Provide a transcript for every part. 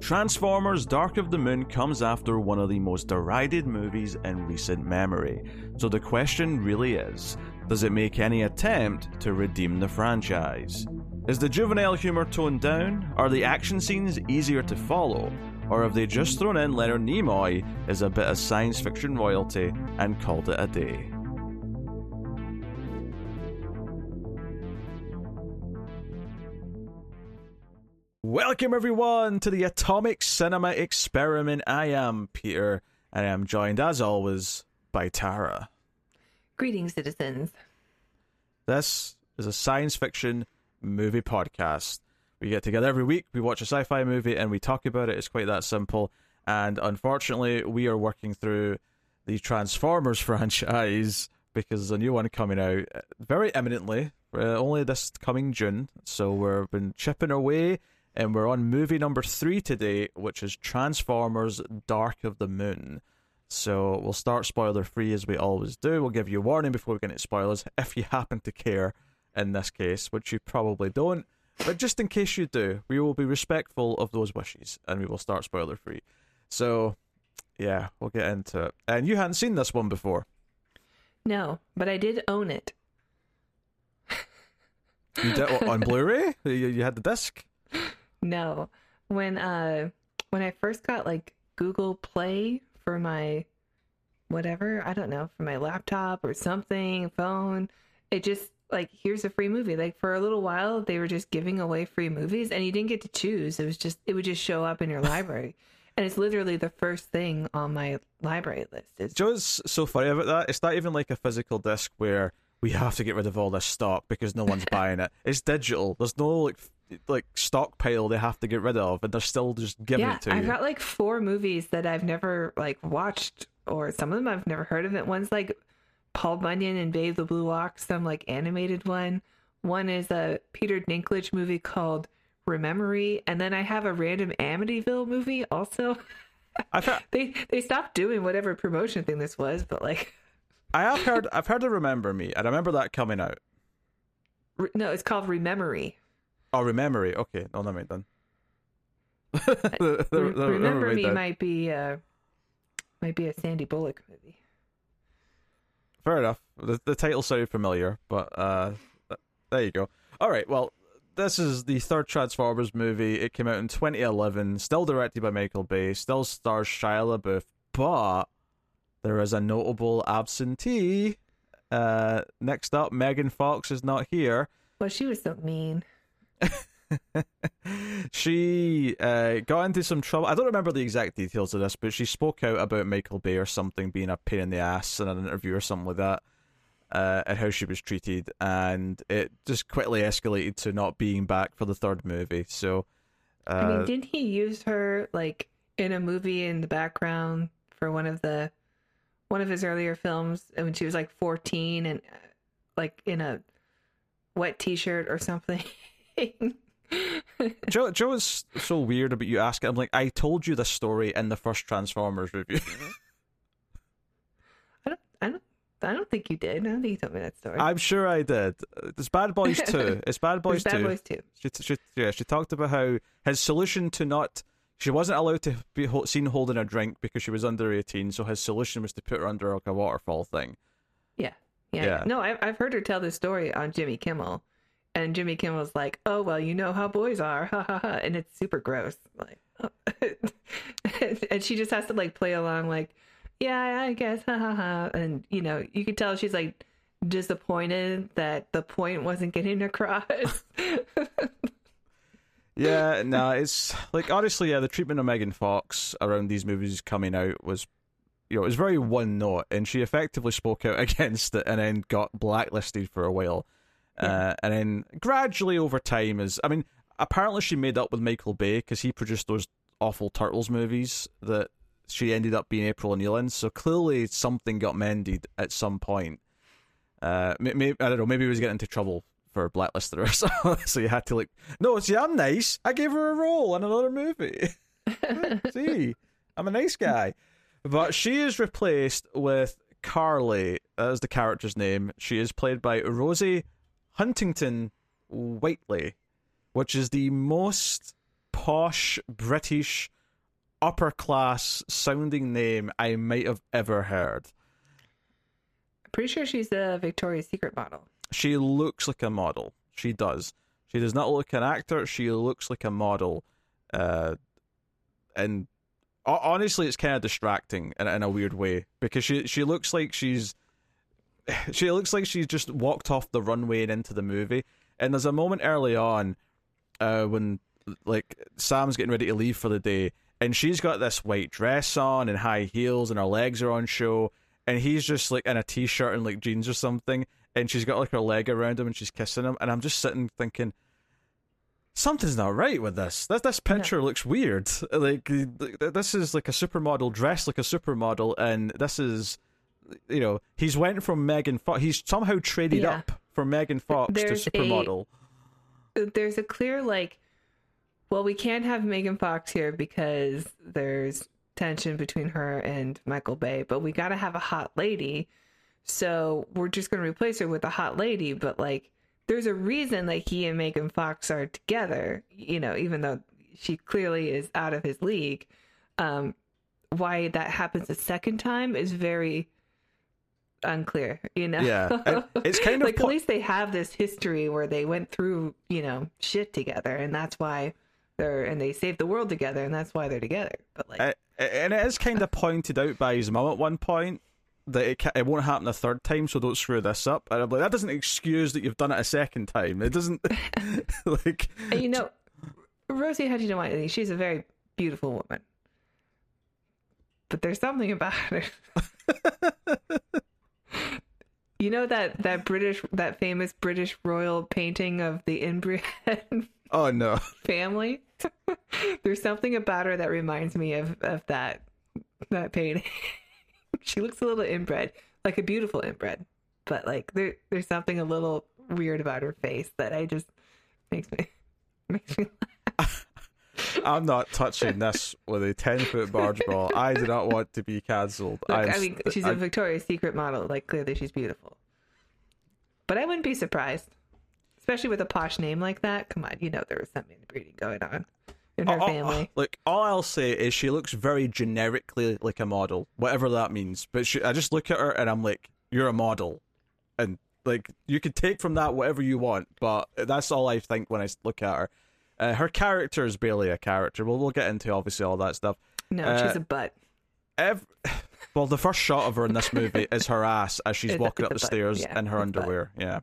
Transformers Dark of the Moon comes after one of the most derided movies in recent memory, so the question really is does it make any attempt to redeem the franchise? Is the juvenile humour toned down? Are the action scenes easier to follow? Or have they just thrown in Leonard Nimoy as a bit of science fiction royalty and called it a day? Welcome everyone to the Atomic Cinema Experiment. I am Peter, and I am joined as always by Tara. Greetings, citizens. This is a science fiction movie podcast. We get together every week, we watch a sci fi movie, and we talk about it. It's quite that simple. And unfortunately, we are working through the Transformers franchise because there's a new one coming out very eminently, uh, only this coming June. So we've been chipping away and we're on movie number three today, which is Transformers Dark of the Moon. So we'll start spoiler free as we always do. We'll give you a warning before we get into spoilers if you happen to care in this case, which you probably don't. But just in case you do, we will be respectful of those wishes and we will start spoiler free. So, yeah, we'll get into it. And you hadn't seen this one before. No, but I did own it. You did on Blu-ray? You, you had the disc? No. When uh when I first got like Google Play for my whatever, I don't know, for my laptop or something, phone, it just like here's a free movie. Like for a little while they were just giving away free movies and you didn't get to choose. It was just it would just show up in your library. And it's literally the first thing on my library list. Is Joe's so funny about that. It's not even like a physical disc where we have to get rid of all this stock because no one's buying it. It's digital. There's no like like stockpile they have to get rid of, and they're still just giving yeah, it to you. I've got like four movies that I've never like watched, or some of them I've never heard of it. One's like Paul Bunyan and Babe the Blue Ox, some like animated one. One is a Peter Dinklage movie called Rememory, and then I have a random Amityville movie also. I've heard, they they stopped doing whatever promotion thing this was, but like I have heard I've heard of Remember Me. I remember that coming out. re- no, it's called Rememory. Oh, Rememory. Okay, no, never mind then. The- the- Re- Remember Me might be uh might be a Sandy Bullock movie. Fair enough. The, the title sounded familiar, but uh, there you go. All right, well, this is the third Transformers movie. It came out in 2011, still directed by Michael Bay, still stars Shia LaBeouf, but there is a notable absentee. Uh, next up, Megan Fox is not here. Well, she was so mean. she uh, got into some trouble. I don't remember the exact details of this, but she spoke out about Michael Bay or something being a pain in the ass in an interview or something like that, uh, and how she was treated, and it just quickly escalated to not being back for the third movie. So, uh, I mean, didn't he use her like in a movie in the background for one of the one of his earlier films when she was like 14 and uh, like in a wet t-shirt or something? Joe, Joe is so weird about you asking. I'm like, I told you this story in the first Transformers review. I don't I don't I don't think you did. I don't think you told me that story. I'm sure I did. It's Bad Boys 2. It's Bad Boys 2. Bad Boys too. She, she, yeah, she talked about how his solution to not. She wasn't allowed to be seen holding a drink because she was under 18, so his solution was to put her under like a waterfall thing. Yeah. Yeah. Yeah. No, I've I've heard her tell this story on Jimmy Kimmel. And Jimmy Kimmel's like, "Oh well, you know how boys are," ha ha ha, and it's super gross. Like, and she just has to like play along, like, "Yeah, I guess," ha ha ha, and you know, you could tell she's like disappointed that the point wasn't getting across. Yeah, no, it's like honestly, yeah, the treatment of Megan Fox around these movies coming out was, you know, it was very one note, and she effectively spoke out against it, and then got blacklisted for a while, uh, and then gradually over time, as I mean, apparently she made up with Michael Bay because he produced those awful Turtles movies that she ended up being April O'Neil in, so clearly something got mended at some point. Uh, maybe I don't know. Maybe he was getting into trouble for blacklisting her, so, so you had to like, no, see, I'm nice. I gave her a role in another movie. see, I'm a nice guy. But she is replaced with Carly as the character's name. She is played by Rosie Huntington Whiteley, which is the most posh British upper class sounding name I might have ever heard. Pretty sure she's a Victoria's Secret model. She looks like a model. She does. She does not look an actor. She looks like a model. Uh, and honestly, it's kind of distracting in, in a weird way because she she looks like she's she looks like she's just walked off the runway and into the movie. And there's a moment early on uh, when like Sam's getting ready to leave for the day, and she's got this white dress on and high heels, and her legs are on show, and he's just like in a t-shirt and like jeans or something, and she's got like her leg around him and she's kissing him, and I'm just sitting thinking. Something's not right with this. This this picture no. looks weird. Like this is like a supermodel dressed like a supermodel, and this is, you know, he's went from Megan Fox. He's somehow traded yeah. up from Megan Fox there's to supermodel. A, there's a clear like, well, we can't have Megan Fox here because there's tension between her and Michael Bay, but we got to have a hot lady. So we're just going to replace her with a hot lady, but like there's a reason that he and Megan Fox are together, you know, even though she clearly is out of his league. Um, why that happens a second time is very unclear, you know? Yeah. It's kind of like po- at least they have this history where they went through, you know, shit together and that's why they're and they saved the world together and that's why they're together. But like uh, and it is kind of pointed out by his mum at one point that it, it won't happen a third time, so don't screw this up. And I'm like, that doesn't excuse that you've done it a second time. It doesn't like. And you know, Rosie Huntington Whiteley, she's a very beautiful woman, but there's something about her. You know that that British, that famous British royal painting of the inbred. Oh no, family. there's something about her that reminds me of of that that painting. she looks a little inbred, like a beautiful inbred, but like there there's something a little weird about her face that I just makes me makes me laugh. I'm not touching this with a ten foot barge ball. I do not want to be cancelled. I mean, she's a Victoria's Secret model. Like clearly, she's beautiful. But I wouldn't be surprised, especially with a posh name like that. Come on, you know there was some inbreeding going on in her oh, oh, oh, family. Look, all I'll say is she looks very generically like a model, whatever that means. But she, I just look at her and I'm like, you're a model, and like you could take from that whatever you want. But that's all I think when I look at her. Uh, her character is barely a character. Well, we'll get into obviously all that stuff. No, uh, she's a butt. Ev- well, the first shot of her in this movie is her ass as she's walking up the stairs yeah, in her underwear. Butt. Yeah.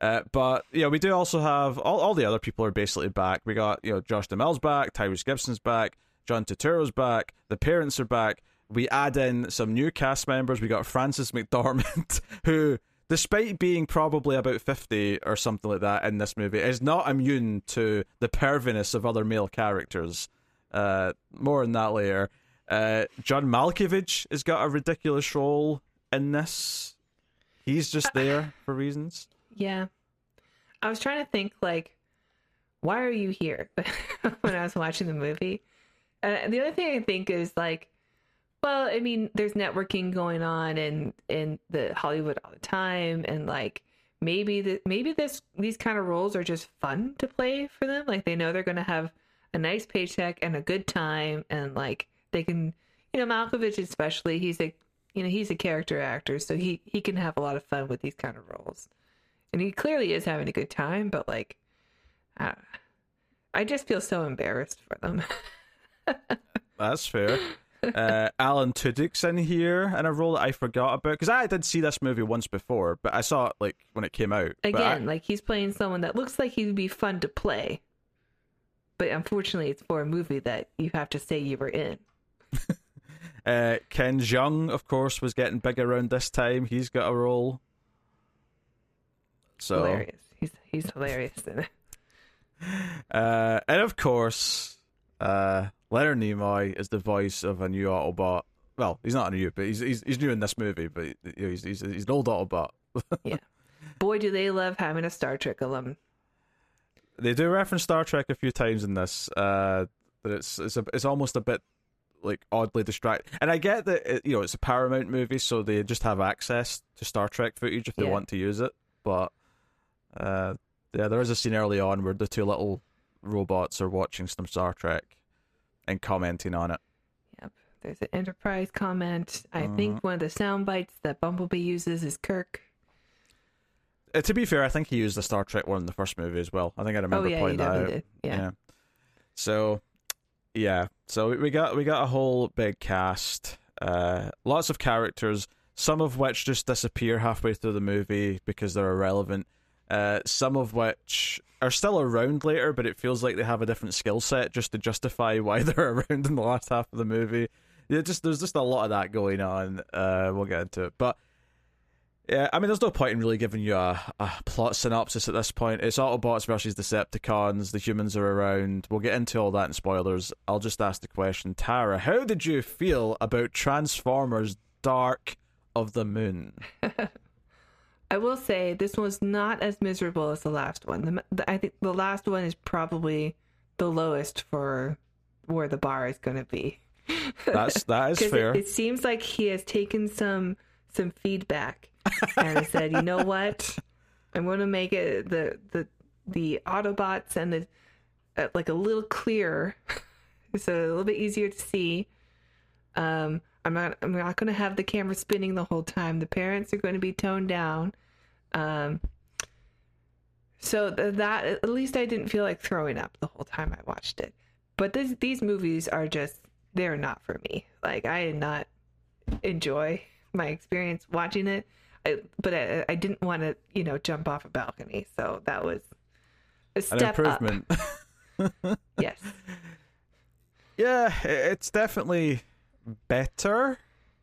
Uh, but yeah, we do also have all, all the other people are basically back. We got you know Josh Duhamel's back, Tyrese Gibson's back, John Turturro's back, the parents are back. We add in some new cast members. We got Frances McDormand, who, despite being probably about fifty or something like that in this movie, is not immune to the perviness of other male characters. Uh, more on that later. Uh, John Malkovich has got a ridiculous role in this. He's just there for reasons. Yeah. I was trying to think like why are you here when I was watching the movie? And the other thing I think is like well, I mean, there's networking going on in in the Hollywood all the time and like maybe the, maybe this these kind of roles are just fun to play for them. Like they know they're going to have a nice paycheck and a good time and like they can you know Malkovich especially he's a you know he's a character actor so he he can have a lot of fun with these kind of roles. And he clearly is having a good time but like I, I just feel so embarrassed for them. That's fair uh, Alan Tudyk's in here in a role that I forgot about because I did see this movie once before, but I saw it like when it came out. Again, I... like he's playing someone that looks like he would be fun to play, but unfortunately, it's for a movie that you have to say you were in. uh, Ken Jeong, of course, was getting big around this time. He's got a role. So hilarious. He's he's hilarious in it. Uh, and of course, uh, Leonard Nimoy is the voice of a new Autobot. Well, he's not a new, but he's he's, he's new in this movie. But you know, he's, he's he's an old Autobot. yeah, boy, do they love having a Star Trek alum. They do reference Star Trek a few times in this. Uh, but it's it's a, it's almost a bit like oddly distract. And I get that it, you know it's a Paramount movie, so they just have access to Star Trek footage if they yeah. want to use it. But uh, yeah, there is a scene early on where the two little robots are watching some Star Trek and commenting on it. Yep. There's an Enterprise comment. I think Mm-hmm. one of the sound bites that Bumblebee uses is Kirk. Uh, to be fair, I think he used the Star Trek one in the first movie as well. I think I remember oh yeah, pointing that out. did. Yeah. So, yeah. So we- we got we got a whole big cast, uh, lots of characters, some of which just disappear halfway through the movie because they're irrelevant. Uh, some of which are still around later, but it feels like they have a different skill set just to justify why they're around in the last half of the movie. Yeah, just there's just a lot of that going on. Uh, we'll get into it, but yeah, I mean, there's no point in really giving you a, a plot synopsis at this point. It's Autobots versus Decepticons. The humans are around. We'll get into all that in spoilers. I'll just ask the question, Tara, how did you feel about Transformers: Dark of the Moon? I will say this one was not as miserable as the last one. The, the, I think the last one is probably the lowest for where the bar is going to be. That's that is fair. It, it seems like he has taken some some feedback and said, you know what, I'm going to make it the the the Autobots and the uh, like a little clearer, so a little bit easier to see. Um, I'm not I'm not going to have the camera spinning the whole time. The parents are going to be toned down. Um, so th- that at least I didn't feel like throwing up the whole time I watched it. But this, these movies are just they're not for me. Like I did not enjoy my experience watching it. I, but I, I didn't want to, you know, jump off a balcony. So that was a An step up. Yes. yeah, it's definitely better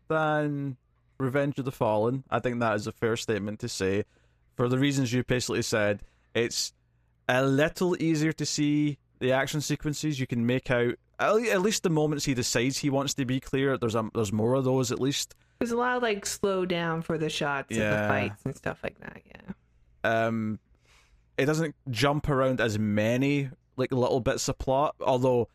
than Revenge of the Fallen. I think that is a fair statement to say. For the reasons you basically said, it's a little easier to see the action sequences. You can make out at least the moments he decides he wants to be clear. There's a, there's more of those at least. There's a lot of like slow down for the shots of Yeah. the fights and stuff like that. Yeah. um it doesn't jump around as many like little bits of plot although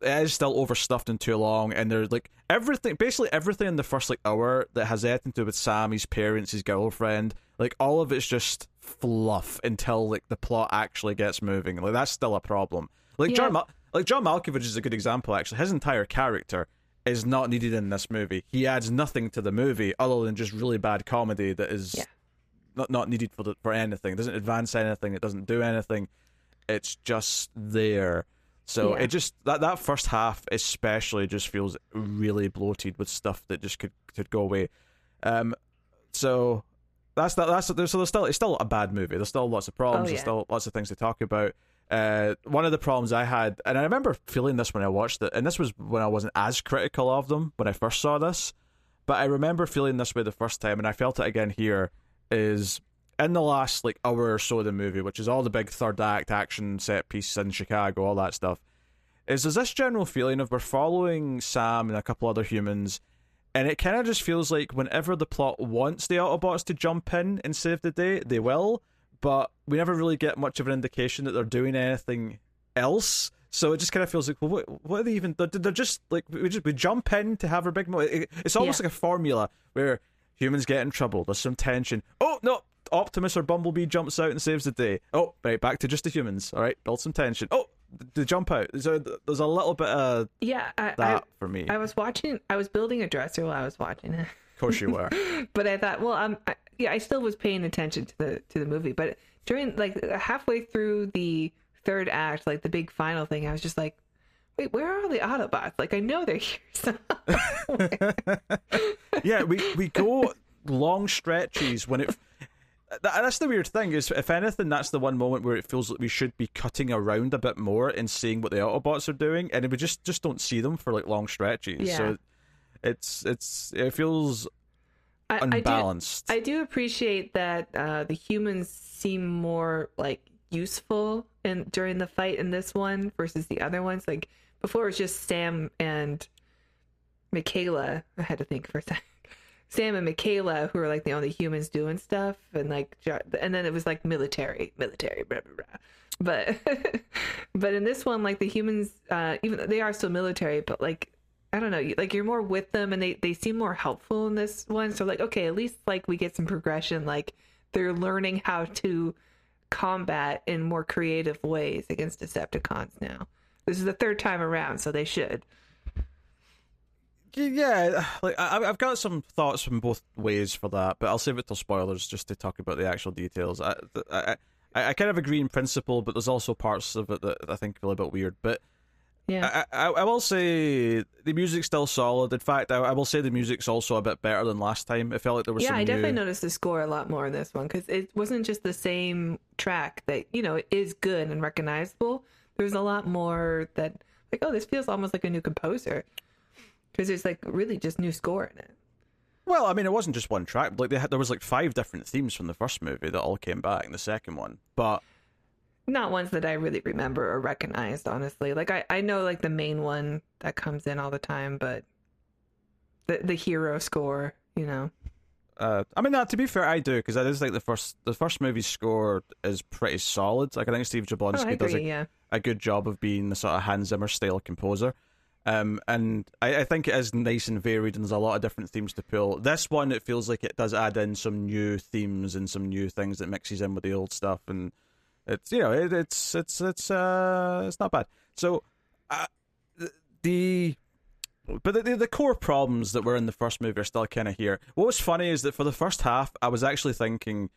it is still overstuffed and too long and there's like everything basically everything in the first like hour that has anything to do with sam his parents his girlfriend like all of it's just fluff until like the plot actually gets moving like that's still a problem like Yeah. john Mal- like john malkovich is a good example actually his entire character is not needed in this movie he adds nothing to the movie other than just really bad comedy that is Yeah. not not needed for the, for anything. It doesn't advance anything. It doesn't do anything. It's just there. So Yeah. it just that that first half especially just feels really bloated with stuff that just could could go away. Um, so that's that. That's so there's still it's still a bad movie. There's still lots of problems. Oh, There's yeah. still lots of things to talk about. Uh, one of the problems I had, and I remember feeling this when I watched it, and this was when I wasn't as critical of them when I first saw this, but I remember feeling this way the first time, and I felt it again here. Is in the last like hour or so of the movie, which is all the big third act action set pieces in Chicago, all that stuff. Is there's this general feeling of we're following Sam and a couple other humans, and it kind of just feels like whenever the plot wants the Autobots to jump in and save the day, they will, but we never really get much of an indication that they're doing anything else. So it just kind of feels like, well, what, what are they even? They're, they're just like we just we jump in to have our big moment. It, it's almost Yeah. like a formula where humans get in trouble. There's some tension. Oh no, Optimus or Bumblebee jumps out and saves the day. Oh, right, back to just the humans. All right, build some tension. Oh, the jump out. There's a, there's a little bit of Yeah. I, that for me. I, I was watching, I was building a dresser while I was watching it. of course you were. but I thought, well, um, I, yeah, I still was paying attention to the to the movie, but during like halfway through the third act, like the big final thing, I was just like, wait, where are all the Autobots? Like, I know they're here. yeah, we we go long stretches when it. That, that's the weird thing is, if anything, that's the one moment where it feels like we should be cutting around a bit more and seeing what the Autobots are doing, and we just just don't see them for like long stretches. Yeah. So it's it's it feels I, I do, unbalanced. I do appreciate that uh, the humans seem more like useful in during the fight in this one versus the other ones. Like before, it was just Sam and Mikaela. I had to think for a second. Sam and Mikaela, who are like the only humans doing stuff, and like, and then it was like military, military, blah blah blah. But, but in this one, like the humans, uh, even they are still military, but like I don't know, like you're more with them and they, they seem more helpful in this one. So like, okay, at least like we get some progression. Like they're learning how to combat in more creative ways against Decepticons now. This is the third time around, so they should. Yeah, like I, I've got some thoughts from both ways for that, but I'll save it till spoilers just to talk about the actual details. I, I, I, I kind of agree in principle, but there's also parts of it that I think feel a bit weird. But Yeah. I, I, I will say the music's still solid. In fact, I, I will say the music's also a bit better than last time. It felt like there was yeah, I definitely new... noticed the score a lot more in this one because it wasn't just the same track that you know is good and recognizable. There's a lot more that like, oh, this feels almost like a new composer because there's like really just new score in it. Well, I mean, it wasn't just one track. Like they had, there was like five different themes from the first movie that all came back in the second one. But Not ones that I really remember or recognized, honestly. Like I, I know like the main one that comes in all the time, but the the hero score, you know. uh, I mean, no, to be fair, I do because I just think the first the first movie's score is pretty solid. Like I think Steve Oh, Jablonsky does a, Yeah. a good job of being the sort of Hans Zimmer style composer. Um, and I, I think it is nice and varied, and there's a lot of different themes to pull. This one, it feels like it does add in some new themes and some new things that mixes in with the old stuff, and it's you know it, it's it's it's uh it's not bad. So, uh, the but the, the the core problems that were in the first movie are still kind of here. What was funny is that for the first half, I was actually thinking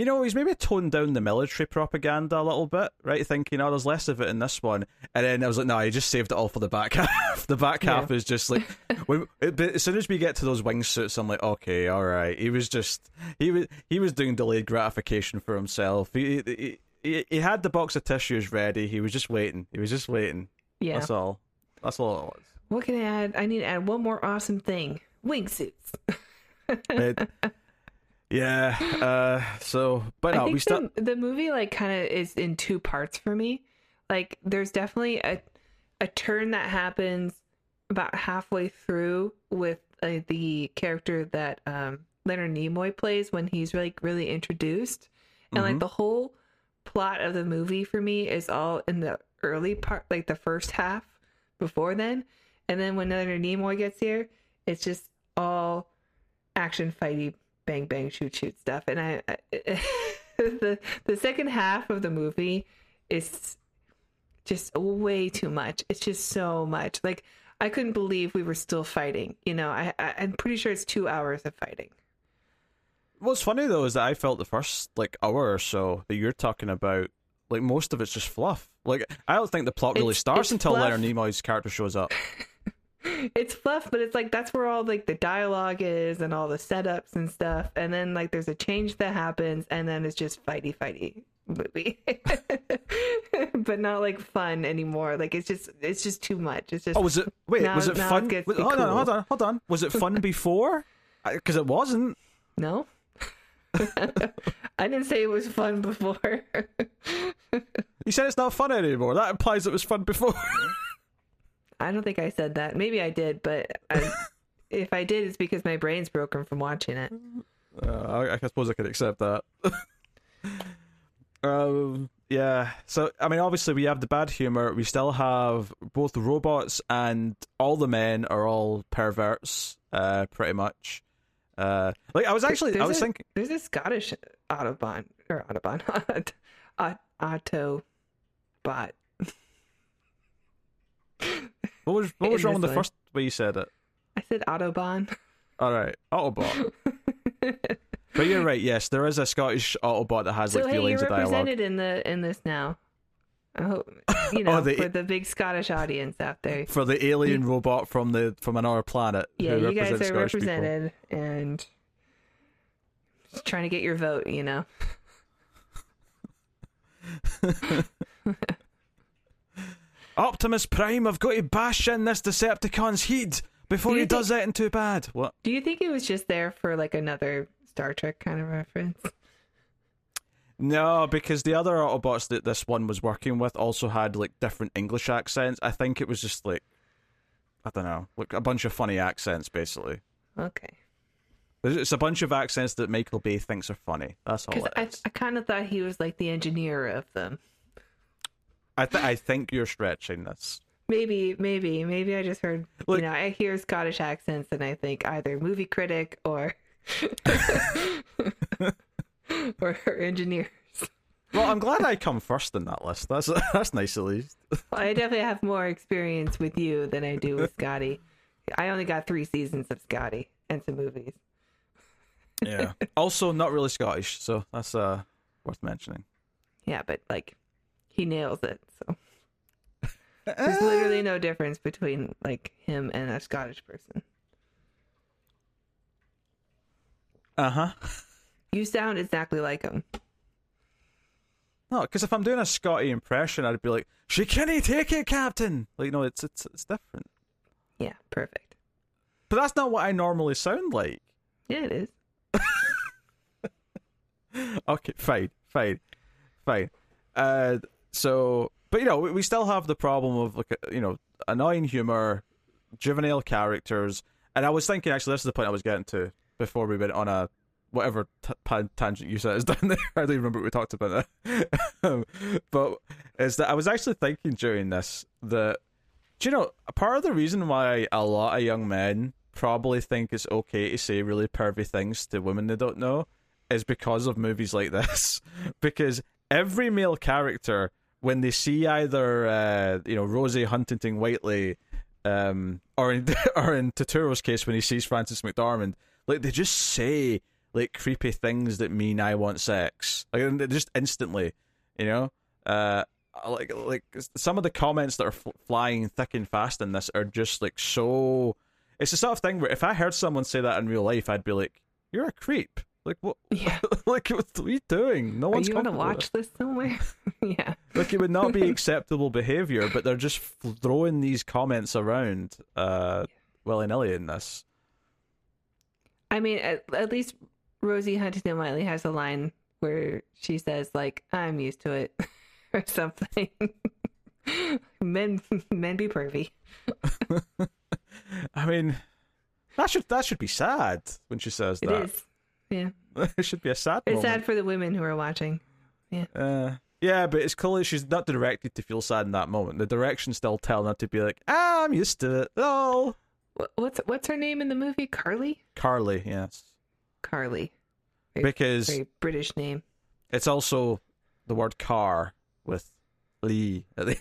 you know, he's maybe toned down the military propaganda a little bit, right? Thinking, oh, there's less of it in this one. And then I was like, no, he just saved it all for the back half. the back half is just like, when, it, but as soon as we get to those wingsuits, I'm like, okay, all right. He was just, he was, he was doing delayed gratification for himself. He, he, he, he had the box of tissues ready. He was just waiting. He was just waiting. Yeah. That's all. That's all it was. What can I add? I need to add one more awesome thing. Wingsuits. It, yeah. Uh, so, but I no, think we still. the, the movie like kind of is in two parts for me. Like there's definitely a a turn that happens about halfway through with uh, the character that um, Leonard Nimoy plays when he's like really introduced, and like Mhm. the whole plot of the movie for me is all in the early part, like the first half before then, and then when Leonard Nimoy gets here, it's just all action fighty bang bang shoot shoot stuff and i, I the the second half of the movie is just way too much it's just so much like i couldn't believe we were still fighting you know i, I i'm pretty sure it's two hours of fighting What's funny though is that I felt the first like hour or so that you're talking about, like most of it's just fluff. Like I don't think the plot really It's- starts it's until fluff. Leonard Nimoy's character shows up. it's fluff but it's like that's where all like the dialogue is and all the setups and stuff and then like there's a change that happens and then it's just fighty fighty movie but not like fun anymore like it's just it's just too much it's just Oh, was it? Wait, Now- was it it fun? to be hold on, hold on, hold on. Was it fun before? Because it wasn't. No. I didn't say it was fun before. You said it's not fun anymore. That implies it was fun before. I don't think I said that. Maybe I did, but I, if I did, it's because my brain's broken from watching it. Uh, I, I suppose I could accept that. um, yeah. So I mean, obviously, we have the bad humor. We still have both the robots and all the men are all perverts, uh, pretty much. Uh, like I was actually, I There's was a- thinking, There's a Scottish Autobahn or Autobahn Aut- Autobot. What was what was wrong with the first way you said it? I said Autobahn. All right, Autobot. but you're right. Yes, there is a Scottish Autobot that has so like hey, few you're lines of dialogue. represented in the in this now. I hope you oh, know Oh, the- for the big Scottish audience out there. For the alien robot from the from another planet. Yeah, who you guys are Scottish people. represented and just trying to get your vote, you know. Optimus Prime, I've got to bash in this Decepticon's heat before Do he you does anything too bad. What? Do you think it was just there for like another Star Trek kind of reference? No, because the other Autobots that this one was working with also had like different English accents. I think it was just like I don't know, like a bunch of funny accents basically. Okay. It's a bunch of accents that Michael Bay thinks are funny. That's all Because I. I kind of thought he was like the engineer of them. I, th- I think you're stretching this. Maybe, maybe, maybe I just heard, Look- you know, I hear Scottish accents and I think either movie critic or or engineers. Well, I'm glad I come first in that list. That's that's nice at least. Well, I definitely have more experience with you than I do with Scotty. I only got three seasons of Scotty and some movies. Yeah. also, not really Scottish, so that's uh worth mentioning. Yeah, but like he nails it. So there's literally no difference between like him and a Scottish person. Uh huh. You sound exactly like him. No, because if I'm doing a Scotty impression, I'd be like, "She can't take it, Captain." Like, no, it's it's it's different. Yeah, perfect. But that's not what I normally sound like. Yeah, it is. okay, fine, fine, fine. Uh, so, but you know, we, still have the problem of like uh, you know annoying humor, juvenile characters, and I was thinking actually this is the point I was getting to before we went on a whatever t- pan- tangent you said is down there. I don't even remember what we talked about that. um, but is that I was actually thinking during this that do you know part of the reason why a lot of young men probably think it's okay to say really pervy things to women they don't know is because of movies like this. because every male character, when they see either uh, you know Rosie Huntington Whiteley, um, or in or in Turturro's case when he sees Frances McDormand, like they just say like creepy things that mean I want sex, like just instantly, you know. Uh, like like some of the comments that are f- flying thick and fast in this are just like so. It's the sort of thing where if I heard someone say that in real life, I'd be like, "You're a creep." Like what? Yeah. like what are you doing? No one's gonna watch this somewhere? yeah. Like it would not be acceptable behavior, but they're just f- throwing these comments around uh, willy nilly in this. I mean, at, at least Rosie Huntington Whiteley has a line where she says, like, I'm used to it or something. men men be pervy. I mean, that should that should be sad when she says It that. is. Yeah. it should be a sad. It's moment. sad for the women who are watching. Yeah. Uh, yeah, but it's clearly she's not directed to feel sad in that moment. The direction's still telling her to be like, ah, I'm used to it. Oh, What's what's her name in the movie? Carly? Carly, yes, Carly. Very, because very British name. it's also the word car with Lee at the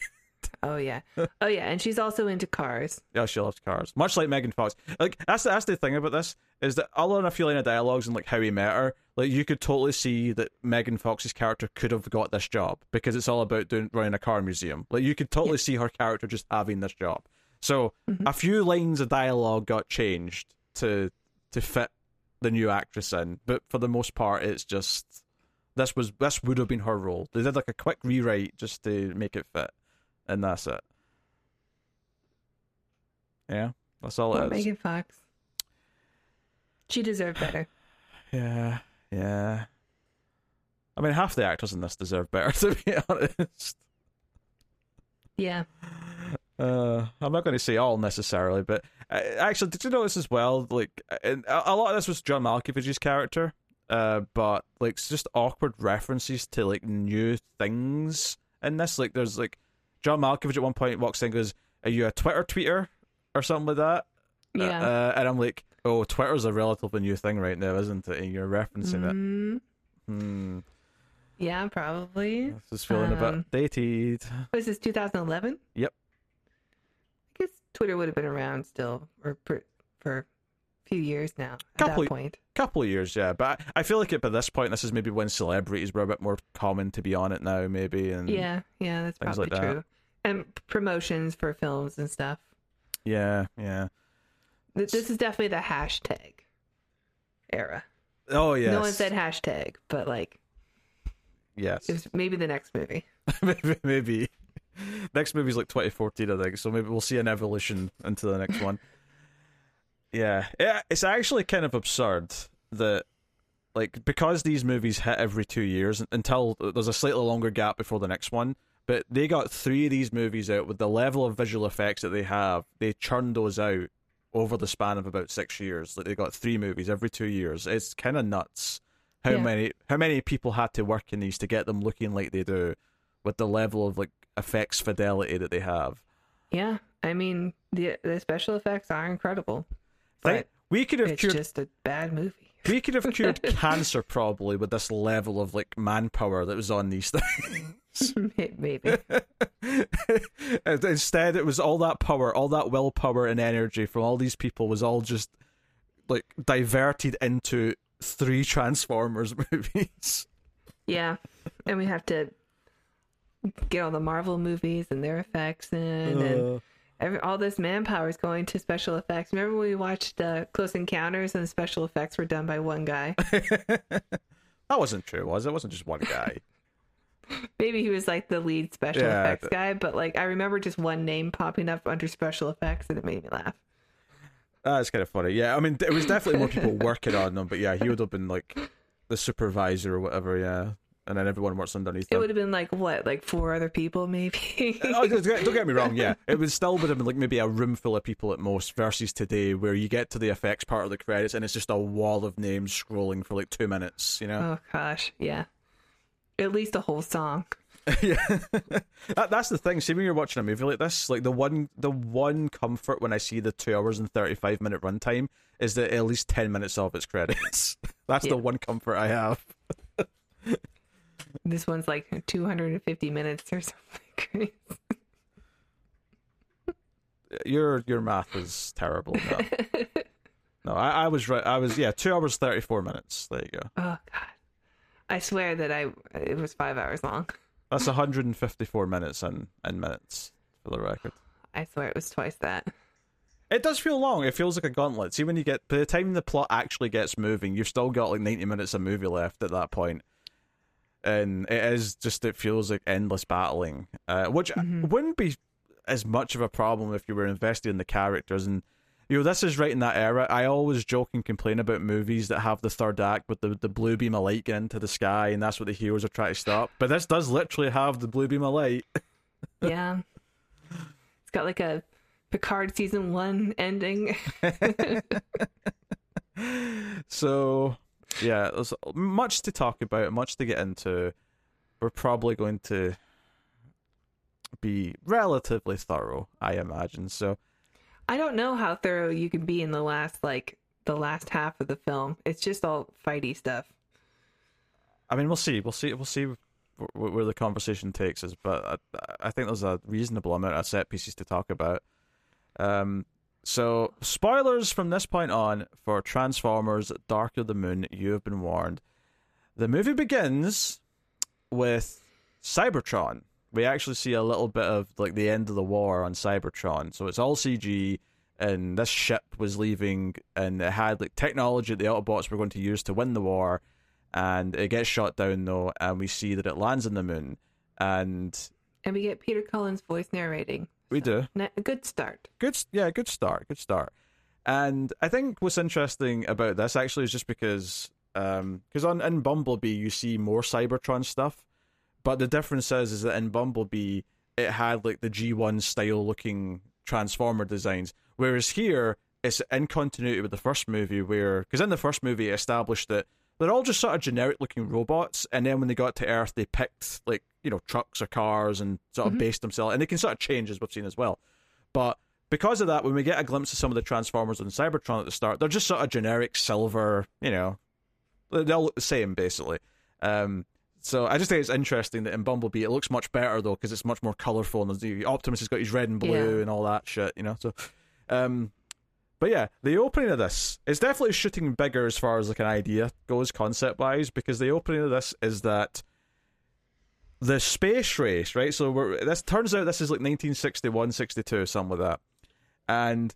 Oh yeah. Oh yeah, and she's also into cars. Yeah, she loves cars. Much like Megan Fox. Like that's the, that's the thing about this is that all in a few line of dialogues and like how he met her, like you could totally see that Megan Fox's character could have got this job because it's all about doing running a car museum. Like you could totally see her character just having this job. So Mhm. a few lines of dialogue got changed to to fit the new actress in, but for the most part, it's just this was this would have been her role. They did like a quick rewrite just to make it fit, and that's it. Yeah, that's all it is. Megan Fox. She deserved better. Yeah, yeah. I mean, half the actors in this deserve better, to be honest. Yeah. Uh, I'm not going to say all necessarily, but uh, actually, did you notice as well? Like, and a a lot of this was John Malkovich's character, uh, but like it's just awkward references to like new things in this. Like, there's like John Malkovich at one point walks in and goes, "Are you a Twitter tweeter or something like that?" Uh, Yeah. uh, and I'm like, "Oh, Twitter's a relatively new thing right now, isn't it?" And you're referencing it. Mm, Hmm. yeah, probably. This is feeling a Um, bit dated. Was this 2011? Yep. I guess Twitter would have been around still, or for, for a few years now. At Couple- that point. Couple of years, yeah. But I I feel like at by this point, this is maybe when celebrities were a bit more common to be on it now, maybe. And Yeah, yeah, that's probably like that. true. And promotions for films and stuff. yeah, yeah. Th- This is definitely the hashtag era. Oh yes. No one said hashtag, but like yes. it was maybe the next movie. maybe, maybe. Next movie's like 2014, I think. So maybe we'll see an evolution into the next one. Yeah, yeah. It's actually kind of absurd that, like, because these movies hit every two years until there's a slightly longer gap before the next one. But they got three of these movies out with the level of visual effects that they have. They churned those out over the span of about six years. Like they got three movies every two years. It's kind of nuts how Yeah. many how many people had to work in these to get them looking like they do, with the level of like effects fidelity that they have. Yeah, I mean the the special effects are incredible, But we could have it's cured just a bad movie. we could have cured cancer probably with this level of like manpower that was on these things. Maybe. Instead, it was all that power, all that willpower and energy from all these people was all just like diverted into three Transformers movies. Yeah, and we have to get all the Marvel movies and their effects in, and Uh, every, all this manpower is going to special effects. Remember when we watched uh, Close Encounters and the special effects were done by one guy? that wasn't true, was it? It wasn't just one guy. Maybe he was like the lead special Yeah, effects but- guy, but like I remember just one name popping up under special effects, and it made me laugh. That's kind of funny. Yeah, I mean, it was definitely more people working on them, but yeah, he would have been like the supervisor or whatever, yeah. And then everyone works underneath It him. would have been like what, like four other people, maybe. Uh, oh, don't get, me wrong, yeah. It would still would have been like maybe a room full of people at most versus today where you get to the effects part of the credits and it's just a wall of names scrolling for like two minutes, you know? oh gosh, yeah. At least a whole song. yeah. that, that's the thing. See, when you're watching a movie like this, like the one the one comfort when I see the two hours and 35 minute runtime is that at least 10 minutes of its credits. that's Yeah. the one comfort I have. This one's like 250 minutes or something. Your your math is terrible. No, no I, I was right. I was yeah, two hours thirty four minutes. There you go. oh god. I swear that I it was 5 hours long. That's one hundred and fifty four minutes in in minutes for the record. I swear it was twice that. It does feel long. It feels like a gauntlet. See, when you get by the time the plot actually gets moving, you've still got like ninety minutes of movie left at that point, and it is just it feels like endless battling, uh, which wouldn't be as much of a problem if you were invested in the characters. And you know, this is right in that era. I always joke and complain about movies that have the third act with the the blue beam of light getting into the sky, and that's what the heroes are trying to stop. But this does literally have the blue beam of light. Yeah. It's got like a Picard season 1 ending. So, yeah, there's much to talk about, much to get into. We're probably going to be relatively thorough, I imagine. So, I don't know how thorough you can be in the last like the last half of the film. It's just all fighty stuff. I mean, we'll see. We'll see. We'll see wh- wh- where the conversation takes us. But I, I think there's a reasonable amount of set pieces to talk about. Um, so spoilers from this point on for Transformers: Dark of the Moon. You have been warned. The movie begins with Cybertron. We actually see a little bit of like the end of the war on Cybertron. So it's all CG, and this ship was leaving, and it had like technology that the Autobots were going to use to win the war and it gets shot down though, and we see that it lands on the moon, and And we get Peter Cullen's voice narrating. We do A good start. good, yeah, good start, good start. And I think what's interesting about this actually is just because, um, because on in Bumblebee you see more Cybertron stuff, but the difference is is that in Bumblebee it had like the G1 style looking Transformer designs, whereas here it's in continuity with the first movie, where because in the first movie it established that they're all just sort of generic looking robots, and then when they got to Earth, they picked like you know trucks or cars and sort of based themselves, and they can sort of change as we've seen as well. But because of that, when we get a glimpse of some of the Transformers on Cybertron at the start, they're just sort of generic silver, you know, they all look the same basically. Um, so I just think it's interesting that in Bumblebee it looks much better though because it's much more colorful and the Optimus has got his red and blue Yeah. and all that shit, you know. So, um, but yeah, the opening of this is definitely shooting bigger as far as like an idea goes concept wise because the opening of this is that the space race, right? So we're this turns out this is like 1961, 62, something like that. And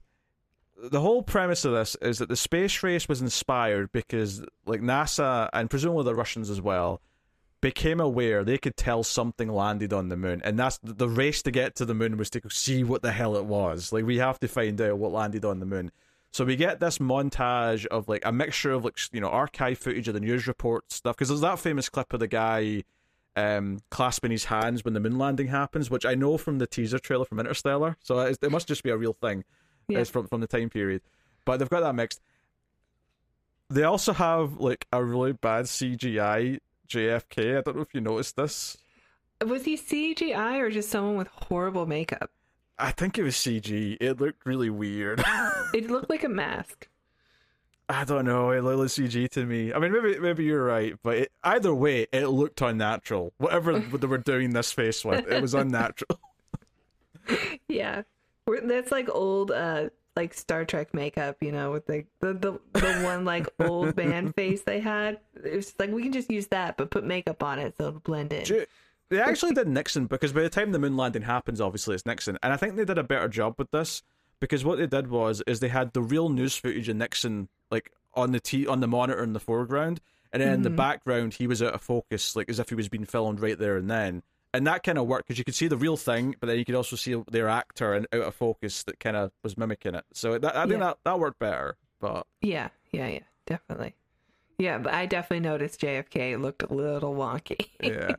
the whole premise of this is that the space race was inspired because like NASA and presumably the Russians as well became aware they could tell something landed on the moon and that's the race to get to the moon was to see what the hell it was like we have to find out what landed on the moon so we get this montage of like a mixture of like you know archive footage of the news report stuff because there's that famous clip of the guy um, clasping his hands when the moon landing happens, which I know from the teaser trailer from Interstellar. So it, must just be a real thing. Yeah. It's from from the time period, but they've got that mixed. They also have like a really bad CGI JFK. I don't know if you noticed this. Was he CGI or just someone with horrible makeup? I think it was CG. It looked really weird. It looked like a mask. I don't know. It looked like CG to me. I mean, maybe maybe you're right, but it, either way, it looked unnatural. Whatever they were doing this face with, it was unnatural. yeah, We're, that's like old, uh, like Star Trek makeup. You know, with like the the, the one like old man face they had. It was like we can just use that, but put makeup on it so it'll blend in. You- They actually did Nixon because by the time the moon landing happens, obviously it's Nixon, and I think they did a better job with this because what they did was is they had the real news footage of Nixon like on the t on the monitor in the foreground, and then in the Mhm. background he was out of focus, like as if he was being filmed right there and then. And that kind of worked because you could see the real thing, but then you could also see their actor and out of focus that kind of was mimicking it. So that, I think Yeah. that that worked better. But Yeah, yeah, yeah, definitely. Yeah, but I definitely noticed JFK looked a little wonky. yeah,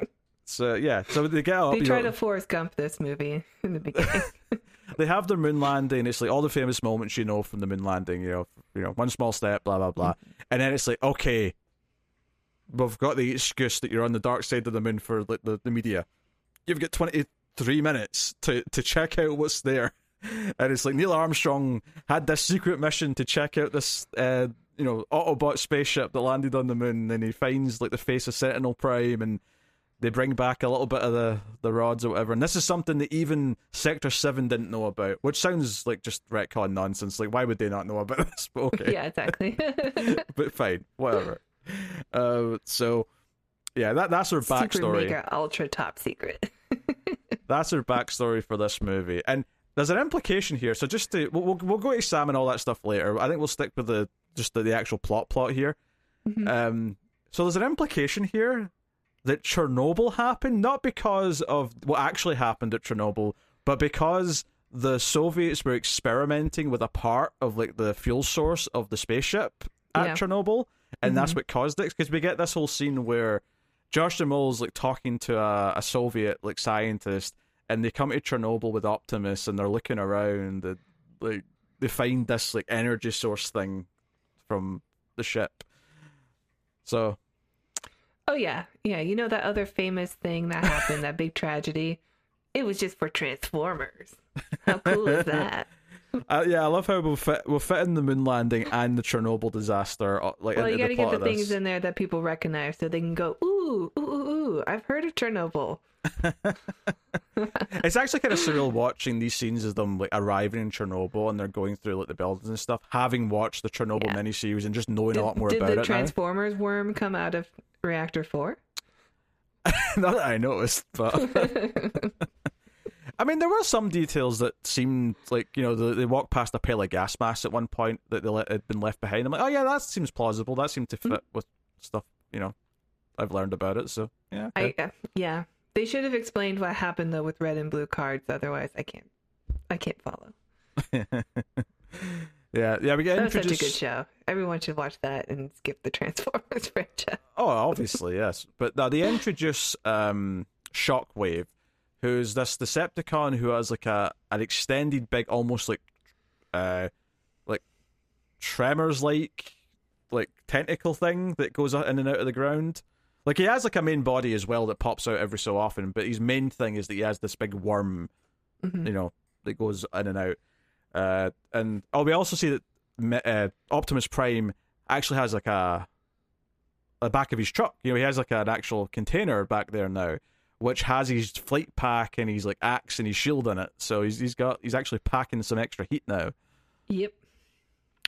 so yeah, so they get up. they try know- to Forrest Gump this movie in the beginning. they have their moon landing. It's like all the famous moments you know from the moon landing. You know, you know, one small step, blah blah blah, mm-hmm. and then it's like, okay, we've got the excuse that you're on the dark side of the moon for like, the the media. You've got twenty three minutes to to check out what's there, and it's like Neil Armstrong had this secret mission to check out this. Uh, you know, Autobot spaceship that landed on the moon, and he finds like the face of Sentinel Prime, and they bring back a little bit of the the rods or whatever. And this is something that even Sector Seven didn't know about, which sounds like just retcon nonsense. Like, why would they not know about this? But okay, yeah, exactly. but fine, whatever. Uh, so yeah, that that's her Super backstory. mega ultra top secret. That's her backstory for this movie, and there's an implication here. So just to we'll we'll, we'll go examine all that stuff later. I think we'll stick with the just the, the actual plot plot here. Mhm. Um, so there's an implication here that Chernobyl happened not because of what actually happened at Chernobyl, but because the Soviets were experimenting with a part of like the fuel source of the spaceship at Yeah. Chernobyl, and that's mm-hmm. what caused it. Because we get this whole scene where Josh Duhamel's like talking to a, a Soviet like scientist, and they come to Chernobyl with Optimus, and they're looking around, and like they find this like energy source thing from the ship. So Oh yeah, yeah. You know that other famous thing that happened, that big tragedy. It was just for Transformers. How cool is that? uh, yeah, I love how we'll fit we'll fit in the moon landing and the Chernobyl disaster. uh, Like Well, you got to get the things in there that people recognize, so they can go, ooh, ooh, ooh, ooh. I've heard of Chernobyl. It's actually kind of surreal watching these scenes of them like arriving in Chernobyl and they're going through like the buildings and stuff. Having watched the Chernobyl Yeah. miniseries and just knowing Did, a lot more about it. did the it now. Transformers worm come out of Reactor Four? Not that I noticed, but I mean, there were some details that seemed like you know the, they walked past a pile of gas masks at one point that they let, had been left behind. I'm like, oh yeah, that seems plausible. That seemed to fit with stuff you know I've learned about it. So yeah, I uh, yeah. They should have explained what happened though with red and blue cards. Otherwise, I can't. I can't follow. yeah, yeah. We get such a good show. Everyone should watch that and skip the Transformers franchise. Oh, obviously, yes. But now they introduce um, Shockwave, who's this Decepticon who has like a an extended big, almost like uh, like tremors like like tentacle thing that goes in and out of the ground. Like he has like a main body as well that pops out every so often, but his main thing is that he has this big worm, Mhm. you know, that goes in and out. Uh, and oh, we also see that uh, Optimus Prime actually has like a the back of his truck. You know, he has like an actual container back there now, which has his flight pack and his like axe and his shield in it. So he's he's got he's actually packing some extra heat now. Yep.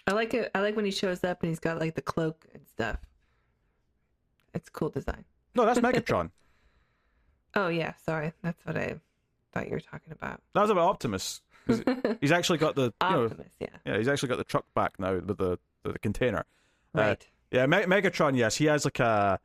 I like it. I like when he shows up and he's got like the cloak and stuff. It's cool design. No, that's Megatron. Oh yeah, sorry. That's what I thought you were talking about. that was about Optimus. He's actually got the you know Optimus, yeah. yeah he's actually got the truck back now with the the, the container. Uh, Right. Yeah, Me- Megatron. Yes, he has like a.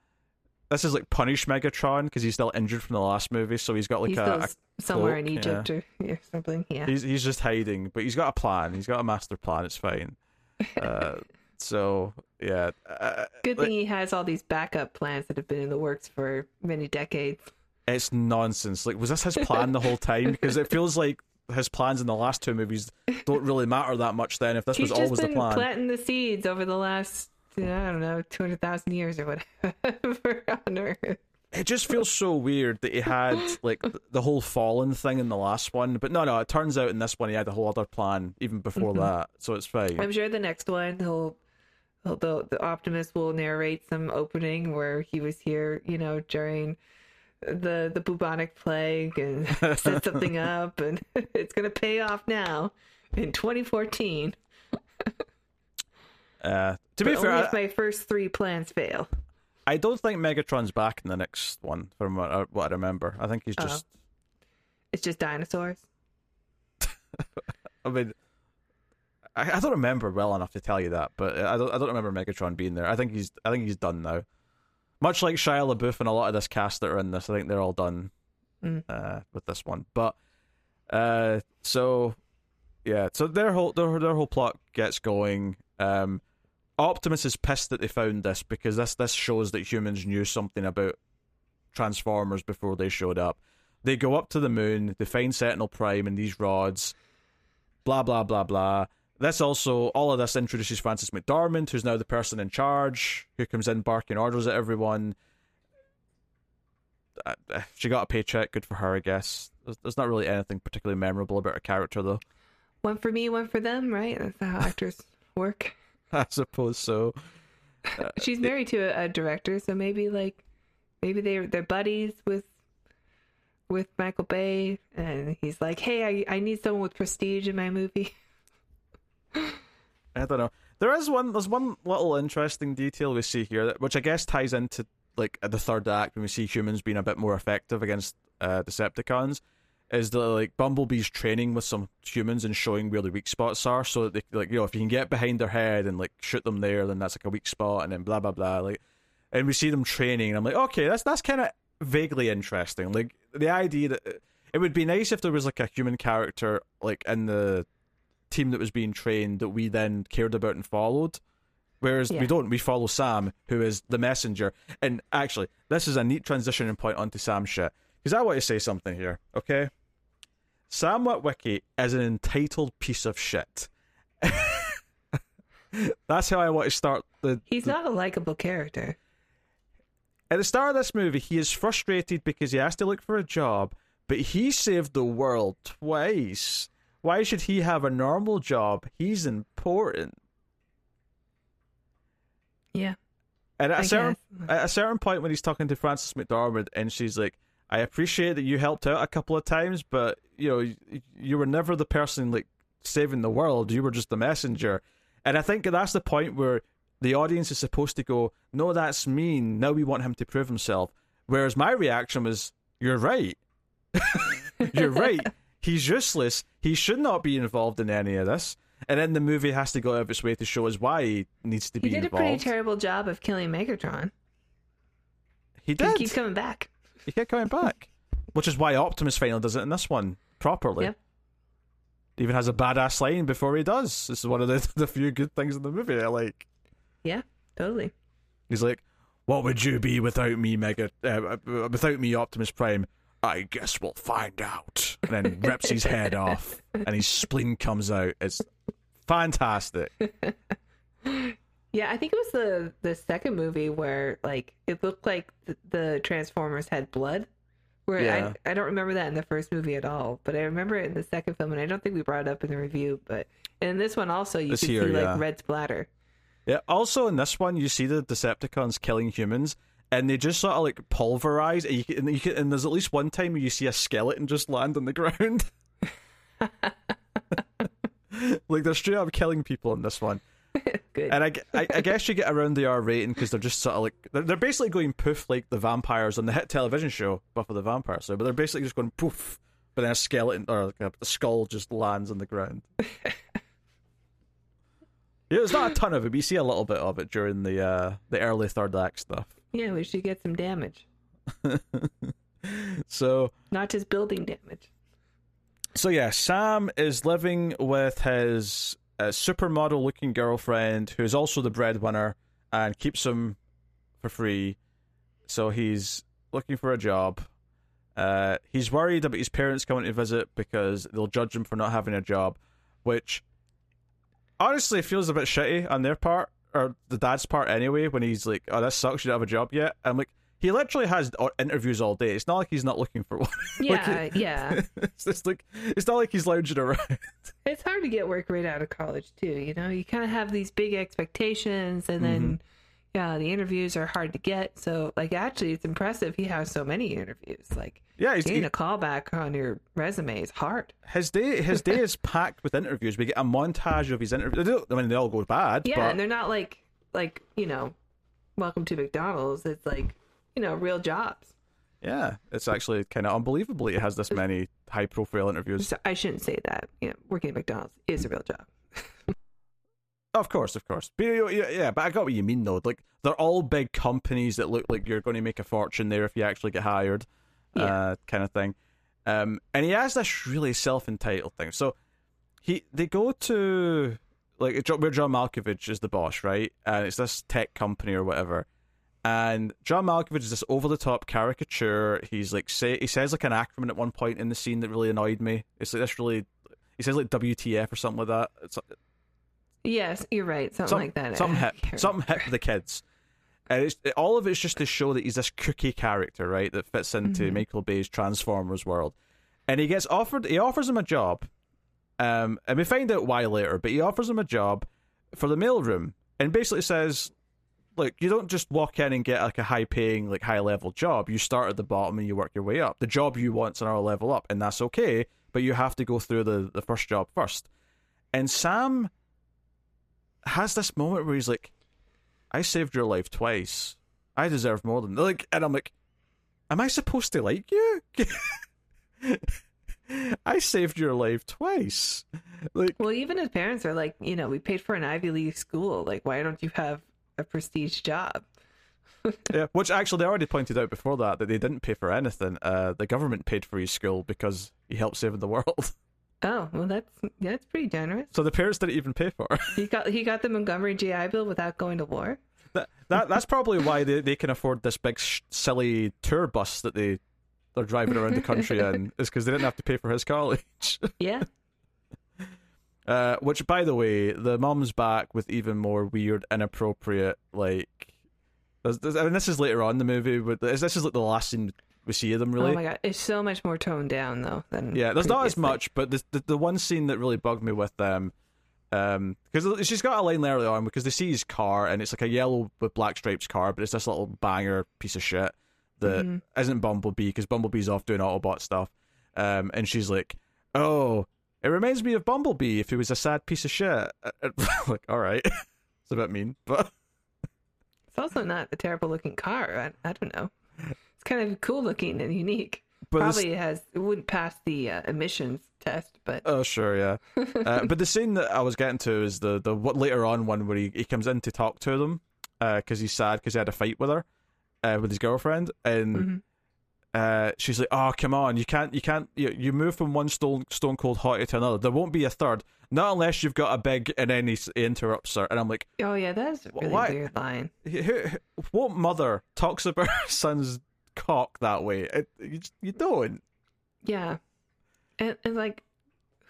This is like punish Megatron because he's still injured from the last movie, so he's got like he's a, a somewhere in cloak, Egypt or, or something. Yeah. He's he's just hiding, but he's got a plan. He's got a master plan. It's fine. Uh, so yeah, uh, Good like, thing he has all these backup plans that have been in the works for many decades. it's nonsense. Like, was this his plan the whole time? Because it feels like his plans in the last two movies don't really matter that much. Then, if this He's was always the been plan, planting the seeds over the last, I don't know, 200,000 years or whatever on Earth. it just feels so weird that he had like the whole fallen thing in the last one. But no, no, it turns out in this one he had a whole other plan even before Mhm. that, so it's fine. I'm sure the next one he'll although the Optimus will narrate some opening where he was here, you know, during the the bubonic plague and set something up, and it's gonna pay off now in 2014. Uh, to be fair, if I, my first three plans fail. I don't think Megatron's back in the next one, from what I, what I remember. I think he's just. It's just dinosaurs. I mean, I, I don't remember well enough to tell you that, but I don't. I don't remember Megatron being there. I think he's. I think he's done now. Much like Shia LaBeouf and a lot of this cast that are in this, I think they're all done Mm. uh, with this one. But uh, so yeah, so their whole their their whole plot gets going. Um, Optimus is pissed that they found this because this this shows that humans knew something about Transformers before they showed up. They go up to the moon, they find Sentinel Prime and these rods, blah blah blah blah. This also all of this introduces Frances McDormand, who's now the person in charge, who comes in barking orders at everyone. Uh, uh, She got a paycheck, good for her, I guess. There's, there's not really anything particularly memorable about her character, though. One for me, one for them, right? That's how actors work. I suppose so. She's married to a, a director, so maybe like maybe they're they're buddies with with Michael Bay, and he's like, "Hey, I I need someone with prestige in my movie." I don't know. There is one. There's one little interesting detail we see here, that, which I guess ties into like the third act when we see humans being a bit more effective against uh, Decepticons. Is that like Bumblebee's training with some humans and showing where the weak spots are, so that they like you know if you can get behind their head and like shoot them there, then that's like a weak spot, and then blah blah blah. Like, and we see them training, and I'm like, okay, that's that's kind of vaguely interesting. Like the idea that it would be nice if there was like a human character like in the team that was being trained that we then cared about and followed. Whereas Yeah. we don't, we follow Sam, who is the messenger. And actually, this is a neat transitioning point onto Sam shit. Because I want to say something here, okay? Sam Witwicky is an entitled piece of shit. That's how I want to start the. He's the- not a likable character. At the start of this movie, he is frustrated because he has to look for a job, but he saved the world twice. Why should he have a normal job? He's important. Yeah, And at a I certain guess. at a certain point when he's talking to Frances McDormand and she's like, I appreciate that you helped out a couple of times, but you know, you, you were never the person like saving the world. You were just the messenger. And I think that's the point where the audience is supposed to go, No, that's mean. Now we want him to prove himself. Whereas my reaction was, You're right. You're right. He's useless. He should not be involved in any of this. And then the movie has to go out of its way to show us why he needs to be he did a pretty terrible job of killing Megatron. he He did. keeps coming back. He kept coming back, which is why Optimus finally does it in this one properly. Yep. Even has a badass line before he does. This is one of the the few good things in the movie I like. Yeah, totally. He's like, "What would you be without me, Mega? Uh, without me, Optimus Prime? I guess we'll find out." And then rips his head off, and his spleen comes out. It's fantastic. Yeah, I think it was the the second movie where like it looked like the, the Transformers had blood. Where Yeah. I I don't remember that in the first movie at all, but I remember it in the second film, and I don't think we brought it up in the review. But in this one also, you This could here, see like red splatter. Yeah. Also, in this one, you see the Decepticons killing humans, and they just sort of like pulverize. And, you can, and, you can, and there's at least one time where you see a skeleton just land on the ground. like they're straight up killing people in this one, Good. and I, I, I guess you get around the R rating because they're just sort of like they're, they're basically going poof like the vampires on the hit television show Buffy the Vampire Slayer, but they're basically just going poof, but then a skeleton or like a, a skull just lands on the ground. Yeah, there's not a ton of it, but you see a little bit of it during the uh, the early third act stuff. yeah, we should get some damage, So not just building damage. so yeah, Sam is living with his uh, supermodel looking girlfriend, who is also the breadwinner and keeps him for free. So he's looking for a job. Uh, he's worried about his parents coming to visit because they'll judge him for not having a job, which honestly feels a bit shitty on their part or the dad's part anyway. When he's like, "Oh, this sucks, you don't have a job yet." I'm like, he literally has interviews all day. It's not like he's not looking for one. Like, Yeah, yeah. it's just like it's not like he's lounging around. It's hard to get work right out of college too. You know, you kind of have these big expectations, and then Mm-hmm. yeah, the interviews are hard to get. So, like, actually, it's impressive he has so many interviews. Like, Yeah, he's, getting he, a callback on your resume is hard. his day his day is packed with interviews. We get a montage of his interviews. I mean, they all go bad. Yeah, but and they're not like like you know, welcome to McDonald's. It's like you know, real jobs. yeah, it's actually kind of unbelievable. It has this many high profile interviews. So I shouldn't say that. You know, working at McDonald's is a real job. Of course, of course. But, you- yeah, yeah, but I got what you mean though. Like they're all big companies that look like you're going to make a fortune there if you actually get hired, Yeah. uh, kind of thing. Um, and he has this really self entitled thing. So he they go to like where John Malkovich is the boss, right? And it's this tech company or whatever. And John Malkovich is this over the top caricature. He's like say he says like an acronym at one point in the scene that really annoyed me. It's like this really he says like WTF or something like that. It's Yes, you're right. Something some- like that. Something hip, something hip for the kids. And it's all of it's just to show that he's this cookie character, right? That fits into Mhm. Michael Bay's Transformers world. And he gets offered. He offers him a job, um, and we find out why later. But he offers him a job for the mailroom, and basically says, "Look, you don't just walk in and get like a high-paying, like high-level job. You start at the bottom and you work your way up. The job you want's another level up, and that's okay. But you have to go through the the first job first. And Sam has this moment where he's like, I saved your life twice. I deserve more than like and I'm like, Am I supposed to like you? I saved your life twice. Like Well, even his parents are like, you know, we paid for an Ivy League school. Like, why don't you have a prestige job? yeah, which actually they already pointed out before that that they didn't pay for anything. Uh the government paid for his school because he helped save the world. Oh, well, that's that's pretty generous. So the parents didn't even pay for it. He got he got the Montgomery GI Bill without going to war. that, that that's probably why they, they can afford this big sh- silly tour bus that they they're driving around the country in is because they didn't have to pay for his college. Yeah. Uh, which, by the way, the mum's back with even more weird, inappropriate, like. there's- there's- I mean, this is later on in the movie, but this this is like the last scene we see of them. Really, Oh my god, it's so much more toned down though than yeah. There's not as much, but the, the the one scene that really bugged me with them, um, because she's got a line early on because they see his car and it's like a yellow with black stripes car, but it's this little banger piece of shit that Mhm. not Bumblebee because Bumblebee's off doing Autobot stuff, um, and she's like, oh. It reminds me of Bumblebee if he was a sad piece of shit. like, all right, it's a bit mean, but It's also not a terrible looking car. I, I don't know. It's kind of cool looking and unique. but this- Probably has it wouldn't pass the uh, emissions test, but Oh sure, yeah. uh, but the scene that I was getting to is the the what later on one where he, he comes in to talk to them because he's sad because he had a fight with her, uh, with his girlfriend, and Mhm. Uh, she's like, "Oh come on, you can't you can't you, you move from one stone stone cold hottie to another. There won't be a third, not unless you've got a big." And then he, s- interrupts her, and I'm like, oh yeah, that's really Why- weird line. who, "What mother talks about her son's cock that way? It, you, you don't." Yeah, and, and like,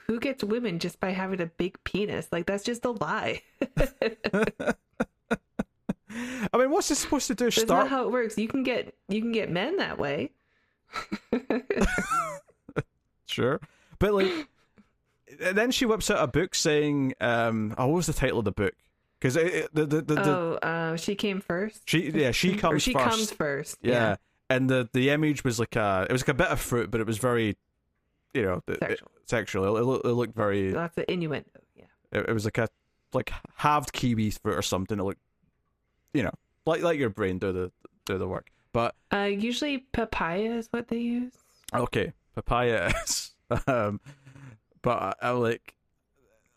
who gets women just by having a big penis? Like that's just a lie. I mean, what's this supposed to do? That's Start not how it works. You can get you can get men that way. Sure. But like, and then she whips out a book saying, um, oh, what was the title of the book? Because the, the, the, the, oh, uh, she came first. she, yeah, she or comes she first. comes first. yeah. And the, the image was like a, it was like a bit of fruit, but it was very, you know, it- it- Sexual. sexual. It, it looked very, Lots of innuendo. Yeah. it, it was like a, like halved kiwi fruit or something. It looked, you know, like, like your brain do the, do the work. But Uh, usually papaya is what they use. Okay, papaya is. um, but I, I like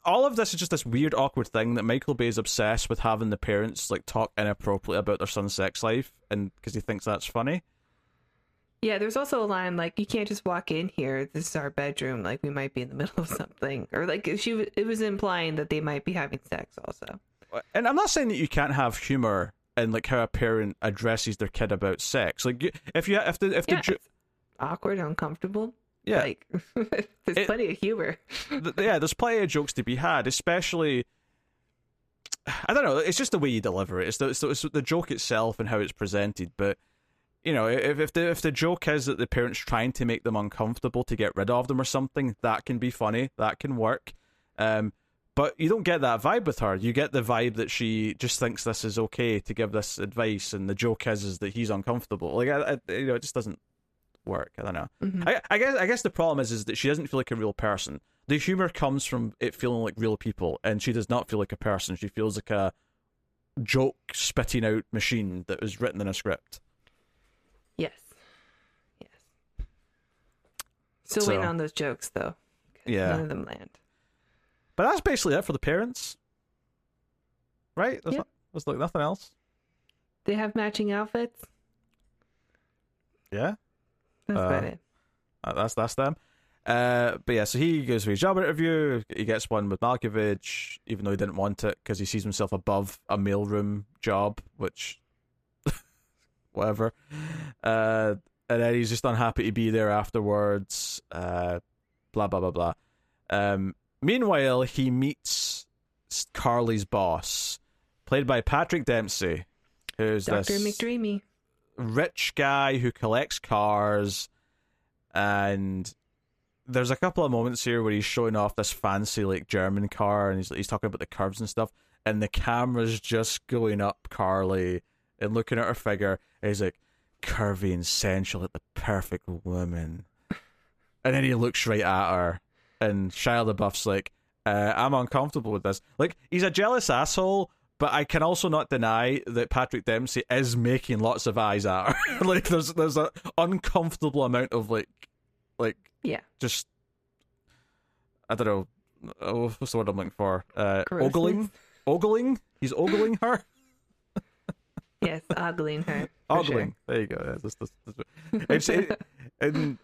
all of this is just this weird, awkward thing that Michael Bay is obsessed with having the parents like talk inappropriately about their son's sex life, and because he thinks that's funny. Yeah, there's also a line like you can't just walk in here. This is our bedroom. Like we might be in the middle of something, or like she w- it was implying that they might be having sex also. And I'm not saying that you can't have humor in like how a parent addresses their kid about sex. Like if you if the if Yeah, the awkward, uncomfortable. yeah Like there's It- plenty of humor. th- yeah, there's plenty of jokes to be had, especially. I don't know. It's just the way you deliver it. It's the, it's the, it's the joke itself and how it's presented. But you know, if if the if the joke is that the parents trying to make them uncomfortable to get rid of them or something, that can be funny. That can work. Um, but you don't get that vibe with her. You get the vibe that she just thinks this is okay to give this advice, and the joke is is that he's uncomfortable. Like, I, I, you know, it just doesn't work. I don't know. Mhm. I, I guess I guess the problem is is that she doesn't feel like a real person. The humor comes from it feeling like real people, and she does not feel like a person. She feels like a joke spitting out machine that was written in a script. Yes. Yes. Still So- waiting on those jokes though. Yeah. None of them land. But that's basically it for the parents, right? There's, Yeah. not, there's like nothing else. They have matching outfits. Yeah, That's Uh, about it. That's that's them. Uh, but yeah, so he goes for his job interview. He gets one with Malkovich, even though he didn't want it because he sees himself above a mailroom job, which, whatever. Uh, and then he's just unhappy to be there afterwards. Uh, blah blah blah blah. Um, meanwhile, he meets Carly's boss, played by Patrick Dempsey, who's Doctor this McDreamy. rich guy who collects cars and there's a couple of moments here where he's showing off this fancy like German car and he's he's talking about the curves and stuff and the camera's just going up Carly and looking at her figure and he's like curvy and sensual like the perfect woman and then he looks right at her and Shia LaBeouf's like uh, I'm uncomfortable with this like he's a jealous asshole but I can also not deny that Patrick Dempsey is making lots of eyes at her. like there's there's an uncomfortable amount of like like Yeah. just I don't know oh, what's the word I'm looking for? Uh Grossness. ogling? Ogling? He's ogling her? Yes, ogling her. for sure. ogling. There you go. Yeah, that's, that's, that's, it's, it, and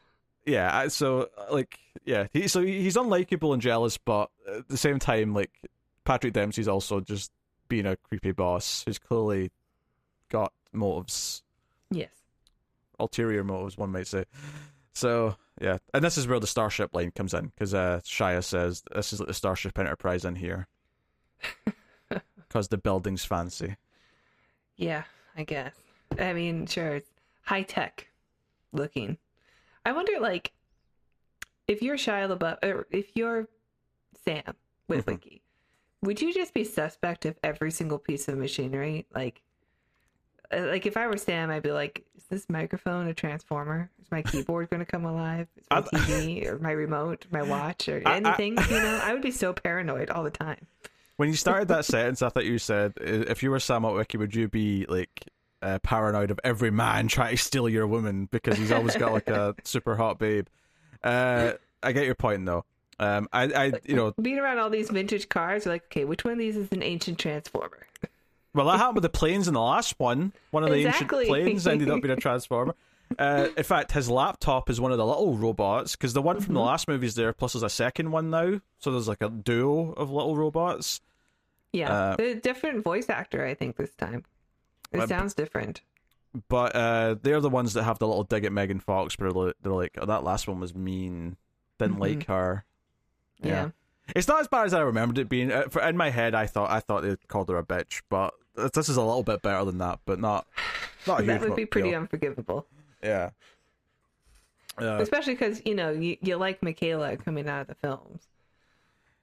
yeah, so like yeah, he so he's unlikable and jealous, but at the same time, like Patrick Dempsey's also just being a creepy boss who's clearly got motives, Yes. ulterior motives, one might say. So yeah, and this is where the Starship line comes in because uh, Shia says this is like the Starship Enterprise in here because the building's fancy. Yeah, I guess. I mean, sure, it's high tech looking. I wonder, like, if you're Shia LaBeouf, or if you're Sam Witwicky, would you just be suspect of every single piece of machinery? Like, uh, like if I were Sam, I'd be like, "Is this microphone a transformer? Is my keyboard going to come alive? Is my I- TV or my remote, my watch, or I- I- anything?" you know, I would be so paranoid all the time. When you started that sentence, I thought you said, "If you were Sam Witwicky, would you be like uh, paranoid of every man trying to steal your woman because he's always got like a super hot babe?" Uh, I get your point though. Um, I, I, you know, being around all these vintage cars, you're like, okay, which one of these is an ancient transformer? well, that happened with the planes in the last one. One of the Exactly. ancient planes ended up being a transformer. Uh, in fact, his laptop is one of the little robots because the one from the Mm-hmm. last movie is there. Plus, there's a second one now, so there's like a duo of little robots. Yeah, Uh, the different voice actor, I think this time. It Well, sounds different. But uh, they're the ones that have the little dig at Megan Fox, where they're like, oh, that last one was mean, didn't Mhm. like her. Yeah. Yeah. It's not as bad as I remembered it being. Uh, in my head, I thought I thought they called her a bitch, but this is a little bit better than that, but not not that would be pretty deal. unforgivable, Yeah. Uh, especially because you know you, you like Mikaela coming out of the films.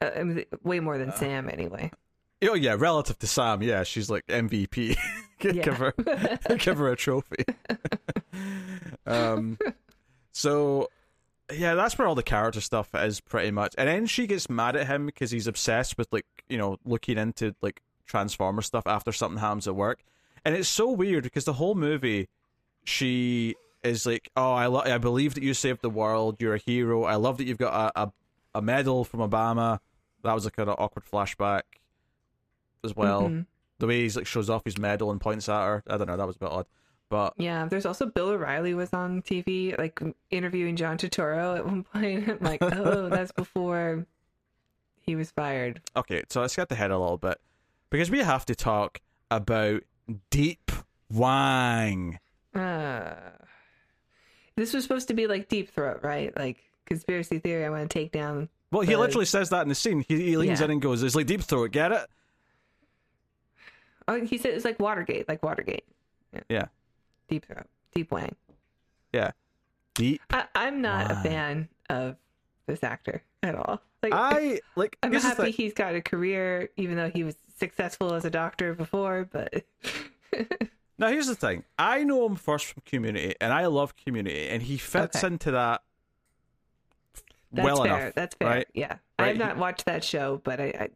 Uh, way more than Sam, anyway. Oh yeah, relative to Sam, yeah, she's like MVP. give her give her a trophy. um, so yeah, that's where all the character stuff is pretty much. And then she gets mad at him because he's obsessed with like you know looking into like Transformer stuff after something happens at work, and it's so weird because the whole movie, she is like, oh, I lo- I believe that you saved the world. You're a hero. I love that you've got a a, a medal from Obama. That was a kind of awkward flashback as well. Mhm. The way he's like shows off his medal and points at her. I don't know. That was a bit odd. But Yeah, there's also Bill O'Reilly was on TV, like interviewing John Turturro at one point. I'm like, oh, that's before he was fired. okay, so let's get the head a little bit because we have to talk about Deep Wang. Uh, this was supposed to be like Deep Throat, right? Like conspiracy theory. I want to take down. Well, he literally says that in the scene. He, he leans Yeah. in and goes, "It's like Deep Throat, get it?" Oh, he said it's like Watergate, like Watergate. Yeah. Deep Throat. Deep Wang. Yeah, Deep. I, I'm not a fan of this actor at all. Like I like. I'm happy thing. he's got a career, even though he was successful as a doctor before. But Now here's the thing. I know him first from Community, and I love Community, and he fits Okay. into that that's well fair. enough. that's fair. right? Yeah, I've not watched that show, but I, I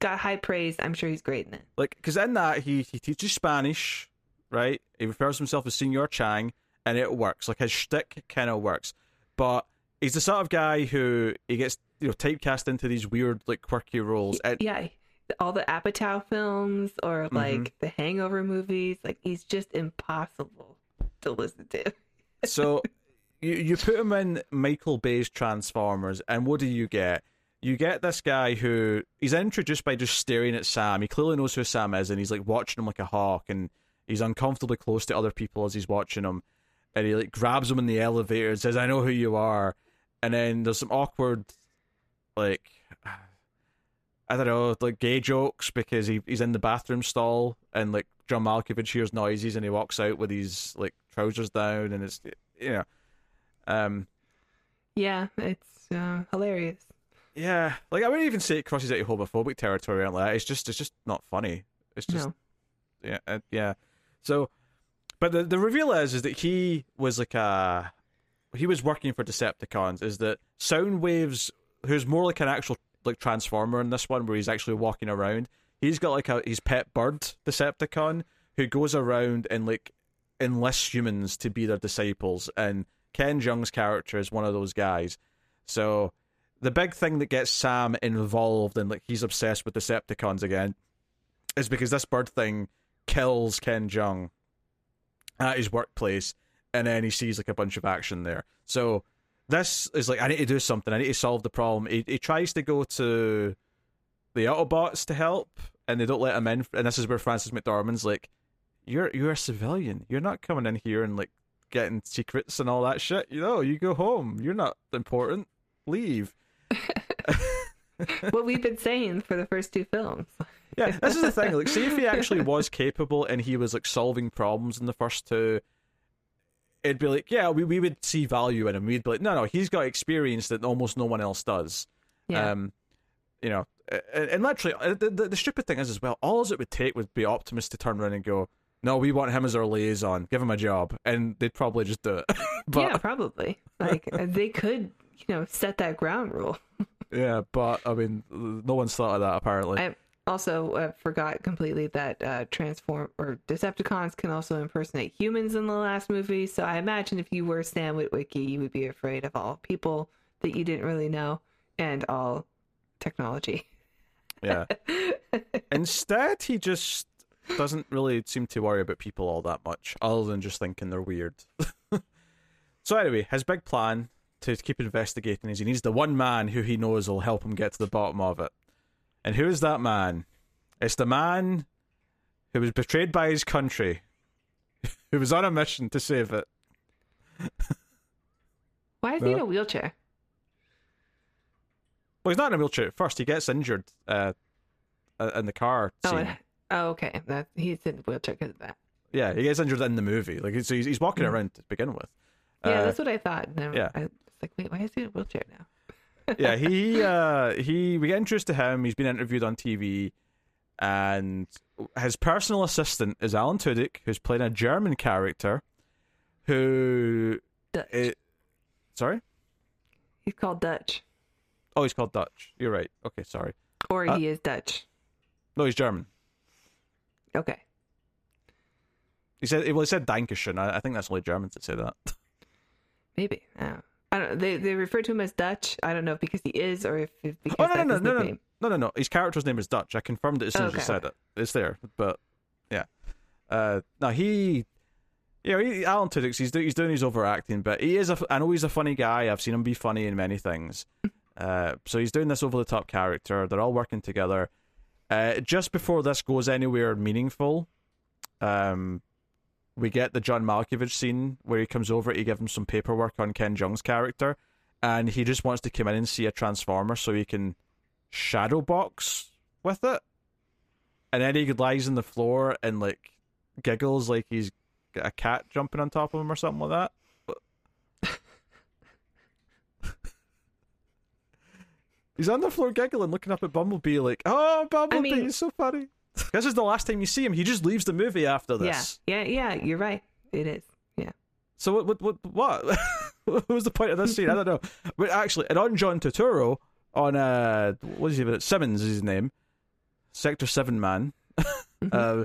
got high praise. I'm sure he's great in it. Like, because in that he he teaches Spanish, right? He refers to himself as Senor Chang, and it works. Like his shtick kind of works, but he's the sort of guy who he gets you know typecast into these weird like quirky roles. And, Yeah, all the Apatow films or Mm-hmm. like the Hangover movies, like he's just impossible to listen to. so you you put him in Michael Bay's Transformers, and what do you get? You get this guy who he's introduced by just staring at Sam. He clearly knows who Sam is, and he's like watching him like a hawk, and he's uncomfortably close to other people as he's watching him. And he like grabs him in the elevator and says, "I know who you are." And then there's some awkward, like, I don't know, like gay jokes because he he's in the bathroom stall and like John Malkovich hears noises and he walks out with his like trousers down and it's you know, um, Yeah, it's uh, hilarious. Yeah, like I wouldn't even say it crosses into homophobic territory or like that. It's just it's just not funny. It's just No. yeah, uh, yeah. So, but the the reveal is is that he was like a he was working for Decepticons. Is that Soundwaves, who's more like an actual like transformer in this one, where he's actually walking around. He's got like a his pet bird Decepticon who goes around and like enlists humans to be their disciples, and Ken Jeong's character is one of those guys. So the big thing that gets Sam involved and like he's obsessed with Decepticons again is because this bird thing kills Ken Jeong at his workplace, and then he sees like a bunch of action there. So this is like I need to do something. I need to solve the problem. He he tries to go to the Autobots to help, and they don't let him in. And this is where Frances McDormand's like, "You're you're a civilian. You're not coming in here and like getting secrets and all that shit. You know, you go home. You're not important. Leave." what we've been saying for the first two films. Yeah, this is the thing. Like, see if he actually was capable and he was like solving problems in the first two, it'd be like, yeah, we, we would see value in him. We'd be like, no, no, he's got experience that almost no one else does. Yeah. Um, you know, and, and literally, uh, the, the the stupid thing is as well. All it would take would be Optimus to turn around and go, "No, we want him as our liaison. Give him a job," and they'd probably just do it. but yeah, probably. Like uh, they could, you know, set that ground rule. yeah, but I mean, no one's thought of that apparently. I also uh, forgot completely that uh, transform or Decepticons can also impersonate humans in the last movie. So I imagine if you were Sam Witwicky, you would be afraid of all people that you didn't really know and all technology. Yeah. Instead, he just doesn't really seem to worry about people all that much, other than just thinking they're weird. so anyway, his big plan to keep investigating is he needs the one man who he knows will help him get to the bottom of it. And who is that man? It's the man who was betrayed by his country, who was on a mission to save it. Why is he in a wheelchair? Well, he's not in a wheelchair at first. He gets injured uh, uh, in the car Oh, scene. oh, okay. That he's in a wheelchair because of that. Yeah, he gets injured in the movie. Like he's he's, he's walking Mm. around to begin with. Yeah, Uh, that's what I thought. Then yeah. I like, wait, why is he in a wheelchair now? yeah, he uh he we get introduced to him. He's been interviewed on TV, and his personal assistant is Alan Tudyk, who's playing a German character, who Dutch. it, sorry, He's called Dutch, oh he's called Dutch. You're right. Okay, sorry. or Uh, he is Dutch. No, he's German. Okay. He said well he said Dankeschön. I, I think that's only Germans that say that. Maybe. Know. I don't. They they refer to him as Dutch. I don't know if because he is or if because Oh no no no his no no no no no. His character's name is Dutch. I confirmed it as soon as you said it. It's there, but yeah. Uh, no, he, you know, he, Alan Tudyk, he's do, he's doing his overacting, but he is a. I know he's a funny guy. I've seen him be funny in many things. Uh, so he's doing this over the top character. They're all working together. Uh, just before this goes anywhere meaningful, um, we get the John Malkovich scene where he comes over to give him some paperwork on Ken Jeong's character, and he just wants to come in and see a transformer so he can shadow box with it. And then he lies on the floor and like giggles like he's a cat jumping on top of him or something like that. He's on the floor giggling, looking up at Bumblebee, like, "Oh, Bumblebee, mean- he's so funny." This is the last time you see him. He just leaves the movie after this. Yeah, yeah, yeah. You're right. It is. Yeah. So what? What? What? What, what was the point of this scene? I don't know. But actually, and on John Turturro, on uh, what is he? Simmons is his name, Sector Seven man. uh,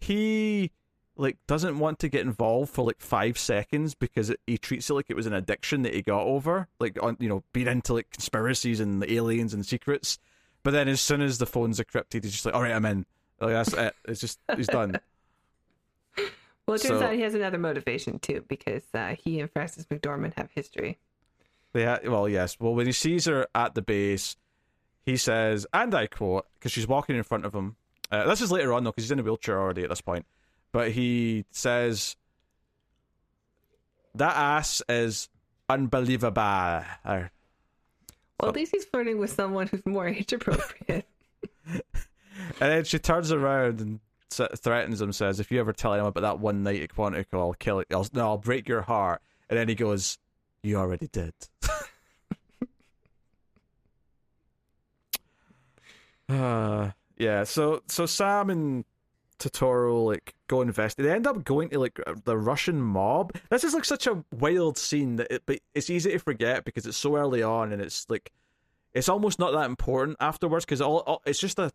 he like doesn't want to get involved for like five seconds because it, he treats it like it was an addiction that he got over, like on you know being into like conspiracies and the aliens and secrets. But then as soon as the phone's encrypted, he's just like, "All right, I'm in." Like that's it. It's just he's done. Well, it turns So- out he has another motivation too, because uh, he and Frances McDormand have history. Yeah, well, yes. Well, when he sees her at the base, he says, and I quote, because she's walking in front of him. Uh, this is later on, though, because he's in a wheelchair already at this point. But he says, that ass is unbelievable. Or- Well, at least he's flirting with someone who's more age appropriate. And then she turns around and threatens him, says, if you ever tell anyone about that one night at Quantico, I'll kill it. I'll, no, I'll break your heart. And then he goes, you already did. Uh, yeah, so so Sam and Turturro like go invest. They end up going to like the Russian mob. This is like such a wild scene that it, but it's easy to forget because it's so early on and it's like it's almost not that important afterwards because all, all it's just a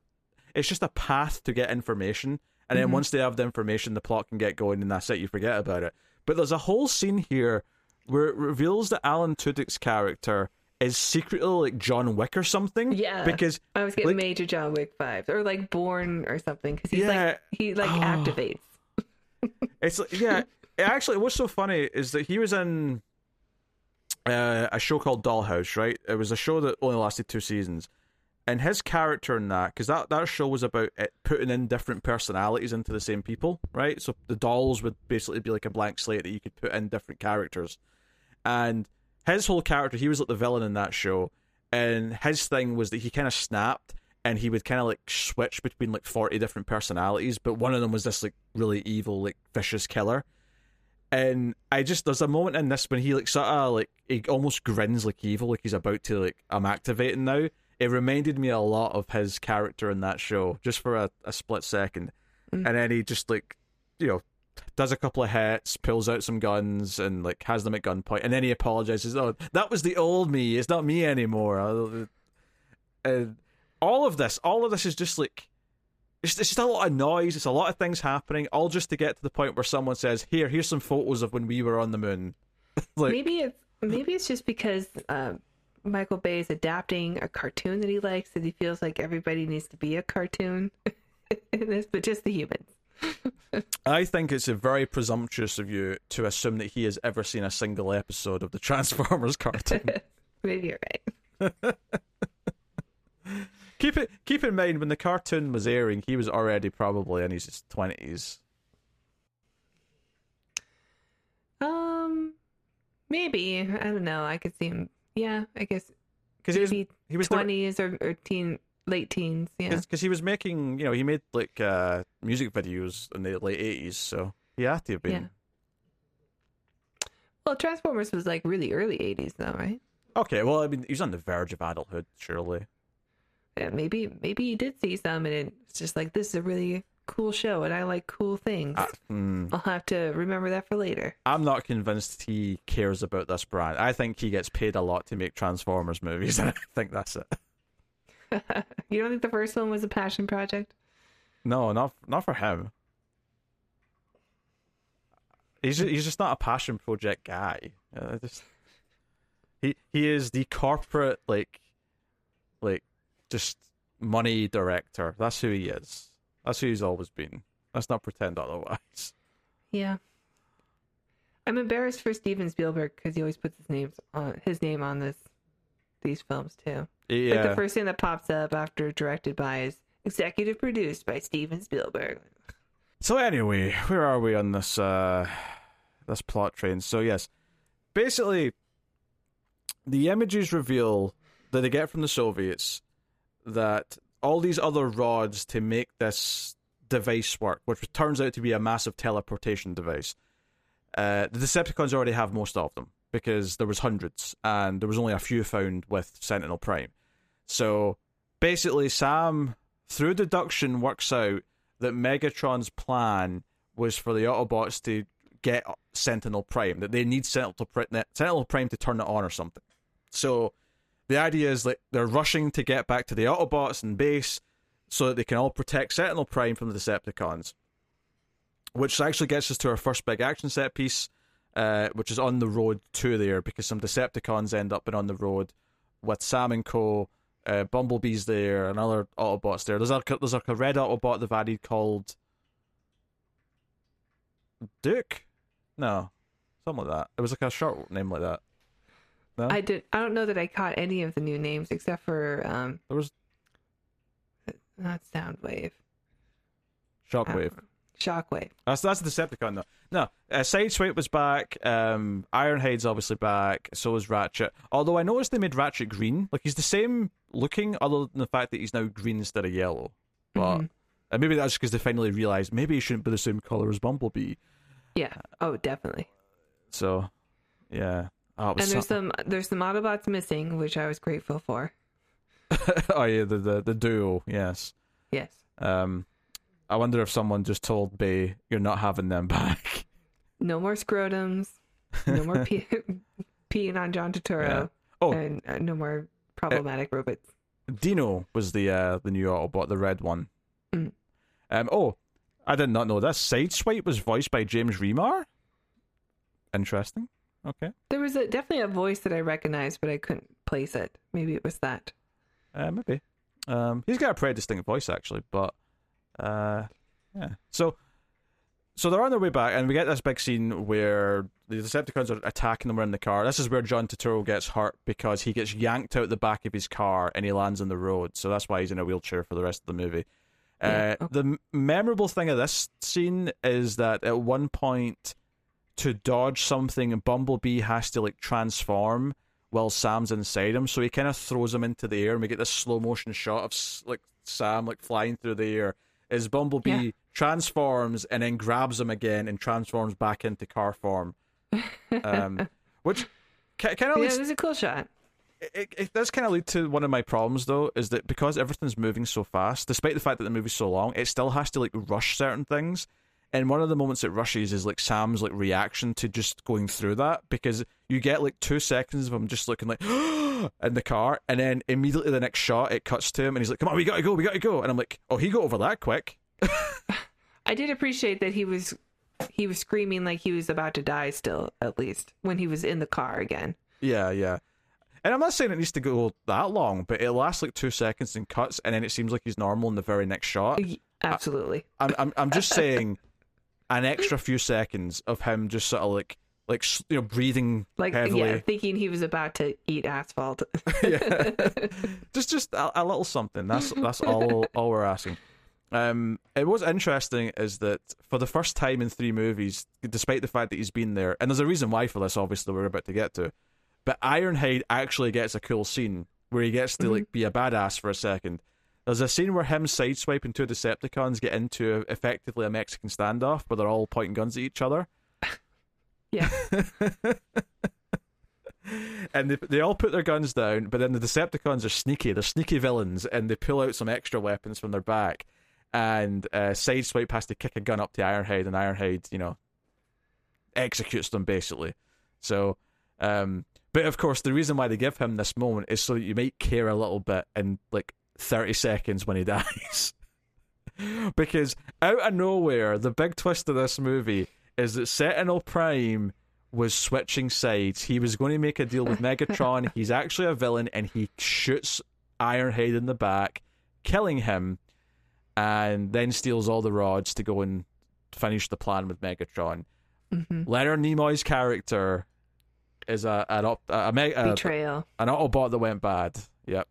it's just a path to get information and then Mhm. once they have the information the plot can get going and that's it you forget about it but there's a whole scene here where it reveals that alan tudyk's character is secretly like john wick or something Yeah. because I was getting Like- major John Wick vibes, or like Bourne or something, because he's Yeah. like he like Oh. activates. It's like, yeah. It actually, what's so funny is that he was in uh, a show called Dollhouse, right? It was a show that only lasted two seasons, and his character in that, because that that show was about it putting in different personalities into the same people, right? So the dolls would basically be like a blank slate that you could put in different characters, and his whole character, he was like the villain in that show, and his thing was that he kind of snapped and he would kind of like switch between like 40 different personalities but one of them was this like really evil like vicious killer. And i just there's a moment in this when he like sort of like he almost grins like evil like he's about to like i'm activating now. It reminded me a lot of his character in that show just for a, a split second. Mm. and then he just like you know does a couple of hits pulls out some guns and like has them at gunpoint and then he apologizes oh that was the old me it's not me anymore. Uh, and all of this all of this is just like it's, it's just a lot of noise it's a lot of things happening all just to get to the point where someone says here here's some photos of when we were on the moon. Like maybe it's maybe it's just because um, Michael Bay is adapting a cartoon that he likes, that he feels like everybody needs to be a cartoon in this, but just the humans. I think it's a very presumptuous of you to assume that he has ever seen a single episode of the Transformers cartoon. maybe you're right. keep it keep in mind when the cartoon was airing, he was already probably in his twenties. Um, maybe I don't know. I could see him. Yeah, I guess Because he was maybe he was the- twenties or, or teen, late teens. Yeah. because he was making you know he made like uh music videos in the late eighties, so he had to have been. Yeah. Well, Transformers was like really early '80s, though, right? Okay, well I mean he was on the verge of adulthood, surely. Yeah, maybe maybe he did see some, and it's just like this is a really cool show, and I like cool things. Uh, hmm. I'll have to remember that for later. I'm not convinced he cares about this brand. I think he gets paid a lot to make Transformers movies, and I think that's it. you don't think the first one was a passion project? No, not not for him. He's just, he's just not a passion project guy. Just, he he is the corporate like like just money director. That's who he is. That's who he's always been. Let's not pretend otherwise. Yeah. I'm embarrassed for Steven Spielberg because he always puts his names on his name on this these films too. Like the first thing that pops up after directed by is executive produced by Steven Spielberg. So anyway, where are we on this uh this plot train? So yes, basically the images reveal that they get from the Soviets that all these other rods to make this device work, which turns out to be a massive teleportation device. Uh, the Decepticons already have most of them because there was hundreds, and there was only a few found with Sentinel Prime. So basically, Sam, through deduction, works out that Megatron's plan was for the Autobots to get Sentinel Prime, that they need Sentinel, Prime to turn it on or something. So the idea is that they're rushing to get back to the Autobots and base so that they can all protect Sentinel Prime from the Decepticons. Which actually gets us to our first big action set piece, uh, which is on the road to there because some Decepticons end up being on the road with Sam and Co. Uh, Bumblebee's there, and other Autobots there. There's like a, there's like a red Autobot they've added called Duke. No, something like that. It was like a short name like that. No, I did. I don't know that I caught any of the new names except for um, there was not Soundwave, Shockwave. Shockwave. That's that's the Decepticon though. No, uh, Sideswipe was back. Um, Ironhide's obviously back. So is Ratchet. Although I noticed they made Ratchet green. Like he's the same looking, other than the fact that he's now green instead of yellow. But Mhm. uh, maybe that's because they finally realized maybe he shouldn't be the same color as Bumblebee. Yeah. Oh, definitely. So, yeah. Oh, And there's so- some there's some Autobots missing, which I was grateful for. oh yeah, the, the the duo. Yes. Yes. Um, I wonder if someone just told Bay you're not having them back. No more scrotums. No more pee- peeing on John Turturro. Yeah. Oh. And uh, no more problematic robots. Dino was the uh, the new Autobot, the red one. Mm. Um. Oh, I did not know this. Sideswipe was voiced by James Remar. Interesting. Okay. There was a, definitely a voice that I recognized, but I couldn't place it. Maybe it was that. Uh, maybe. Um, he's got a pretty distinct voice actually, but uh, yeah. So, so they're on their way back, and we get this big scene where the Decepticons are attacking them in the car. This is where John Turturro gets hurt because he gets yanked out the back of his car and he lands on the road. So that's why he's in a wheelchair for the rest of the movie. Yeah, Uh, okay. The memorable thing of this scene is that at one point, to dodge something, Bumblebee has to like transform while Sam's inside him. So he kind of throws him into the air, and we get this slow motion shot of like Sam like flying through the air. As Bumblebee Yeah. transforms and then grabs him again and transforms back into car form, um, which kind of yeah, leads it was a cool shot. it, it does kind of lead to one of my problems though is that because everything's moving so fast despite the fact that the movie's so long it still has to like rush certain things and one of the moments it rushes is like sam's like reaction to just going through that because you get like two seconds of him just looking like in the car and then immediately the next shot it cuts to him and he's like come on we gotta go we gotta go and i'm like oh he got over that quick I did appreciate that he was he was screaming like he was about to die still, at least, when he was in the car again. yeah yeah and i'm not saying it needs to go that long but it lasts like two seconds and cuts and then it seems like he's normal in the very next shot Absolutely. I'm I'm I'm just saying an extra few seconds of him just sort of like like you know breathing like heavily. yeah, thinking he was about to eat asphalt. Yeah. just just a, a little something. That's that's all all we're asking. Um, it was interesting is that for the first time in three movies, despite the fact that he's been there, and there's a reason why for this, obviously we're about to get to, but Ironhide actually gets a cool scene where he gets to like be a badass for a second. There's a scene where him sideswiping two Decepticons get into effectively a Mexican standoff where they're all pointing guns at each other. yeah. and they, they all put their guns down, but then the Decepticons are sneaky. They're sneaky villains, and they pull out some extra weapons from their back. And uh, Sideswipe has to kick a gun up to Ironhide, and Ironhide, you know, executes them basically. So, um, but of course, the reason why they give him this moment is so that you might care a little bit and like 30 seconds when he dies. because out of nowhere, the big twist of this movie is that Sentinel Prime was switching sides. He was going to make a deal with Megatron. He's actually a villain, and he shoots Ironhide in the back, killing him, and then steals all the rods to go and finish the plan with Megatron. hmm Leonard Nimoy's character is a an, op, a, a, a, Betrayal. an Autobot that went bad. Yep,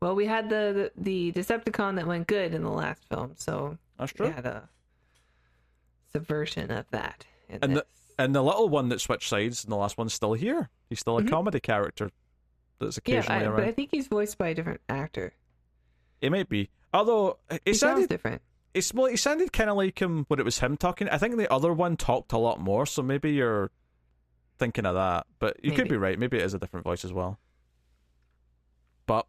Well, we had the, the Decepticon that went good in the last film, so that's we had a subversion of that. And the- And the little one that switched sides in the last one's still here. He's still a Mhm. comedy character that's yeah, occasionally I, around. but I think he's voiced by a different actor. It might be. Although He it sounds sounded different. it's well, it sounded kind of like him when it was him talking. I think the other one talked a lot more, so maybe you're thinking of that. But you could be right. Maybe it is a different voice as well. But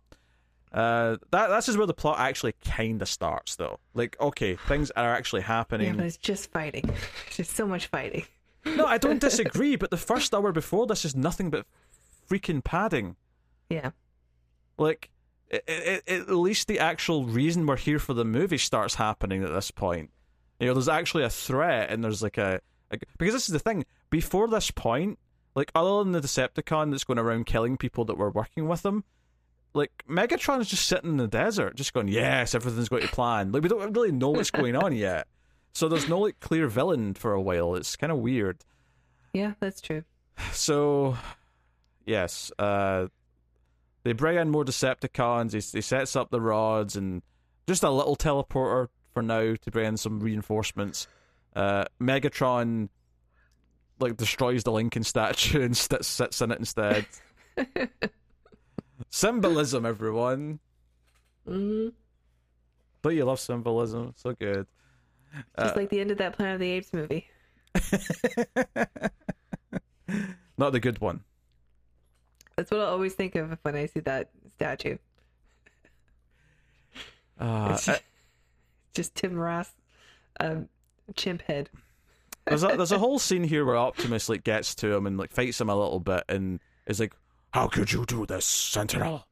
uh, that that's is where the plot actually kind of starts, though. Like, okay, things are actually happening. Yeah, but it's just fighting. just so much fighting. no, I don't disagree. But the first hour before this is nothing but freaking padding. Yeah. Like, it, it, it, at least the actual reason we're here for the movie starts happening at this point. You know, there's actually a threat, and there's like a, a because this is the thing. Before this point, like other than the Decepticon that's going around killing people that were working with him, like Megatron's just sitting in the desert, just going, "Yes, everything's going to plan." Like we don't really know what's going on yet, so there's no like clear villain for a while. It's kind of weird. Yeah, that's true. So, yes, uh, they bring in more Decepticons. He, he sets up the rods and just a little teleporter for now to bring in some reinforcements. Uh, Megatron like destroys the Lincoln statue and st- sits in it instead. Symbolism, everyone. hmm Don't you love symbolism? So good. Just Uh, like the end of that Planet of the Apes movie. Not the good one. That's what I always think of when I see that statue. Uh, just, just Tim Roth, um, chimp head. there's a there's a whole scene here where Optimus like gets to him and like fights him a little bit and is like, "How could you do this, Sentinel?"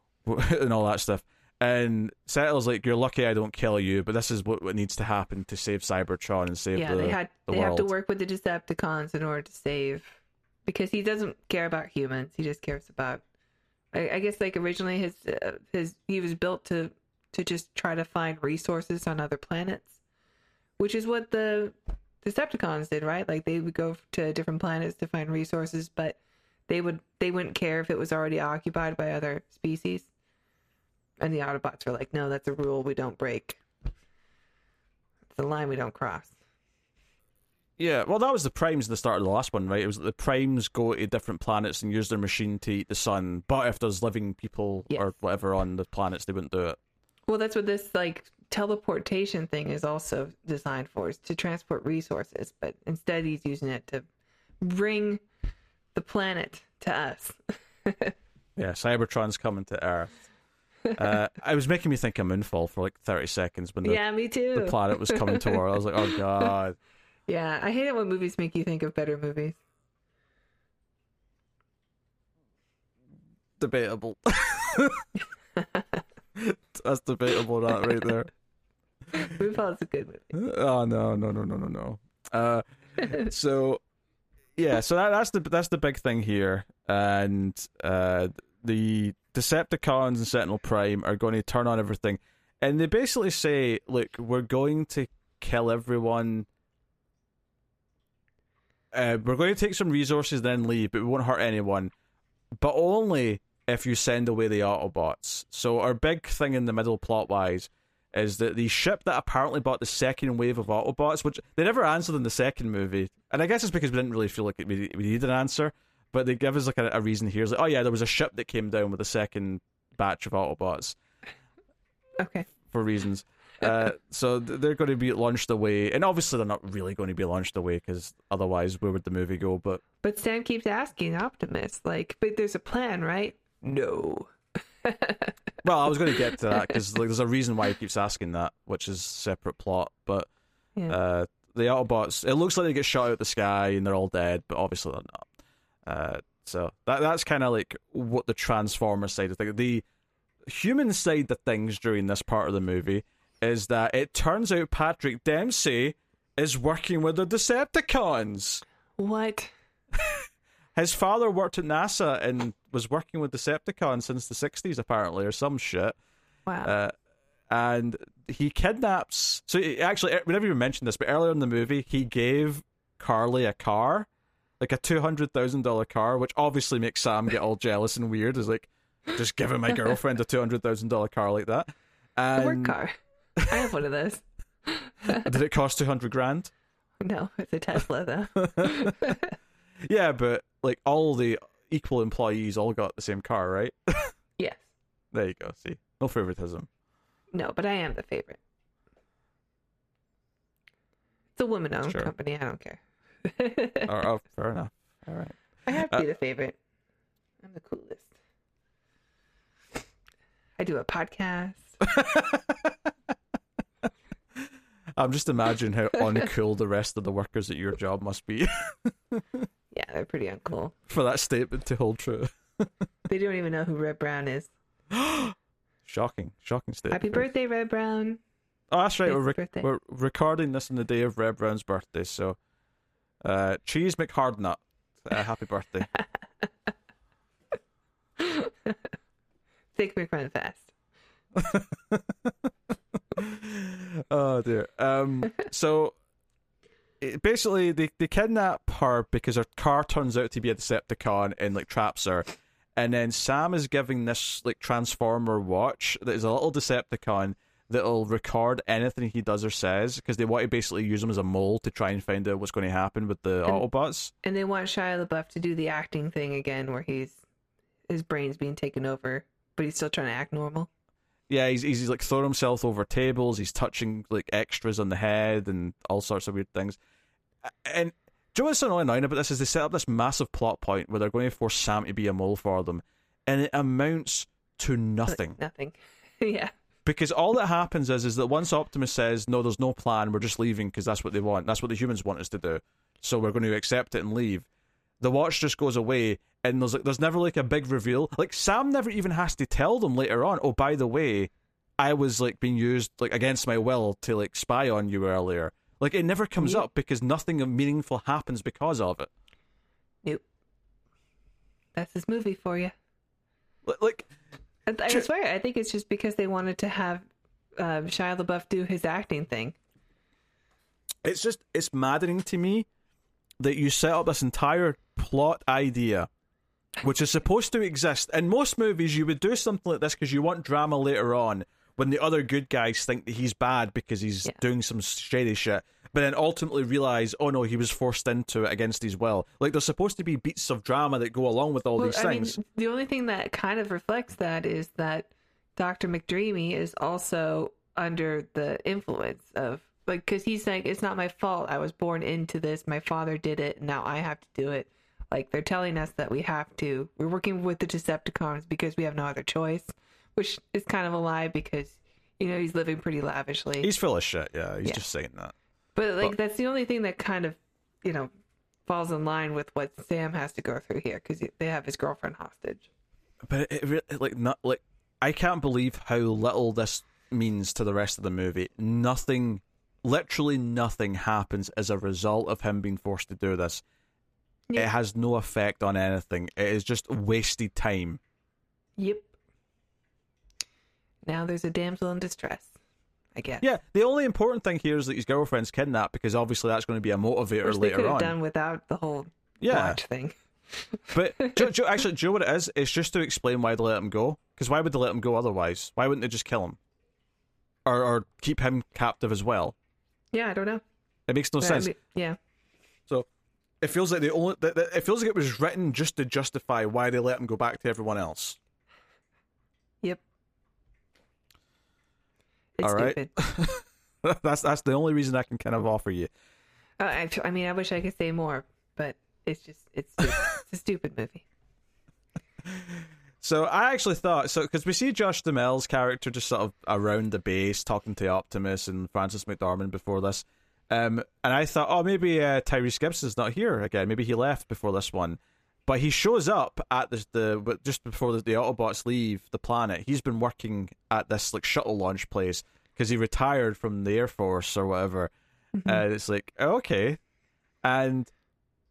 and all that stuff. And Sentinel's like, "You're lucky I don't kill you, but this is what, what needs to happen to save Cybertron and save yeah, the they had the they world." have to work with the Decepticons in order to save, because he doesn't care about humans. He just cares about. I, I guess like originally his uh, his he was built to to just try to find resources on other planets, which is what the Decepticons did, right? Like they would go to different planets to find resources, but they would they wouldn't care if it was already occupied by other species. And the Autobots were like, "No, that's a rule we don't break. It's a line we don't cross." Yeah, well, that was the primes at the start of the last one, right? It was the primes go to different planets and use their machine to eat the sun, but if there's living people Yes. or whatever on the planets, they wouldn't do it. Well, that's what this like teleportation thing is also designed for, is to transport resources. But instead, he's using it to bring the planet to us. Yeah, Cybertron's coming to Earth. Uh, it was making me think of Moonfall for like 30 seconds when the, yeah, me too. the planet was coming toward. I was like, oh god. yeah, I hate it when movies make you think of better movies. Debatable. That's debatable, that right there. Moonfall is a good movie. Oh no, no, no, no, no, no. Uh, so yeah, so that, that's the that's the big thing here, and uh, the Decepticons and Sentinel Prime are going to turn on everything, and they basically say, "Look, we're going to kill everyone. Uh, we're going to take some resources, then leave, but we won't hurt anyone, but only if you send away the Autobots." So our big thing in the middle, plot wise is that the ship that apparently bought the second wave of Autobots, which they never answered in the second movie, and I guess it's because we didn't really feel like we, we needed an answer, but they give us like a, a reason here. It's like, oh yeah, there was a ship that came down with a second batch of Autobots Okay. for reasons. Uh, so th- they're going to be launched away, and obviously they're not really going to be launched away because otherwise, where would the movie go? But But Sam keeps asking Optimus, like, but there's a plan, right? No. Well, I was going to get to that because like, there's a reason why he keeps asking that, which is separate plot. But Yeah. Uh, the Autobots, it looks like they get shot out of the sky and they're all dead, but obviously they're not. Uh, so that that's kind of like what the Transformer side of things. The human side of things during this part of the movie is that it turns out Patrick Dempsey is working with the Decepticons. what? His father worked at NASA and was working with Decepticons since the 60s, apparently, or some shit. Wow. Uh, and he kidnaps. So he, actually, we never even mentioned this, but earlier in the movie, he gave Carly a car, like a two hundred thousand dollar car, which obviously makes Sam get all jealous and weird. Is like, just giving my girlfriend a two hundred thousand dollar car like that. a And work car. I have one of those. did it cost two hundred grand? No, it's a Tesla though. Yeah, but like all the equal employees all got the same car, right? yes. there you go. See, no favoritism. No, but I am the favorite. It's a woman-owned Sure. company. I don't care. oh, oh, fair enough. All right. I have to Uh, be the favorite. I'm the coolest. I do a podcast. I'm just imagining how uncool the rest of the workers at your job must be Yeah, they're pretty uncool. for that statement to hold true. They don't even know who Red Brown is. Shocking, shocking statement. Happy birthday, Red Brown. Oh, that's right. We're, birthday. we're recording this on the day of Red Brown's birthday, so uh, Cheese McHardnut, uh, happy birthday. Think quick, run fast. oh dear. Um. So it, basically, they they kidnap her because her car turns out to be a Decepticon and like traps her. And then Sam is giving this like Transformer watch that is a little Decepticon that'll record anything he does or says because they want to basically use him as a mole to try and find out what's going to happen with the And- Autobots. And they want Shia LaBeouf to do the acting thing again, where he's his brain's being taken over, but he's still trying to act normal. Yeah, he's, he's like throwing himself over tables. He's touching like extras on the head and all sorts of weird things. And do you know what's so annoying about this is they set up this massive plot point where they're going to force Sam to be a mole for them, and it amounts to nothing nothing. yeah. because all that happens is is that once Optimus says no, there's no plan, we're just leaving because that's what they want. That's what the humans want us to do. So we're going to accept it and leave. The watch just goes away, and there's like there's never like a big reveal. Like Sam never even has to tell them later on. Oh, by the way, I was like being used like against my will to like spy on you earlier. Like it never comes up because nothing meaningful happens because of it. Nope. That's his movie for you. Li- Like I, I swear, I think it's just because they wanted to have uh, Shia LaBeouf do his acting thing. it's just it's maddening to me that you set up this entire plot idea which is supposed to exist in most movies you would do something like this because you want drama later on when the other good guys think that he's bad because he's Yeah. doing some shady shit but then ultimately realize oh no he was forced into it against his will like there's supposed to be beats of drama that go along with all Well, these I things mean, the only thing that kind of reflects that is that Dr. McDreamy is also under the influence of like because he's like it's not my fault. I was born into this. My father did it. Now I have to do it. Like they're telling us that we have to we're working with the Decepticons because we have no other choice which is kind of a lie because you know he's living pretty lavishly. He's full of shit. Yeah he's Yeah. just saying that. But like But- that's the only thing that kind of, you know, falls in line with what Sam has to go through here because they have his girlfriend hostage. but it, re- like not like I can't believe how little this means to the rest of the movie. Nothing, literally nothing happens as a result of him being forced to do this. Yeah. It has no effect on anything. It is just wasted time. Yep. Now there's a damsel in distress, I guess. Yeah, the only important thing here is that his girlfriend's kidnapped because obviously that's going to be a motivator Which they could later have on. done without the whole yeah, watch thing. but do, do, actually, do you know what it is? It's just to explain why they let him go. Because why would they let him go otherwise? Why wouldn't they just kill him, or or keep him captive as well? Yeah, I don't know. It makes no But I sense. mean, yeah. So it feels like the only that, that- it feels like it was written just to justify why they let him go back to everyone else. Yep. It's All right. stupid. that's that's the only reason I can kind of offer you. Uh, I, I mean, I wish I could say more, but it's just it's stupid. it's a stupid movie. So I actually thought so because we see Josh Duhamel's character just sort of around the base talking to Optimus and Frances McDormand before this, um, and I thought, oh, maybe uh, Tyrese Gibson's not here again. Maybe he left before this one, but he shows up at the but just before the, the Autobots leave the planet. He's been working at this like shuttle launch place because he retired from the Air Force or whatever. And it's like okay, and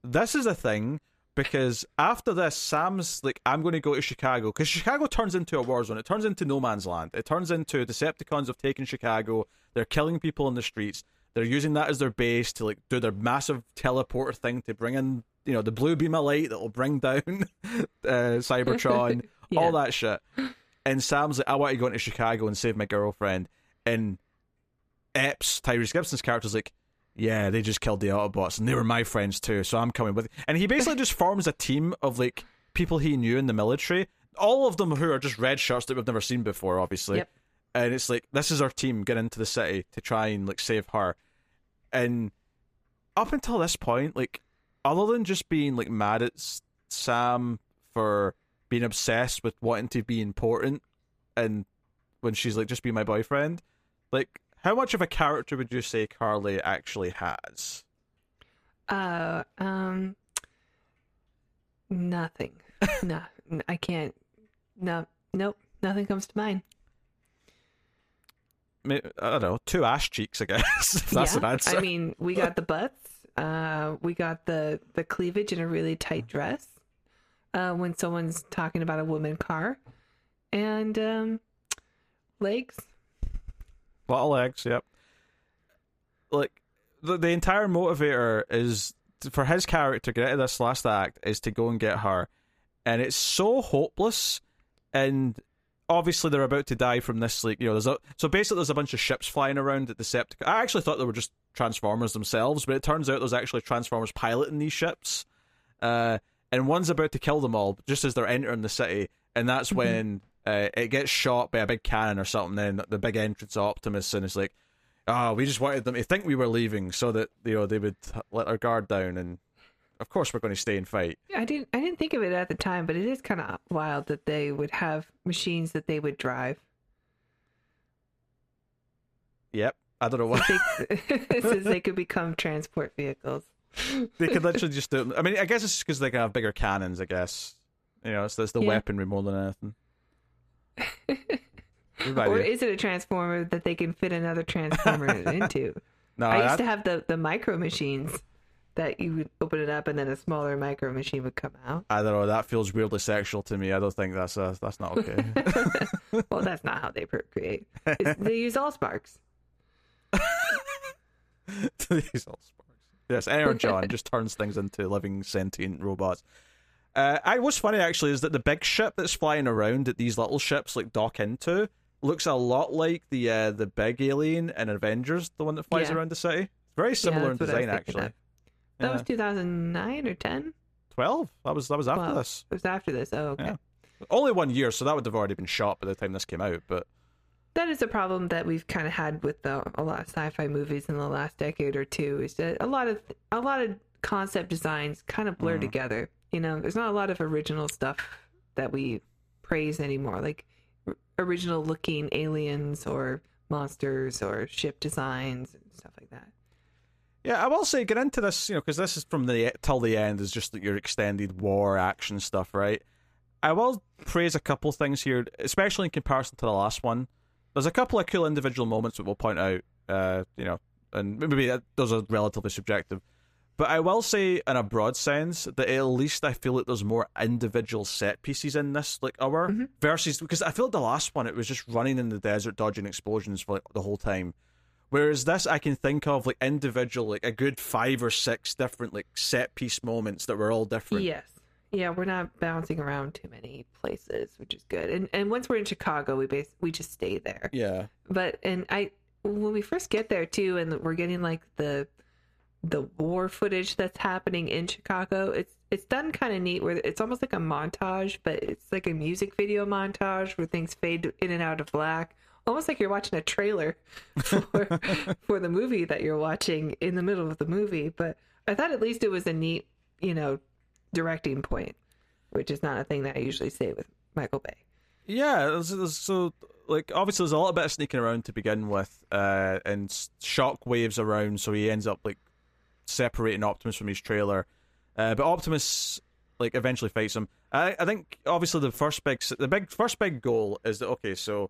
this is a thing because after this, Sam's like, I'm going to go to Chicago because Chicago turns into a war zone. It turns into no man's land. It turns into Decepticons have taken Chicago. They're killing people in the streets. They're using that as their base to like do their massive teleporter thing to bring in, you know, the blue beam of light that will bring down uh, Cybertron, Yeah. all that shit. And Sam's like, I want to go into Chicago and save my girlfriend. And Epps, Tyrese Gibson's character's like, yeah, they just killed the Autobots and they were my friends too, so I'm coming with. And he basically just forms a team of like people he knew in the military, all of them who are just red shirts that we've never seen before, obviously. Yep. And it's like this is our team get into the city to try and like save her, and up until this point, like other than just being like mad at Sam for being obsessed with wanting to be important, and when she's like just be my boyfriend, like how much of a character would you say Carly actually has? Uh, um, nothing. no, I can't. No, nope. Nothing comes to mind. I don't know, two ass cheeks, I guess. that's yeah, an answer. I mean, we got the butts. Uh, we got the the cleavage in a really tight dress. Uh, when someone's talking about a woman car, and um, legs. A lot of legs, yep. Like the the entire motivator is for his character get out of this last act is to go and get her, and it's so hopeless. And obviously they're about to die from this. Like you know, there's a so basically there's a bunch of ships flying around at the Decepticon. I actually thought they were just Transformers themselves, but it turns out there's actually Transformers piloting these ships. Uh, and one's about to kill them all just as they're entering the city, and that's when uh, it gets shot by a big cannon or something. Then the big entrance of Optimus, and it's like, oh, we just wanted them to think we were leaving so that you know they would let our guard down, and of course we're going to stay and fight. I didn't. I didn't think of it at the time, but it is kind of wild that they would have machines that they would drive. Yep, I don't know what They, says they could become transport vehicles. they could literally just do. I mean, I guess it's because they can have bigger cannons. I guess you know, it's, it's the Yeah. weaponry more than anything. Or is it a transformer that they can fit another transformer into? no, I used to have the the micro machines that you would open it up and then a smaller micro machine would come out. I don't know. That feels weirdly sexual to me. I don't think that's uh that's not okay. well, that's not how they procreate. It's, they use all sparks. These all sparks. Yes, Air John just turns things into living sentient robots. Uh, I what's funny actually is that the big ship that's flying around that these little ships like dock into looks a lot like the uh, the big alien in Avengers, the one that flies Yeah. around the city. Very similar in that's what I was design actually. of. That Yeah. was 2009 or 10. Twelve. That was that was after Well, this. It was after this. Oh, okay. Yeah. Only one year, so that would have already been shot by the time this came out. But That is a problem that we've kind of had with the, a lot of sci-fi movies in the last decade or two. Is that a lot of a lot of concept designs kind of blur Mhm. together. You know, there's not a lot of original stuff that we praise anymore, like r- original looking aliens or monsters or ship designs and stuff like that. Yeah, I will say get into this, you know, because this is from the till the end is just like your extended war action stuff, right? I will praise a couple things here, especially in comparison to the last one. There's a couple of cool individual moments that we'll point out, uh, you know, and maybe that, those are relatively subjective. But I will say, in a broad sense, that at least I feel like there's more individual set pieces in this, like hour Mhm. versus because I feel like the last one it was just running in the desert, dodging explosions for like the whole time. Whereas this, I can think of like individual, like a good five or six different like set piece moments that were all different. Yes. Yeah, we're not bouncing around too many places, which is good. And and once we're in Chicago, we base we just stay there. Yeah. But and I when we first get there too, and we're getting like the the war footage that's happening in Chicago. It's it's done kind of neat where it's almost like a montage, but it's like a music video montage where things fade in and out of black, almost like you're watching a trailer for for the movie that you're watching in the middle of the movie. But I thought at least it was a neat, you know, directing point, which is not a thing that I usually say with Michael Bay. Yeah, so like obviously there's a little bit of sneaking around to begin with, uh, and shock waves around, so he ends up like separating Optimus from his trailer. Uh, but Optimus like eventually fights him. I I think obviously the first big the big first big goal is that okay, so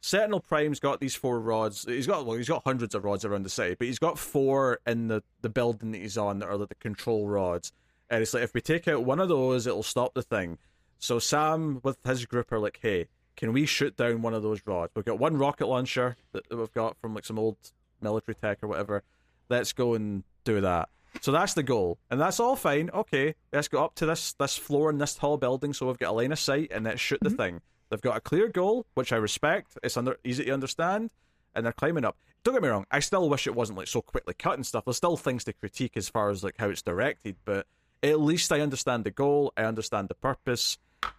Sentinel Prime's got these four rods. He's got well, he's got hundreds of rods around the city, but he's got four in the the building that he's on that are like the control rods. And it's like if we take out one of those, it'll stop the thing. So Sam with his group are like, "Hey, can we shoot down one of those rods? We've got one rocket launcher that that we've got from like some old military tech or whatever. Let's go and do that." So that's the goal, and that's all fine. Okay, let's go up to this this floor in this tall building, so we've got a line of sight, and let's shoot the mm-hmm. thing. They've got a clear goal, which I respect. It's under easy to understand, and they're climbing up. Don't get me wrong, I still wish it wasn't like so quickly cut and stuff. There's still things to critique as far as like how it's directed, but at least I understand the goal. I understand the purpose.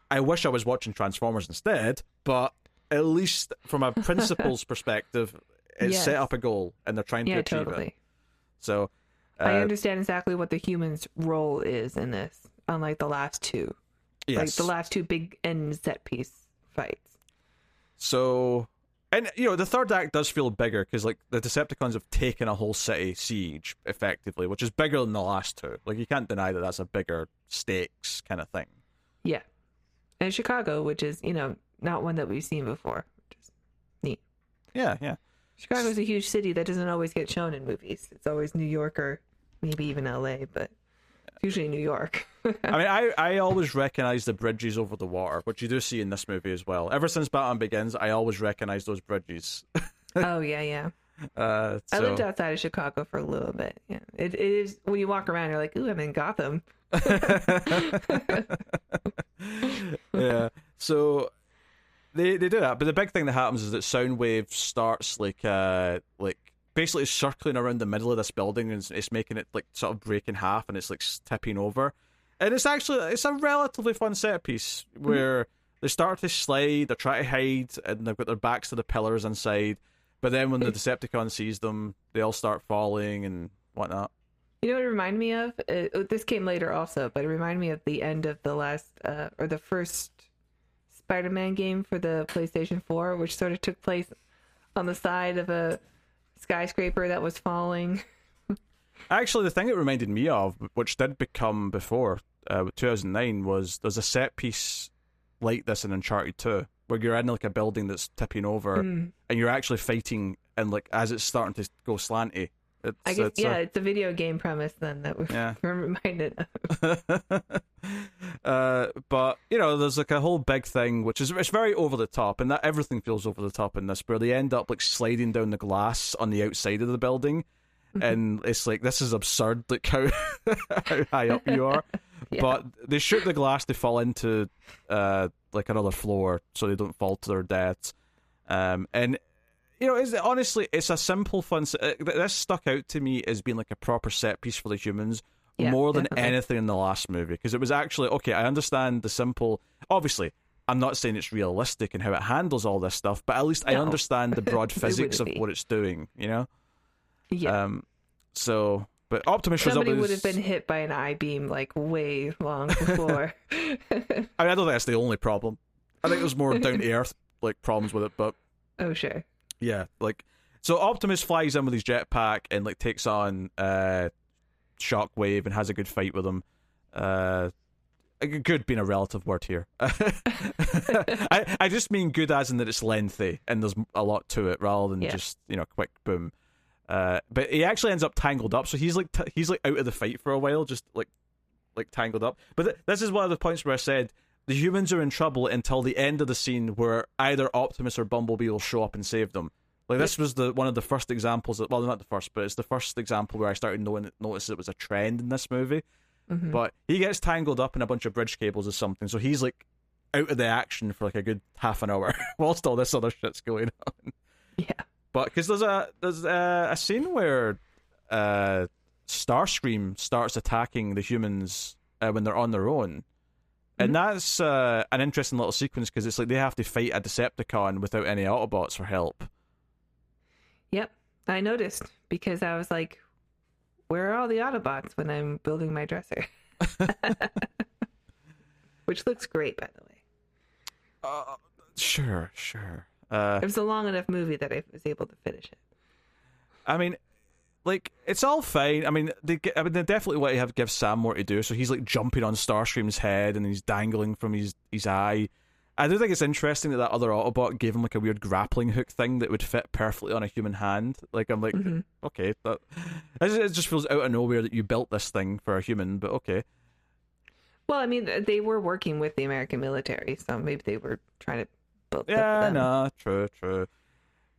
I wish I was watching Transformers instead, but at least from a principles perspective, it's Yes. set up a goal and they're trying to achieve totally. it. So I Uh, understand exactly what the human's role is in this, unlike the last two. Like the last two big end set piece fights. So, and you know, the third act does feel bigger because like the Decepticons have taken a whole city siege effectively, which is bigger than the last two. Like you can't deny that that's a bigger stakes kind of thing. Yeah. And Chicago, which is, you know, not one that we've seen before. Which is neat. Yeah, yeah. Chicago's a huge city that doesn't always get shown in movies. It's always New York or maybe even LA, but usually New York. I mean, I, I always recognize the bridges over the water, which you do see in this movie as well. Ever since Batman Begins, I always recognize those bridges. oh yeah, yeah. Uh, I lived outside of Chicago for a little bit. Yeah. It, it is when you walk around you're like, "Ooh, I'm in Gotham." yeah. So they they do that, but the big thing that happens is that Soundwave starts like uh like basically it's circling around the middle of this building and it's, it's making it like sort of break in half and it's like tipping over. And it's actually it's a relatively fun set piece where they start to slide, they're trying to hide, and they've got their backs to the pillars inside. But then when the Decepticon sees them, they all start falling and whatnot. You know what it reminded me of? Uh, this came later also, but it reminded me of the end of the last uh, or the first Spider-Man game for the PlayStation 4, which sort of took place on the side of a skyscraper that was falling. Actually, the thing it reminded me of, which did become before uh, 2009, was there's a set piece like this in Uncharted 2, where you're in like a building that's tipping over, Mm. and you're actually fighting, and like as it's starting to go slanty. It's, I guess it's yeah, a- it's a video game premise then that we're, Yeah. we're reminded of. uh, but you know, there's like a whole big thing, which is it's very over the top, and that everything feels over the top in this, where they end up like sliding down the glass on the outside of the building, Mm-hmm. and it's like this is absurd, like how how high up you are. Yeah. But they shoot the glass, they fall into uh like another floor, so they don't fall to their deaths. Um, and you know, it's, honestly, it's a simple, fun. uh, This stuck out to me as being like a proper set piece for the humans Yeah, more than definitely. anything in the last movie because it was actually okay. I understand the simple. Obviously, I'm not saying it's realistic and how it handles all this stuff, but at least I understand the broad physics of what it's doing. You know. Yeah. Um. So, but Optimus. Somebody would have been hit by an I beam like way long before. I mean, I don't think that's the only problem. I think there's more down to earth like problems with it, but oh sure. Yeah, like so Optimus flies in with his jetpack and like takes on uh Shockwave and has a good fight with him. Uh good being a relative word here. I I just mean good as in that it's lengthy and there's a lot to it rather than Yeah. just, you know, quick boom. Uh but he actually ends up tangled up, so he's like t- he's like out of the fight for a while just like like tangled up. But th- this is one of the points where I said the humans are in trouble until the end of the scene where either Optimus or Bumblebee will show up and save them. Like this was the one of the first examples. That, well, not the first, but it's the first example where I started knowing notice it was a trend in this movie. Mhm. But he gets tangled up in a bunch of bridge cables or something, so he's like out of the action for like a good half an hour whilst all this other shit's going on. Yeah. But because there's a there's a, a scene where uh, Starscream starts attacking the humans uh, when they're on their own, and that's uh, an interesting little sequence because it's like they have to fight a Decepticon without any Autobots for help. Yep. I noticed because I was like, where are all the Autobots when I'm building my dresser? Which looks great, by the way. Uh, sure, sure. Uh, It was a long enough movie that I was able to finish it. I mean, like it's all fine. I mean, they I mean they definitely want to have give Sam more to do. So he's like jumping on Starscream's head and he's dangling from his his eye. I do think it's interesting that that other Autobot gave him like a weird grappling hook thing that would fit perfectly on a human hand. Like I'm like, Mhm. okay, that it just- feels out of nowhere that you built this thing for a human, but okay. Well, I mean, they were working with the American military, so maybe they were trying to build. Yeah, no, true, true.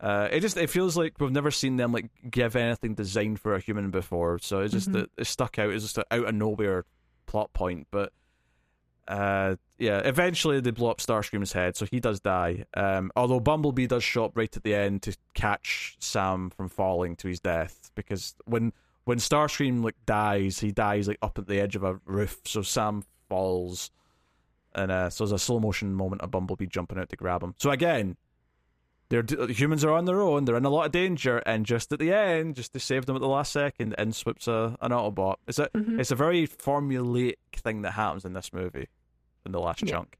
Uh, it just it feels like we've never seen them like give anything designed for a human before, so it's just Mhm. it, it stuck out. It's just an out of nowhere plot point, but uh, yeah, eventually they blow up Starscream's head, so he does die. Um, although Bumblebee does show up right at the end to catch Sam from falling to his death, because when when Starscream like dies, he dies like up at the edge of a roof, so Sam falls. And uh, so there's a slow motion moment of Bumblebee jumping out to grab him. So again, they're humans are on their own. They're in a lot of danger, and just at the end, just to save them at the last second, in swoops a an Autobot. It's a Mhm. it's a very formulaic thing that happens in this movie, in the last Yeah. chunk.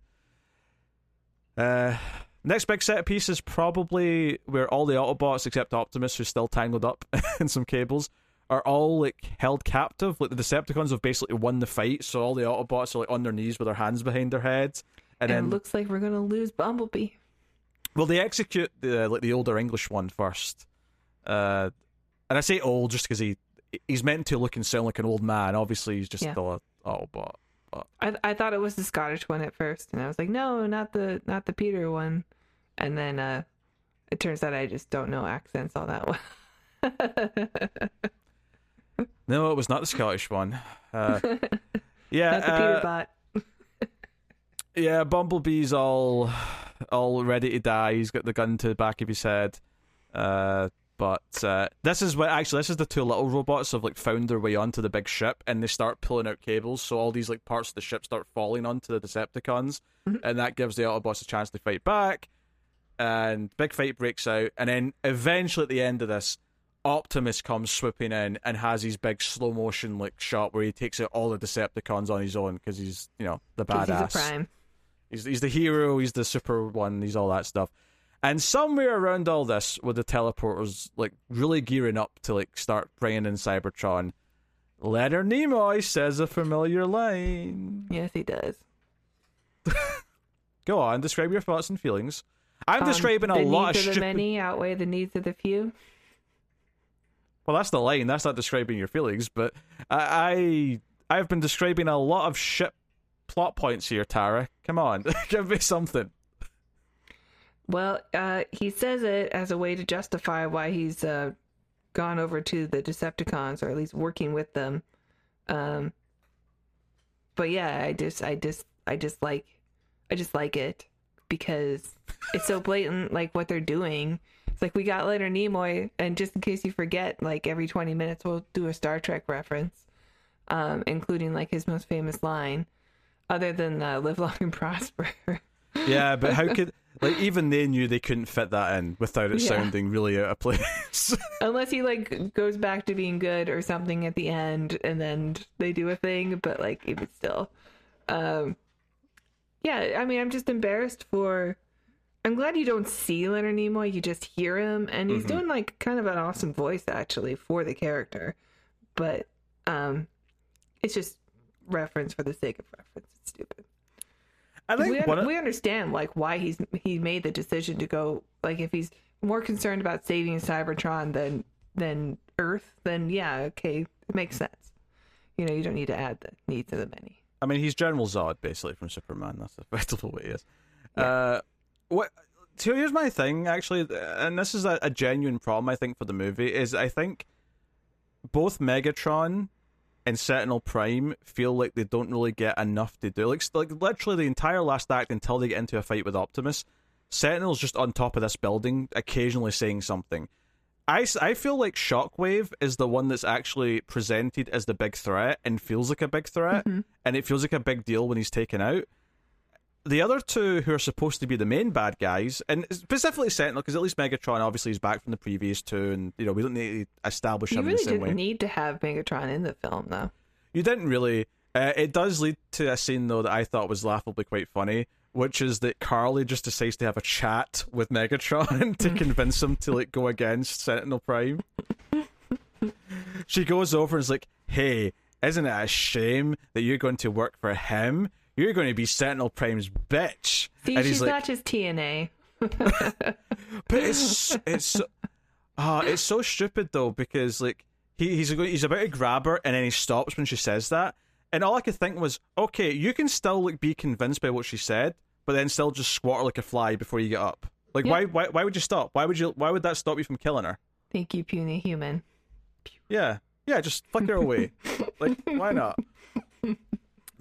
Uh, next big set piece is probably where all the Autobots except Optimus, who's still tangled up in some cables, are all like held captive. Like the Decepticons have basically won the fight, so all the Autobots are like on their knees with their hands behind their heads, and, And, then it looks like we're gonna lose Bumblebee. Well, they execute the like the older English one first, uh, and I say old just because he he's meant to look and sound like an old man. Obviously, he's just Yeah. still a Autobot. I I thought it was the Scottish one at first, and I was like, no, not the not the Peter one. And then uh, it turns out I just don't know accents all that well. No, it was not the Scottish one. Uh, yeah, not the uh, Peter bot. Yeah. Bumblebee's all all ready to die. He's got the gun to the back of his head. Uh, but uh, this is what actually this is the two little robots have like found their way onto the big ship and they start pulling out cables. So all these like parts of the ship start falling onto the Decepticons, Mhm. and that gives the Autobots a chance to fight back. And big fight breaks out, and then eventually at the end of this, Optimus comes swooping in and has his big slow motion like shot where he takes out all the Decepticons on his own because he's you know the badass. He's. He's the hero. He's the super one. He's all that stuff. And somewhere around all this, with the teleporters like really gearing up to like start bringing in Cybertron, Leonard Nimoy says a familiar line. Yes, he does. Go on, describe your thoughts and feelings. I'm Um, describing a lot of needs of the many outweigh the needs of the few. Well, that's the line. That's not describing your feelings, but I, I I've been describing a lot of shit plot points here, Tara. Come on, give me something. Well, uh, he says it as a way to justify why he's uh, gone over to the Decepticons, or at least working with them. Um, but yeah, I just, I just, I just like, I just like it because it's so blatant, like what they're doing. It's like we got Leonard Nimoy, and just in case you forget, like every twenty minutes we'll do a Star Trek reference, um, including like his most famous line, other than uh, "Live long and prosper." Yeah, but how could like even they knew they couldn't fit that in without it Yeah. sounding really out of place. Unless he like goes back to being good or something at the end and then they do a thing, but like even still. Um Yeah, I mean I'm just embarrassed for I'm glad you don't see Leonard Nimoy, you just hear him and he's Mhm. doing like kind of an awesome voice actually for the character. But um it's just reference for the sake of reference. It's stupid. I we, think un- of, we understand like why he's he made the decision to go like if he's more concerned about saving Cybertron than than Earth, then yeah, okay, it makes sense. You know, you don't need to add the needs of the many. I mean, he's General Zod basically from Superman. That's effectively what he is. Uh, what? So here's my thing, actually, and this is a, a genuine problem I think for the movie is I think both Megatron and Sentinel Prime feel like they don't really get enough to do. Like, like literally the entire last act until they get into a fight with Optimus, Sentinel's just on top of this building, occasionally saying something. I, I feel like Shockwave is the one that's actually presented as the big threat and feels like a big threat, mm-hmm. and it feels like a big deal when he's taken out. The other two who are supposed to be the main bad guys, and specifically Sentinel, because at least Megatron obviously is back from the previous two, and you know we don't need to establish You him in really the same didn't way. need to have Megatron in the film though. You didn't really. Uh, it does lead to a scene though that I thought was laughably quite funny, which is that Carly just decides to have a chat with Megatron to convince him to like go against Sentinel Prime. she goes over and is like, "Hey, isn't it a shame that you're going to work for him? You're going to be Sentinel Prime's bitch." See, and she's he's like, not just TNA. but it's it's so, uh, it's so stupid though because like he he's he's about to grab her and then he stops when she says that, and all I could think was, okay, you can still like be convinced by what she said, but then still just squat her like a fly before you get up. Like Yeah. why why why would you stop? Why would you why would that stop you from killing her? Thank you, puny human. Yeah yeah, just fuck her away. like why not?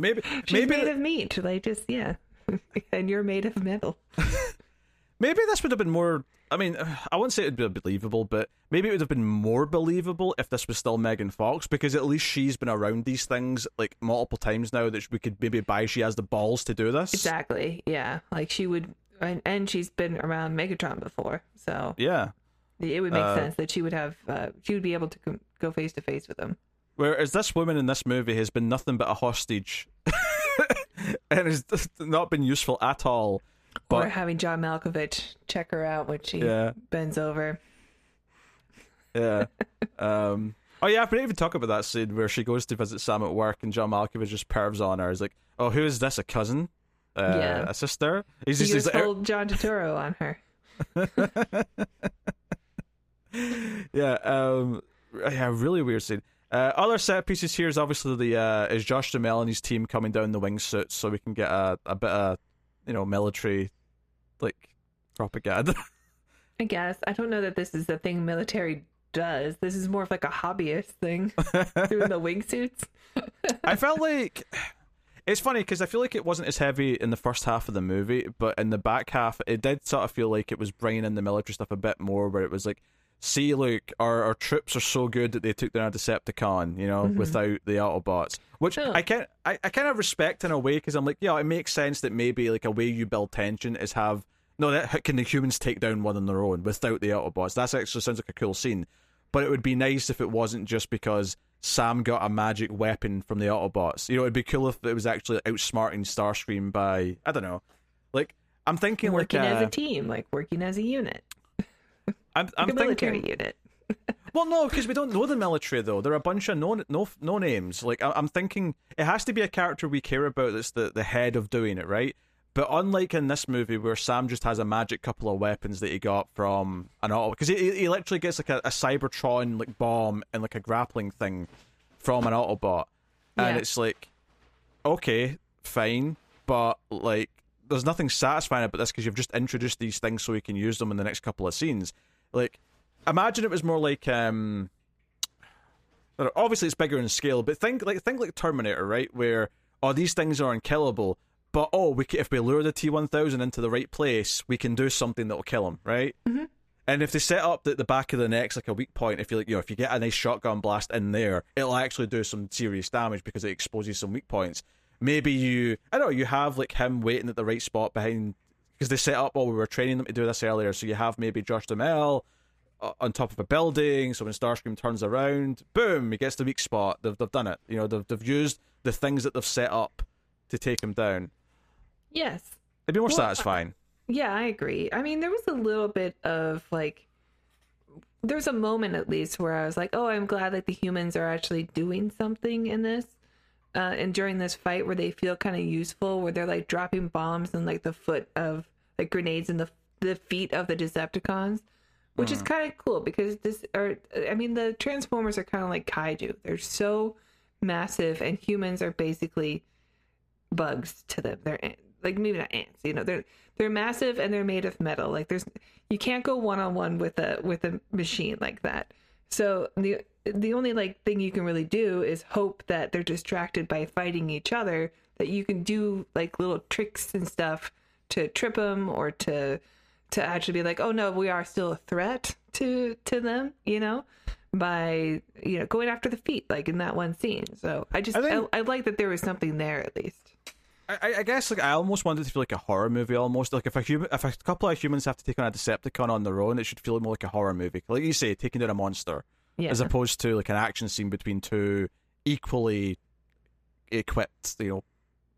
Maybe She's maybe made of meat. Like just yeah. and you're made of metal. Maybe this would have been more. I mean, I wouldn't say it would be believable, but maybe it would have been more believable if this was still Megan Fox, because at least she's been around these things like multiple times now that we could maybe buy she has the balls to do this. Exactly. Yeah. Like she would and, and she's been around Megatron before, so Yeah. it would make Uh, sense that she would have uh, she would be able to com- go face to face with him. Whereas this woman in this movie has been nothing but a hostage, and has not been useful at all. But... or having John Malkovich check her out when she yeah, bends over. yeah. um, oh yeah, I didn't even talk about that scene where she goes to visit Sam at work, and John Malkovich just pervs on her. He's like, "Oh, who is this? A cousin? Uh, Yeah. a sister?" He's He just he's like, John Turturro on her. yeah, um, yeah, really weird scene. Uh, other set pieces here is obviously the uh, is Josh Duhamel and his team coming down the wingsuits, so we can get a, a bit of you know military like propaganda. I guess I don't know that this is the thing military does. This is more of like a hobbyist thing doing the wingsuits. I felt like it's funny because I feel like it wasn't as heavy in the first half of the movie, but in the back half, it did sort of feel like it was bringing in the military stuff a bit more, where it was like. See, look, our, our troops are so good that they took down a Decepticon, you know, mm-hmm. without the Autobots. Which Oh. I can I, I kind of respect in a way because I'm like, yeah, it makes sense that maybe like a way you build tension is have no, that can the humans take down one on their own without the Autobots? That actually sounds like a cool scene. But it would be nice if it wasn't just because Sam got a magic weapon from the Autobots. You know, it'd be cool if it was actually outsmarting Starscream by I don't know, like I'm thinking working like as a team, like working as a unit, I'm, like I'm a military thinking unit. well, no, because we don't know the military though. There are a bunch of no no no names. Like I- I'm thinking, it has to be a character we care about. That's the the head of doing it, right? But unlike in this movie where Sam just has a magic couple of weapons that he got from an auto, because he he literally gets like a, a Cybertron like bomb and like a grappling thing from an Autobot, and Yeah. it's like, okay, fine, but like. There's nothing satisfying about this because you've just introduced these things so we can use them in the next couple of scenes. Like, imagine it was more like um I don't know, obviously it's bigger in scale but think like think like terminator right? Where oh these things are unkillable but oh we can, if we lure the t1000 into the right place we can do something that will kill him right? Mm-hmm. and if they set up that the back of the neck's like a weak point if you like you know if you get a nice shotgun blast in there it'll actually do some serious damage because it exposes some weak points. Maybe you i don't know you have like him waiting at the right spot behind because they set up, oh, we were training them to do this earlier. So you have maybe Josh Duhamel uh, on top of a building. So when Starscream turns around, boom, he gets the weak spot. They've, they've done it. You know, they've, they've used the things that they've set up to take him down. Yes. It'd be more Well, satisfying. Yeah, I agree. I mean, there was a little bit of like, there's a moment at least where I was like, oh, I'm glad that the humans are actually doing something in this. Uh, and during this fight where they feel kind of useful, where they're like dropping bombs and like the foot of like grenades in the the feet of the Decepticons, which is kind of cool because this or I mean the Transformers are kind of like kaiju. They're so massive, and humans are basically bugs to them. They're like maybe not ants, you know. They're they're massive and they're made of metal. Like there's you can't go one on one with a with a machine like that. So the the only like thing you can really do is hope that they're distracted by fighting each other. That you can do like little tricks and stuff to trip them or to to actually be like, oh no, we are still a threat to to them, you know, by you know going after the feet like in that one scene. So I just I I, think- I, like that there was something there at least. I, I- I guess like I almost wanted it to feel like a horror movie almost like if a human if a couple of humans have to take on a Decepticon on their own it should feel more like a horror movie like you say taking down a monster Yeah. as opposed to like an action scene between two equally equipped you know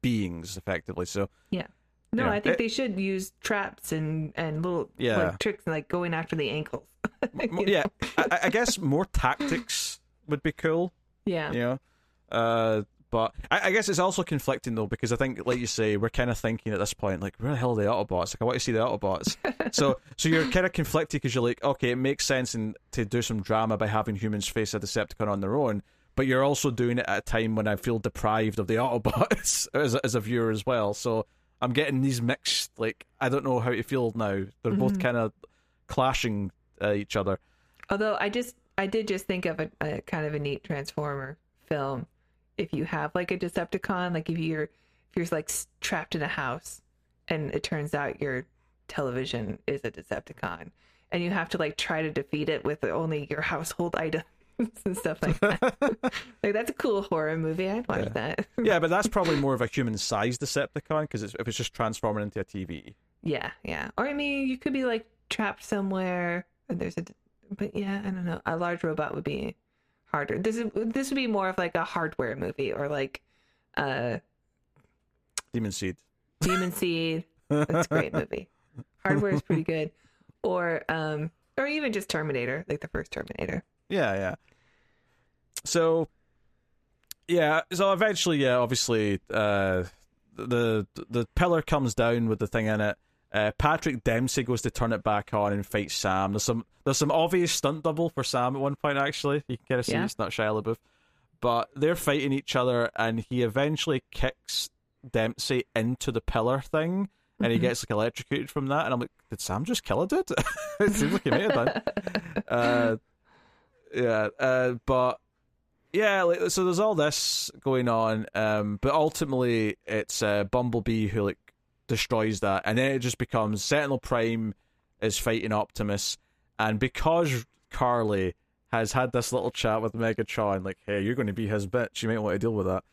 beings effectively so yeah. No. I think It- they should use traps and and little Yeah. like tricks like going after the ankles. Yeah? I, I guess more tactics would be cool yeah, you know uh but I, I guess it's also conflicting though because I think, like you say, we're kind of thinking at this point, like, where the hell are the Autobots? Like, I want to see the Autobots. so, so you're kind of conflicted because you're like, okay, it makes sense in, to do some drama by having humans face a Decepticon on their own, but you're also doing it at a time when I feel deprived of the Autobots as a, as a viewer as well. So I'm getting these mixed. Like, I don't know how to feel now. They're both kind of clashing uh, each other. Although I just I did just think of a, a kind of a neat Transformer film. If you have like a Decepticon, like if you're if you're like trapped in a house, and it turns out your television is a Decepticon, and you have to like try to defeat it with only your household items and stuff like that. like that's a cool horror movie. I'd watch that. yeah, but that's probably more of a human-sized Decepticon because if it's just transforming into a TV, Yeah, yeah. Or I mean, you could be like trapped somewhere. And there's a, but yeah, I don't know. A large robot would be harder. This is this would be more of like a hardware movie or like, uh, Demon Seed. Demon Seed. That's a great movie. Hardware is pretty good. Or um, or even just Terminator, like the first Terminator. Yeah, yeah. So, yeah. So eventually, yeah. Obviously, uh, the the pillar comes down with the thing in it. Uh, Patrick Dempsey goes to turn it back on and fight Sam. There's some there's some obvious stunt double for Sam at one point. Actually, you can kind of see Yeah. it's not Shia LaBeouf, but they're fighting each other, and he eventually kicks Dempsey into the pillar thing, and he Mhm. gets like electrocuted from that. And I'm like, did Sam just kill a dude? it seems like he may have done. Uh, yeah, uh, but yeah, like so there's all this going on, um, but ultimately it's uh, Bumblebee who like destroys that, and then it just becomes Sentinel Prime is fighting Optimus, and because Carly has had this little chat with Megatron, like, hey, you're going to be his bitch, you might want to deal with that.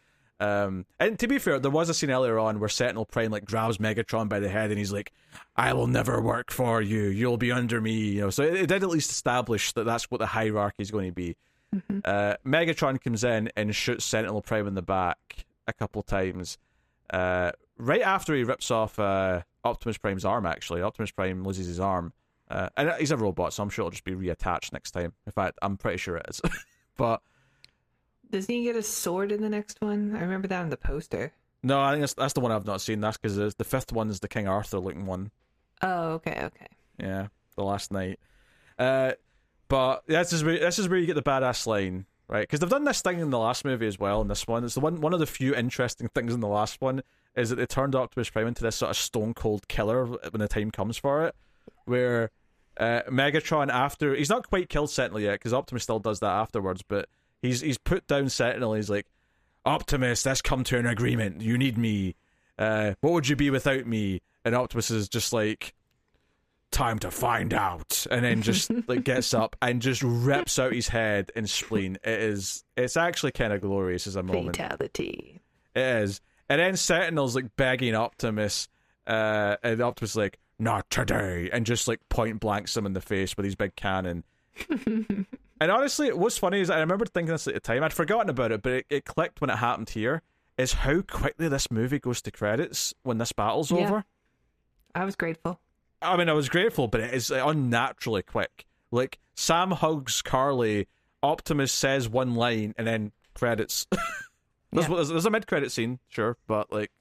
Um, and to be fair, there was a scene earlier on where Sentinel Prime like grabs Megatron by the head, and he's like, "I will never work for you. You'll be under me." You know, so it, it did at least establish that that's what the hierarchy is going to be. Mhm. Uh, Megatron comes in and shoots Sentinel Prime in the back a couple times. Uh, right after he rips off uh, Optimus Prime's arm, actually, Optimus Prime loses his arm. Uh, and he's a robot, so I'm sure it'll just be reattached next time. In fact, I'm pretty sure it is. but Doesn't he get a sword in the next one? I remember that on the poster. no, I think that's, that's the one I've not seen. That's because the fifth one is the King Arthur looking one. Oh, okay, okay. Yeah, the last night. Uh, but this is where this is where you get the badass line, right? Because they've done this thing in the last movie as well. In this one, it's the one one of the few interesting things in the last one is that they turned Optimus Prime into this sort of stone cold killer when the time comes for it. Where uh, Megatron, after he's not quite killed Sentinel yet, because Optimus still does that afterwards, but he's he's put down Sentinel. He's like, Optimus, let's come to an agreement. You need me. Uh, what would you be without me? And Optimus is just like, time to find out and then just like gets up and just rips out his head and spleen it is it's actually kind of glorious as a moment Fatality. it is and then sentinel's like begging optimus uh and optimus like not today and just like point blanks him in the face with his big cannon and honestly what's funny is i remember thinking this at the time i'd forgotten about it but it, it clicked when it happened here is how quickly this movie goes to credits when this battle's Yeah. over I was grateful. I mean, I was grateful, but it is unnaturally quick. Like Sam hugs Carly, Optimus says one line, and then credits. there's, Yeah. there's, there's a mid-credit scene, sure, but like,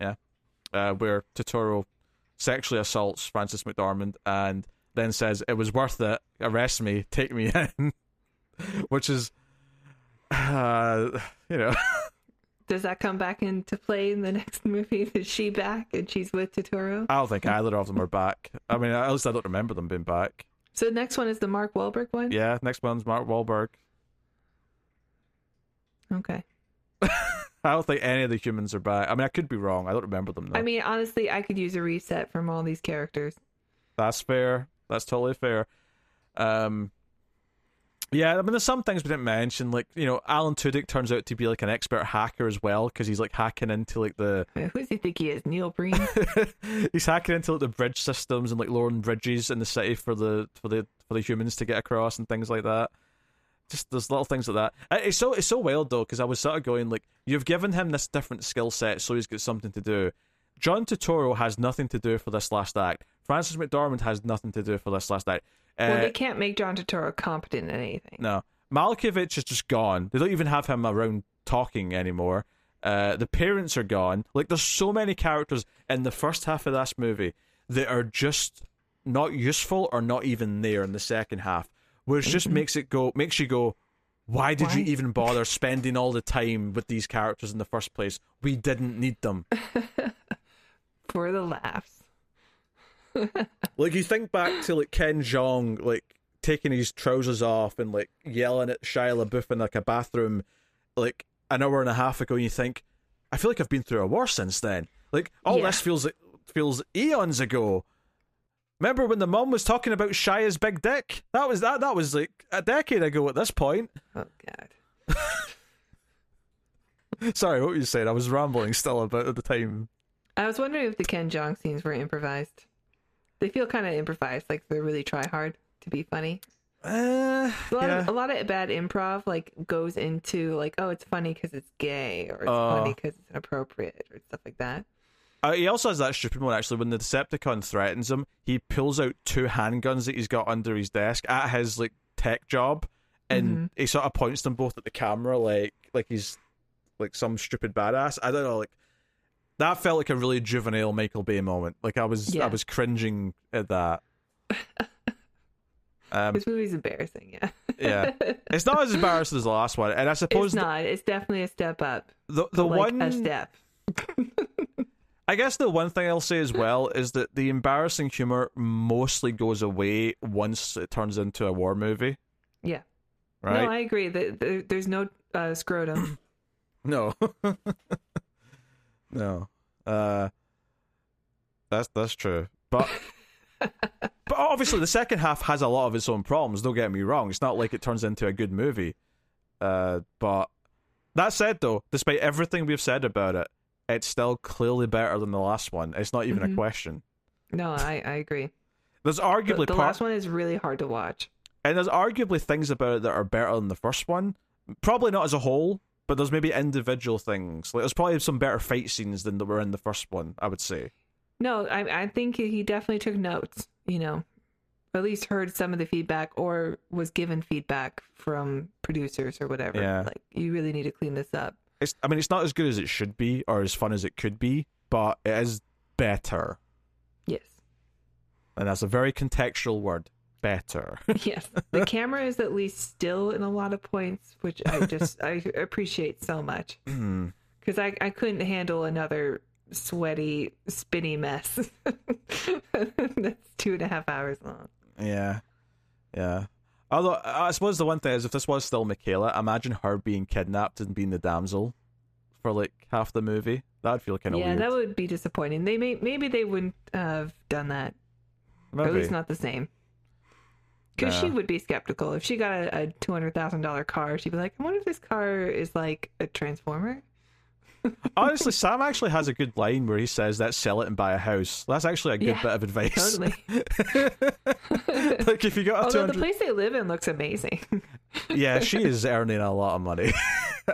yeah, uh, where Turturro sexually assaults Frances McDormand and then says it was worth it. Arrest me, take me in, which is, uh, you know, Does that come back into play in the next movie? Is she back and she's with Turturro? I don't think either of them are back. I mean, at least I don't remember them being back. So the next one is the Mark Wahlberg one? Yeah, next one's Mark Wahlberg. Okay. I don't think any of the humans are back. I mean, I could be wrong. I don't remember them. Though. I mean, honestly, I could use a reset from all these characters. that's fair. That's totally fair. Um, yeah, I mean, there's some things we didn't mention. Like, you know, Alan Tudyk turns out to be like an expert hacker as well because he's like hacking into like the Who does he think he is? Neil Breen? he's hacking into like the bridge systems and like lowering bridges in the city for the for the for the humans to get across and things like that. Just there's little things like that. It's so it's so wild though because I was sort of going like you've given him this different skill set so he's got something to do. John Turturro has nothing to do for this last act. Frances McDormand has nothing to do for this last night. Uh, well, they can't make John Turturro competent in anything. no, Malkovich is just gone. They don't even have him around talking anymore. Uh, the parents are gone. Like, there's so many characters in the first half of this movie that are just not useful or not even there in the second half, which just makes it go, makes you go, why did you even bother spending all the time with these characters in the first place? We didn't need them. For the laughs. Like you think back to like Ken Jeong, like taking his trousers off and like yelling at Shia LaBeouf in like a bathroom, like an hour and a half ago, and you think, I feel like I've been through a war since then. Like all Yeah. this feels like feels eons ago. Remember when the mum was talking about Shia's big dick? That was that. That was like a decade ago at this point. Oh, God. Sorry, what were you saying? I was rambling still about at the time. I was wondering if the Ken Jeong scenes were improvised. They feel kind of improvised, like they really try hard to be funny. Uh, A lot, yeah. of, a lot of bad improv like goes into like, oh, it's funny because it's gay, or it's Uh. funny because it's inappropriate, or stuff like that. Uh, he also has that stupid one actually. When the Decepticon threatens him, he pulls out two handguns that he's got under his desk at his like tech job, and Mhm. he sort of points them both at the camera, like like he's like some stupid badass. I don't know, like that felt like a really juvenile Michael Bay moment. Like I was I was cringing at that. um, This movie's embarrassing, yeah. Yeah. it's not as embarrassing as the last one, and I suppose it's not. It's definitely a step up. the the like one a step. I guess the one thing I'll say as well is that the embarrassing humor mostly goes away once it turns into a war movie. Yeah. Right? No, I agree. That there, there's no uh, scrotum. No. no. Uh that's that's true. But but obviously the second half has a lot of its own problems, don't get me wrong. It's not like it turns into a good movie. Uh but that said though, despite everything we've said about it, it's still clearly better than the last one. It's not even a Mhm. question. No, I, I agree. There's The, arguably the part- last one is really hard to watch. And there's arguably things about it that are better than the first one. Probably not as a whole, but there's maybe individual things. Like there's probably some better fight scenes than that were in the first one. I would say. No, I I think he definitely took notes. You know, at least heard some of the feedback or was given feedback from producers or whatever. Yeah. Like you really need to clean this up. It's. I mean, it's not as good as it should be or as fun as it could be, but it is better, Yes. and that's a very contextual word. Better. yes. The camera is at least still in a lot of points, which I just I appreciate so much mm-hmm. because I I couldn't handle another sweaty spinny mess. That's two and a half hours long. yeah. Yeah. Although I suppose the one thing is, if this was still Mikaela, imagine her being kidnapped and being the damsel for like half the movie. That'd feel kind of yeah, weird. that would be disappointing. They may maybe they wouldn't have done that. Or at least not the same. Because she uh, would be skeptical if she got a, a two hundred thousand dollar car. She'd be like, "I wonder if this car is like a transformer." Honestly, Sam actually has a good line where he says, "Let's sell it and buy a house." That's actually a good Yeah, bit of advice. Totally. like if you got a Although the place they live in looks amazing. yeah, she is earning a lot of money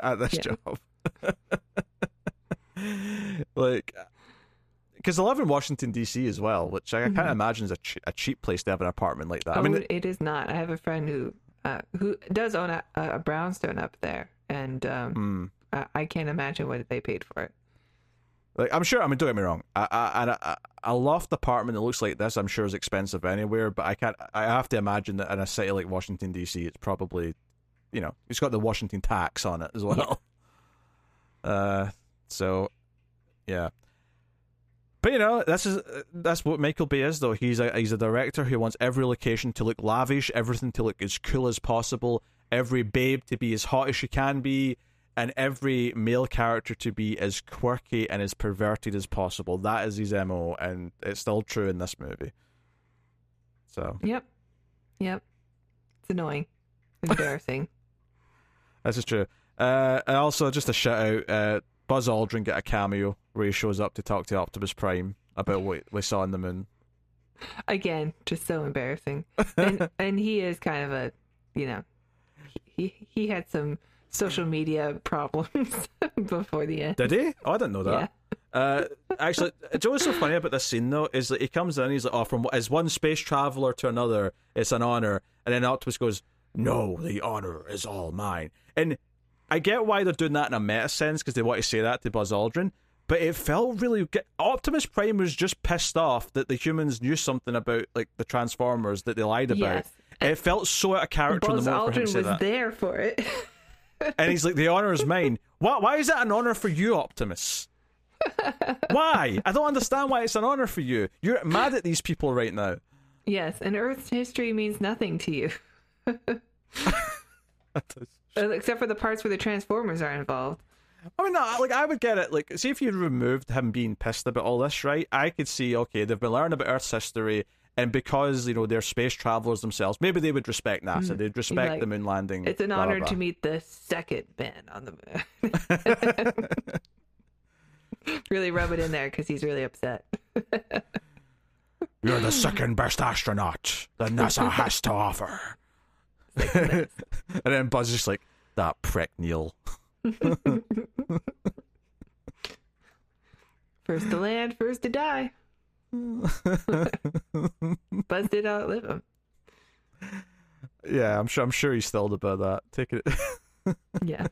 at this Yeah. job. like, because they live in Washington D.C. as well, which I can't Mhm. imagine is a, che- a cheap place to have an apartment like that. oh, I mean, it is not. I have a friend who uh, who does own a, a brownstone up there, and um, hmm. I, I can't imagine what they paid for it. Like I'm sure. I mean, don't get me wrong. I, I, a, a loft apartment that looks like this, I'm sure is expensive anywhere. But I can't. I have to imagine that in a city like Washington D.C., it's probably, you know, it's got the Washington tax on it as well. Uh, so, yeah. But you know, this is that's what Michael Bay is, though. He's a he's a director who wants every location to look lavish, everything to look as cool as possible, every babe to be as hot as she can be, and every male character to be as quirky and as perverted as possible. That is his mo, and it's still true in this movie. So Yep, yep. It's annoying, embarrassing. this is true. Uh, and also, just a shout out: uh, Buzz Aldrin get a cameo where he shows up to talk to Optimus Prime about what we saw on the moon. Again, just so embarrassing. And and he is kind of a, you know, he he had some social media problems before the end. Did he? Oh, I didn't know that. Yeah. Uh, actually, it's always so funny about this scene though is that he comes in, and he's like, "Oh, from as one space traveler to another, it's an honor," and then Optimus goes, "No, the honor is all mine." And I get why they're doing that in a meta sense because they want to say that to Buzz Aldrin, but it felt really. good. Optimus Prime was just pissed off that the humans knew something about like the Transformers that they lied about. Yes. It felt so out of character in Buzz the moment for him Aldrin to say was that. there for it. And he's like, the honor is mine. Why, why is that an honor for you, Optimus? why? I don't understand why it's an honor for you. You're mad at these people right now. yes, and Earth's history means nothing to you, Uh, except for the parts where the Transformers are involved. I mean, no, like I would get it. Like, see if you removed him being pissed about all this, right? I could see, okay, they've been learning about Earth's history, and because you know they're space travelers themselves, maybe they would respect NASA. Hmm. They'd respect like, the moon landing. It's an blah, blah, honor blah. to meet the second man on the moon. really rub it in there because he's really upset. You're the second best astronaut that NASA has to offer. and then Buzz is just like, that prick Neil. first to land, first to die. Buzz did outlive him. Yeah, I'm sure. I'm sure he's thrilled about that. Take it. Yeah.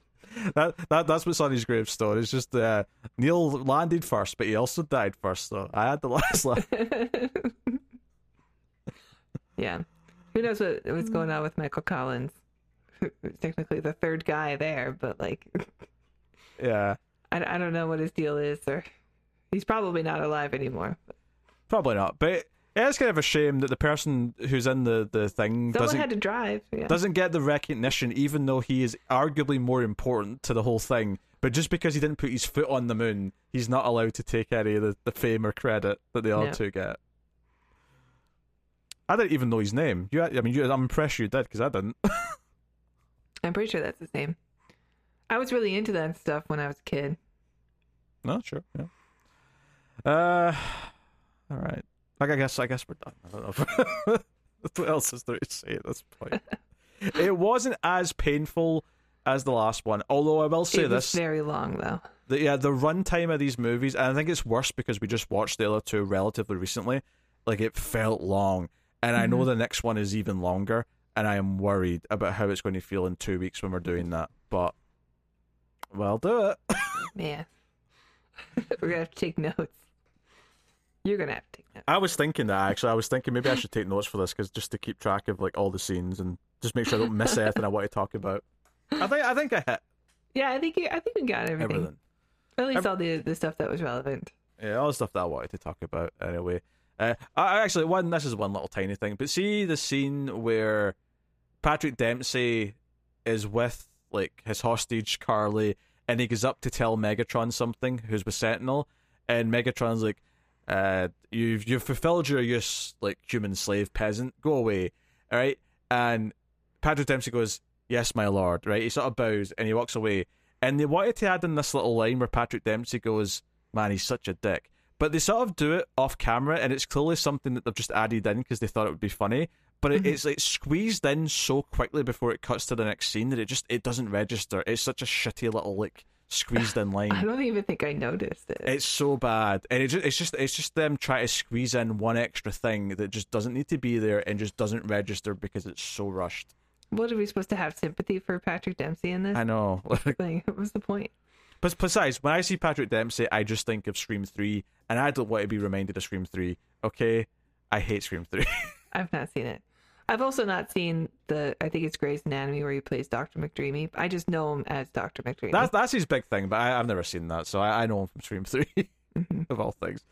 that that that's what's on his gravestone. It's just uh, Neil landed first, but he also died first. So I had the last laugh. yeah. Who knows what what's going mm-hmm. on with Michael Collins? Technically the third guy there, but like, Yeah, I, I don't know what his deal is, or he's probably not alive anymore. probably not. But yeah, it's kind of a shame that the person who's in the the thing Someone doesn't had to drive. Yeah. doesn't get the recognition, even though he is arguably more important to the whole thing. But just because he didn't put his foot on the moon, he's not allowed to take any of the, the fame or credit that the other No. two get. I didn't even know his name. You, I mean, you, I'm impressed you did because I didn't. I'm pretty sure that's his name. I was really into that stuff when I was a kid. no, sure, yeah. Uh, all right. Like, I guess, I guess we're done. I don't know. what else is there to say at this point? it wasn't as painful as the last one, although I will say it was this: very long though. the, yeah, the runtime of these movies, and I think it's worse because we just watched the other two relatively recently. Like it felt long, and I know Mhm. the next one is even longer, and I am worried about how it's going to feel in two weeks when we're doing that. But we'll do it. yeah, we're gonna have to take notes. You're gonna have to take notes. I was thinking that actually. I was thinking maybe I should take notes for this because just to keep track of like all the scenes and just make sure I don't miss anything I want to talk about. I think I think I hit Yeah, I think you, I think we got everything. everything. At least Ev- all the the stuff that was relevant. Yeah, all the stuff that I wanted to talk about anyway. Uh, actually one this is one little tiny thing, but see the scene where Patrick Dempsey is with like his hostage Carly, and he goes up to tell Megatron something, who's with Sentinel, and Megatron's like, uh, "You've you've fulfilled your use, like human slave peasant. Go away." All right, and Patrick Dempsey goes, "Yes, my lord." Right, he sort of bows and he walks away, and they wanted to add in this little line where Patrick Dempsey goes, "Man, he's such a dick." But they sort of do it off camera, and it's clearly something that they've just added in because they thought it would be funny. But it, Mhm. it's like squeezed in so quickly before it cuts to the next scene that it just it doesn't register. It's such a shitty little like squeezed in line. I don't even think I noticed it. It's so bad, and it just, it's just it's just them trying to squeeze in one extra thing that just doesn't need to be there and just doesn't register because it's so rushed. What are we supposed to have sympathy for Patrick Dempsey in this? I know. Like, what was the point? But besides, when I see Patrick Dempsey, I just think of Scream Three, and I don't want to be reminded of Scream Three. Okay, I hate Scream Three. I've not seen it. I've also not seen the. I think it's Grey's Anatomy where he plays Doctor McDreamy. I just know him as Doctor McDreamy. that's that's his big thing, but I, I've never seen that, so I, I know him from Scream Three Mhm. of all things.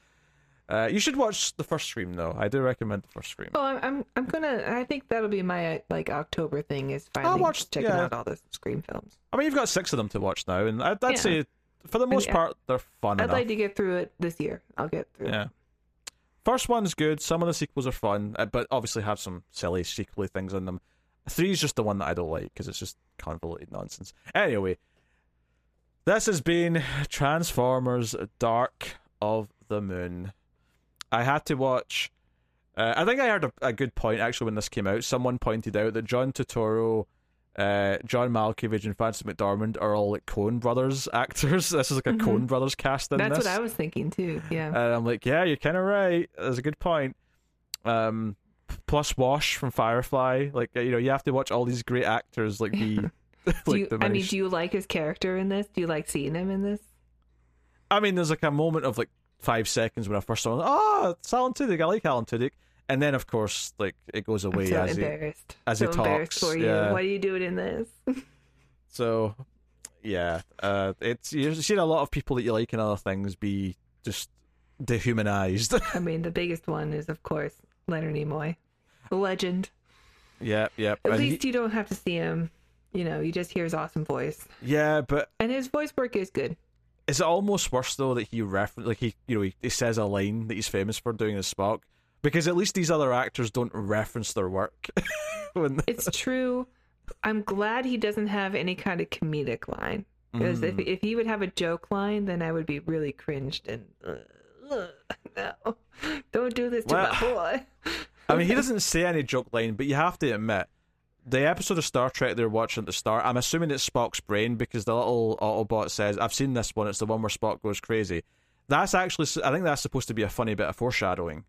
Uh, you should watch the first Scream though. I do recommend the first Scream. Well, I'm, I'm I'm gonna. I think that'll be my like October thing is finally watch- checking yeah. out all the Scream films. I mean, you've got six of them to watch now, and I'd, I'd Yeah. say for the most yeah. part they're fun I'd enough. like to get through it this year. I'll get through. Yeah. it. First one's good. Some of the sequels are fun, uh, but obviously have some silly sequely things in them. Three's just the one that I don't like because it's just convoluted nonsense. Anyway, this has been Transformers: Dark of the Moon. I had to watch. Uh, I think I heard a, a good point actually when this came out. Someone pointed out that John Turturro, uh, John Malkovich, and Frances McDormand are all like Coen Brothers actors. This is like a Mhm. Coen Brothers cast in That's this. what I was thinking too. Yeah. And I'm like, yeah, you're kind of right. That's a good point. Um, plus Wash from Firefly. Like, you know, you have to watch all these great actors like be like you, I mean, do you like his character in this? Do you like seeing him in this? I mean, there's like a moment of like five seconds when I first saw him. Oh, it's Alan Tudyk. I like Alan Tudyk. And then, of course, like it goes away so as he. as so he embarrassed talks, for you. yeah. What are you doing in this? So, yeah, uh, it's you've seen a lot of people that you like in other things be just dehumanized. I mean, the biggest one is, of course, Leonard Nimoy, the legend. yeah, yeah. At And he- least you don't have to see him. You know, you just hear his awesome voice, yeah, but and his voice work is good. Is it almost worse though that he refer like he you know he, he says a line that he's famous for doing as Spock? Because at least these other actors don't reference their work. when It's true. I'm glad he doesn't have any kind of comedic line. Because Mm. if if he would have a joke line, then I would be really cringed and uh, no, don't do this to Well, my boy. I mean, he doesn't say any joke line, but you have to admit, the episode of Star Trek they're watching at the start, I'm assuming it's Spock's brain because the little Autobot says, I've seen this one, it's the one where Spock goes crazy. That's actually, I think that's supposed to be a funny bit of foreshadowing.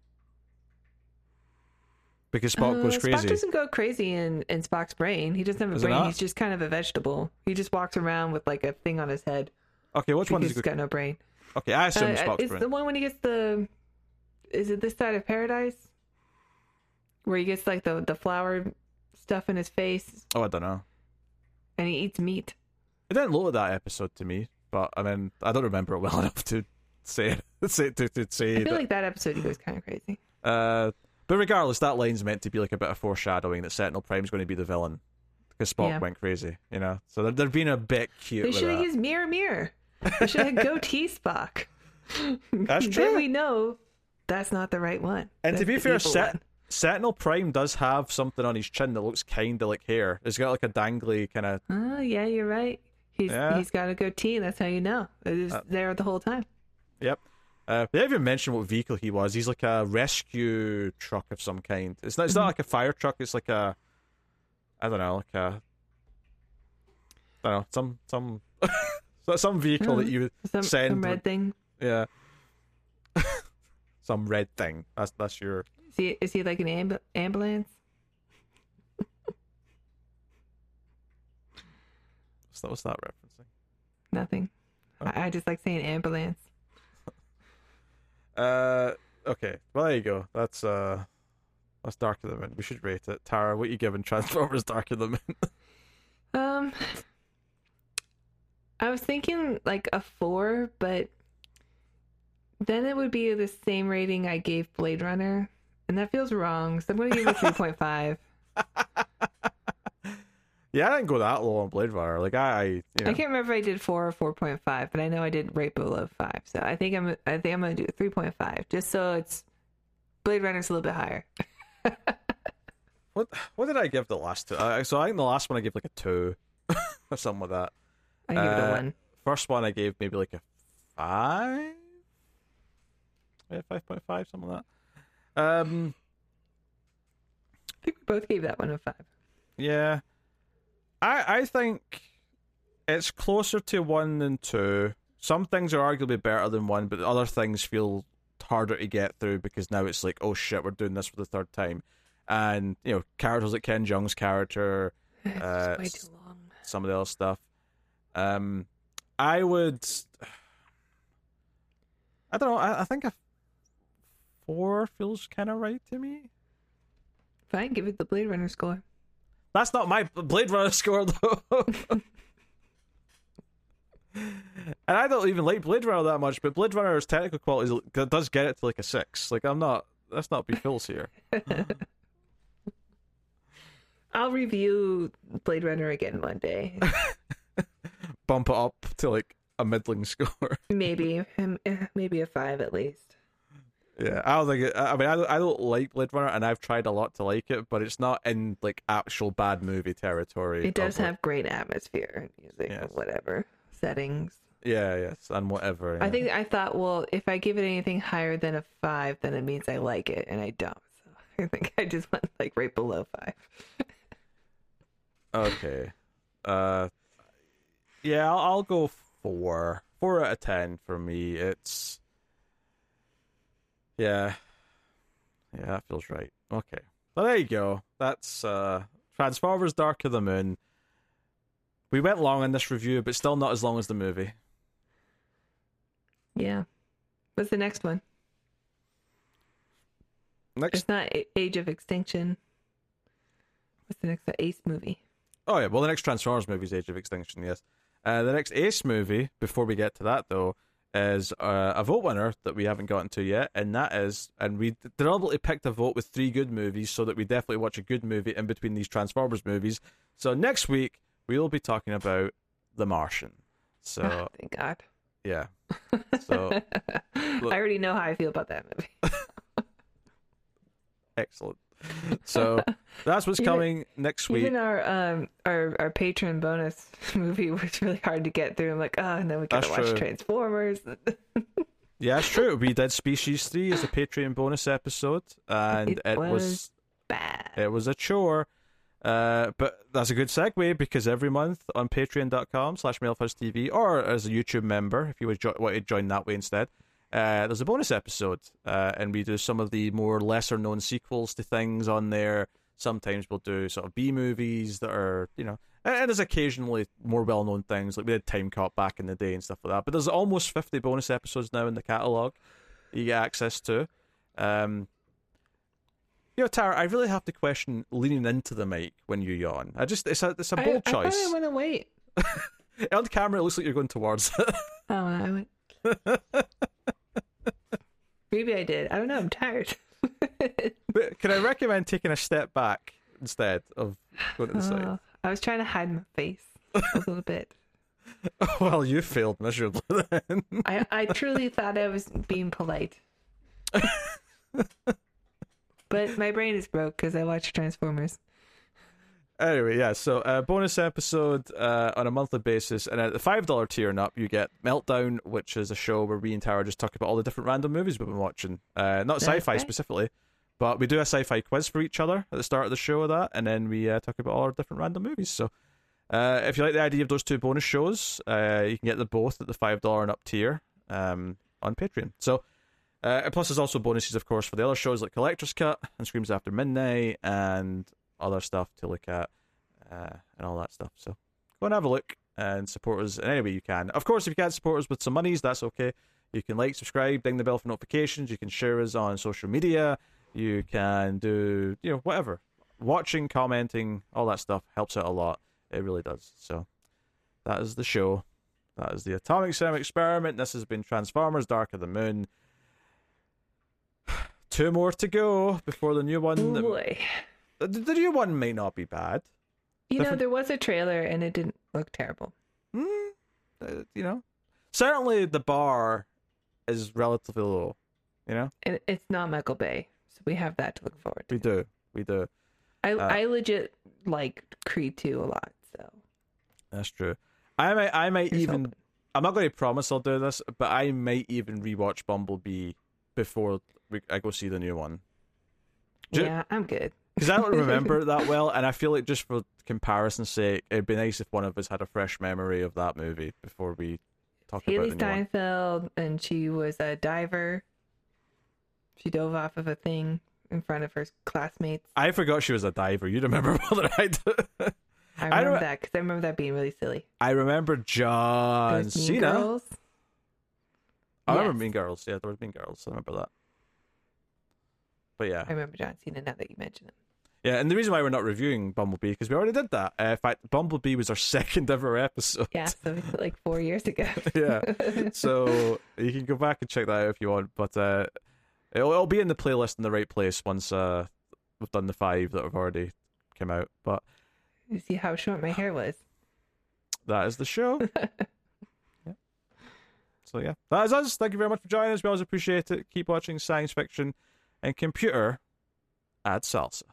Because Spock Uh, goes crazy. Spock doesn't go crazy in, in Spock's brain. He doesn't have a it brain. He's just kind of a vegetable. He just walks around with like a thing on his head Okay, which one does he go? got no brain. Okay, I assume Uh, it's Spock's it's brain. the one when he gets the. Is it this side of paradise? Where he gets like the the flower stuff in his face Oh, I don't know. and he eats meat. It didn't look at that episode to me, but I mean, I don't remember it well enough to say it. say to, to say I feel that. like that episode he goes kind of crazy. Uh, but regardless, that line's meant to be like a bit of foreshadowing that Sentinel Prime's going to be the villain because Spock Yeah. went crazy, you know. So they're, they're being a bit cute They with should have that. used mirror mirror. They should have goatee Spock. That's Then true. we know that's not the right one. And to That's be the fair, evil one. Sentinel Prime does have something on his chin that looks kind of like hair. He's got like a dangly kind of. Oh yeah, you're right. He's Yeah. he's got a goatee. That's how you know. It was Uh, there the whole time. Yep. Uh, they haven't even mentioned what vehicle he was. He's like a rescue truck of some kind. It's not. It's Mm-hmm. not like a fire truck. It's like a. I don't know, like a. I don't know some some some vehicle that Mm. you Some, send some red thing. yeah some red thing. That's that's your Is he is he like an amb- ambulance? what's that, what's that referencing? Nothing. Oh. I, I just like saying ambulance. Uh, okay. Well, there you go. That's uh, that's Darker Than Moon. We should rate it. Tara, what you giving Transformers Darker Than Moon? Um, I was thinking like a four, but then it would be the same rating I gave Blade Runner, and that feels wrong. So I'm going to give it three point five. yeah, I didn't go that low on Blade Runner. Like I, I you know, I can't remember if I did four or four point five, but I know I did right below five. So I think I'm I think I'm going to do three point five, just so it's Blade Runner's a little bit higher. what what did I give the last two? Uh, so I think the last one I gave like a two or something like that. I give it Uh, a one. First one I gave maybe like a five, yeah, five point five, something like that. Um, I think we both gave that one a five. Yeah. I I think it's closer to one than two. Some things are arguably better than one, but other things feel harder to get through because now it's like, oh shit, we're doing this for the third time. And, you know, characters like Ken Jeong's character, Uh, way too long. some of the other stuff. Um I would I don't know, I, I think a four feels kinda right to me. Fine, give it the Blade Runner score. That's not my Blade Runner score though. and I don't even like Blade Runner that much, but Blade Runner's technical quality does get it to like a six. Like I'm not. Let's not be fools here. I'll review Blade Runner again one day. Bump it up to like a middling score. Maybe, maybe a five at least. Yeah, I don't think. It, I mean, I don't, I don't like Blade Runner, and I've tried a lot to like it, but it's not in like actual bad movie territory. It does of, like- have great atmosphere and music Yes. and whatever settings. Yeah, yes, and whatever. I think I thought, well, if I give it anything higher than a five, then it means I like it, and I don't. So I think I just went like right below five. Okay. Uh, yeah, I'll, I'll go four. Four out of ten for me. It's yeah, yeah, that feels right. Okay, well there you go. That's uh, Transformers: Dark of the Moon. We went long in this review, but still not as long as the movie. Yeah. What's the next one? Next, It's not Age of Extinction. What's the next Ace movie? oh yeah, well the next Transformers movie is Age of Extinction. Yes, uh, the next Ace movie. Before we get to that though, is uh, a vote winner that we haven't gotten to yet, and that is, and we deliberately picked a vote with three good movies so that we definitely watch a good movie in between these Transformers movies. So next week we will be talking about The Martian. So Ah, thank God. yeah, so I already know how I feel about that movie. excellent. so that's what's Even- coming next week. Even our um our our patron bonus movie was really hard to get through. I'm like, oh, and then we gotta That's watch true. Transformers. Yeah, that's true. We did Species 3 as a Patreon bonus episode, and it, It was, was Bad. it was a chore. Uh, but that's a good segue because every month on patreon.com slash TV or as a YouTube member, if you would jo- want to join that way instead, uh, there's a bonus episode. Uh, and we do some of the more lesser known sequels to things on there. Sometimes we'll do sort of B movies that are, you know, and, and there's occasionally more well known things. Like we did Time Cop back in the day and stuff like that. But there's almost 50 bonus episodes now in the catalogue you get access to. Um, you know, Tara, I really have to question leaning into the mic when you yawn. I just it's a it's a bold choice. I choice. I went to wait. On camera, it looks like you're going towards it. Oh, I went. Maybe I did. I don't know. I'm tired. but can I recommend taking a step back instead of going to the side? Oh, I was trying to hide my face a little bit. well, you failed miserably then. I, I truly thought I was being polite. but my brain is broke because I watched Transformers. Anyway, yeah, so uh, bonus episode uh, on a monthly basis, and at the five dollar tier and up, you get Meltdown, which is a show where we and Tara just talk about all the different random movies we've been watching. Uh, not sci-fi right. specifically, but we do a sci-fi quiz for each other at the start of the show. Of that, and then we uh, talk about all our different random movies. So, uh, if you like the idea of those two bonus shows, uh, you can get them both at the five dollar and up tier um, on Patreon. So. Uh, plus, there's also bonuses, of course, for the other shows like Collector's Cut and Screams After Midnight and other stuff to look at uh, and all that stuff. So go and have a look and support us in any way you can. Of course, if you can't support us with some monies, that's okay. You can like, subscribe, ding the bell for notifications. You can share us on social media. You can do, you know, whatever. Watching, commenting, all that stuff helps out a lot. It really does. So that is the show. That is the Atomic Cinema Experiment. This has been Transformers Dark of the Moon. Two more to go before the new one. Boy. The, the new one may not be bad. You know, there was a trailer and it didn't look terrible. Mm, uh, you know, certainly the bar is relatively low. You know, And it's not Michael Bay. So we have that to look forward to. we do, we do. I, uh, I legit like Creed 2 a lot. So That's true. I might, I might here's even. hoping. I'm not going to promise I'll do this, but I might even rewatch Bumblebee before we, I go see the new one. Ju- Yeah, I'm good. Because I don't remember it that well, and I feel like just for comparison's sake, it'd be nice if one of us had a fresh memory of that movie before we talk Hailee about the new one. Steinfeld, and she was a diver. She dove off of a thing in front of her classmates. I forgot she was a diver. You remember more than I do. I I remember don't- that because I remember that being really silly. I remember John Cena. Girls. Oh, I remember Yes. Mean Girls. Yeah, there was Mean Girls. I remember that. But yeah, I remember John Cena now that you mention it. Yeah, and the reason why we're not reviewing Bumblebee because we already did that. Uh, in fact, Bumblebee was our second ever episode. Yeah, so like four years ago. yeah. So you can go back and check that out if you want, but uh, it'll, it'll be in the playlist in the right place once uh, we've done the five that have already come out. But you see how short my hair was. that is the show. yeah. So yeah, that is us. Thank you very much for joining us. We always appreciate it. Keep watching science fiction and computer. Add salsa.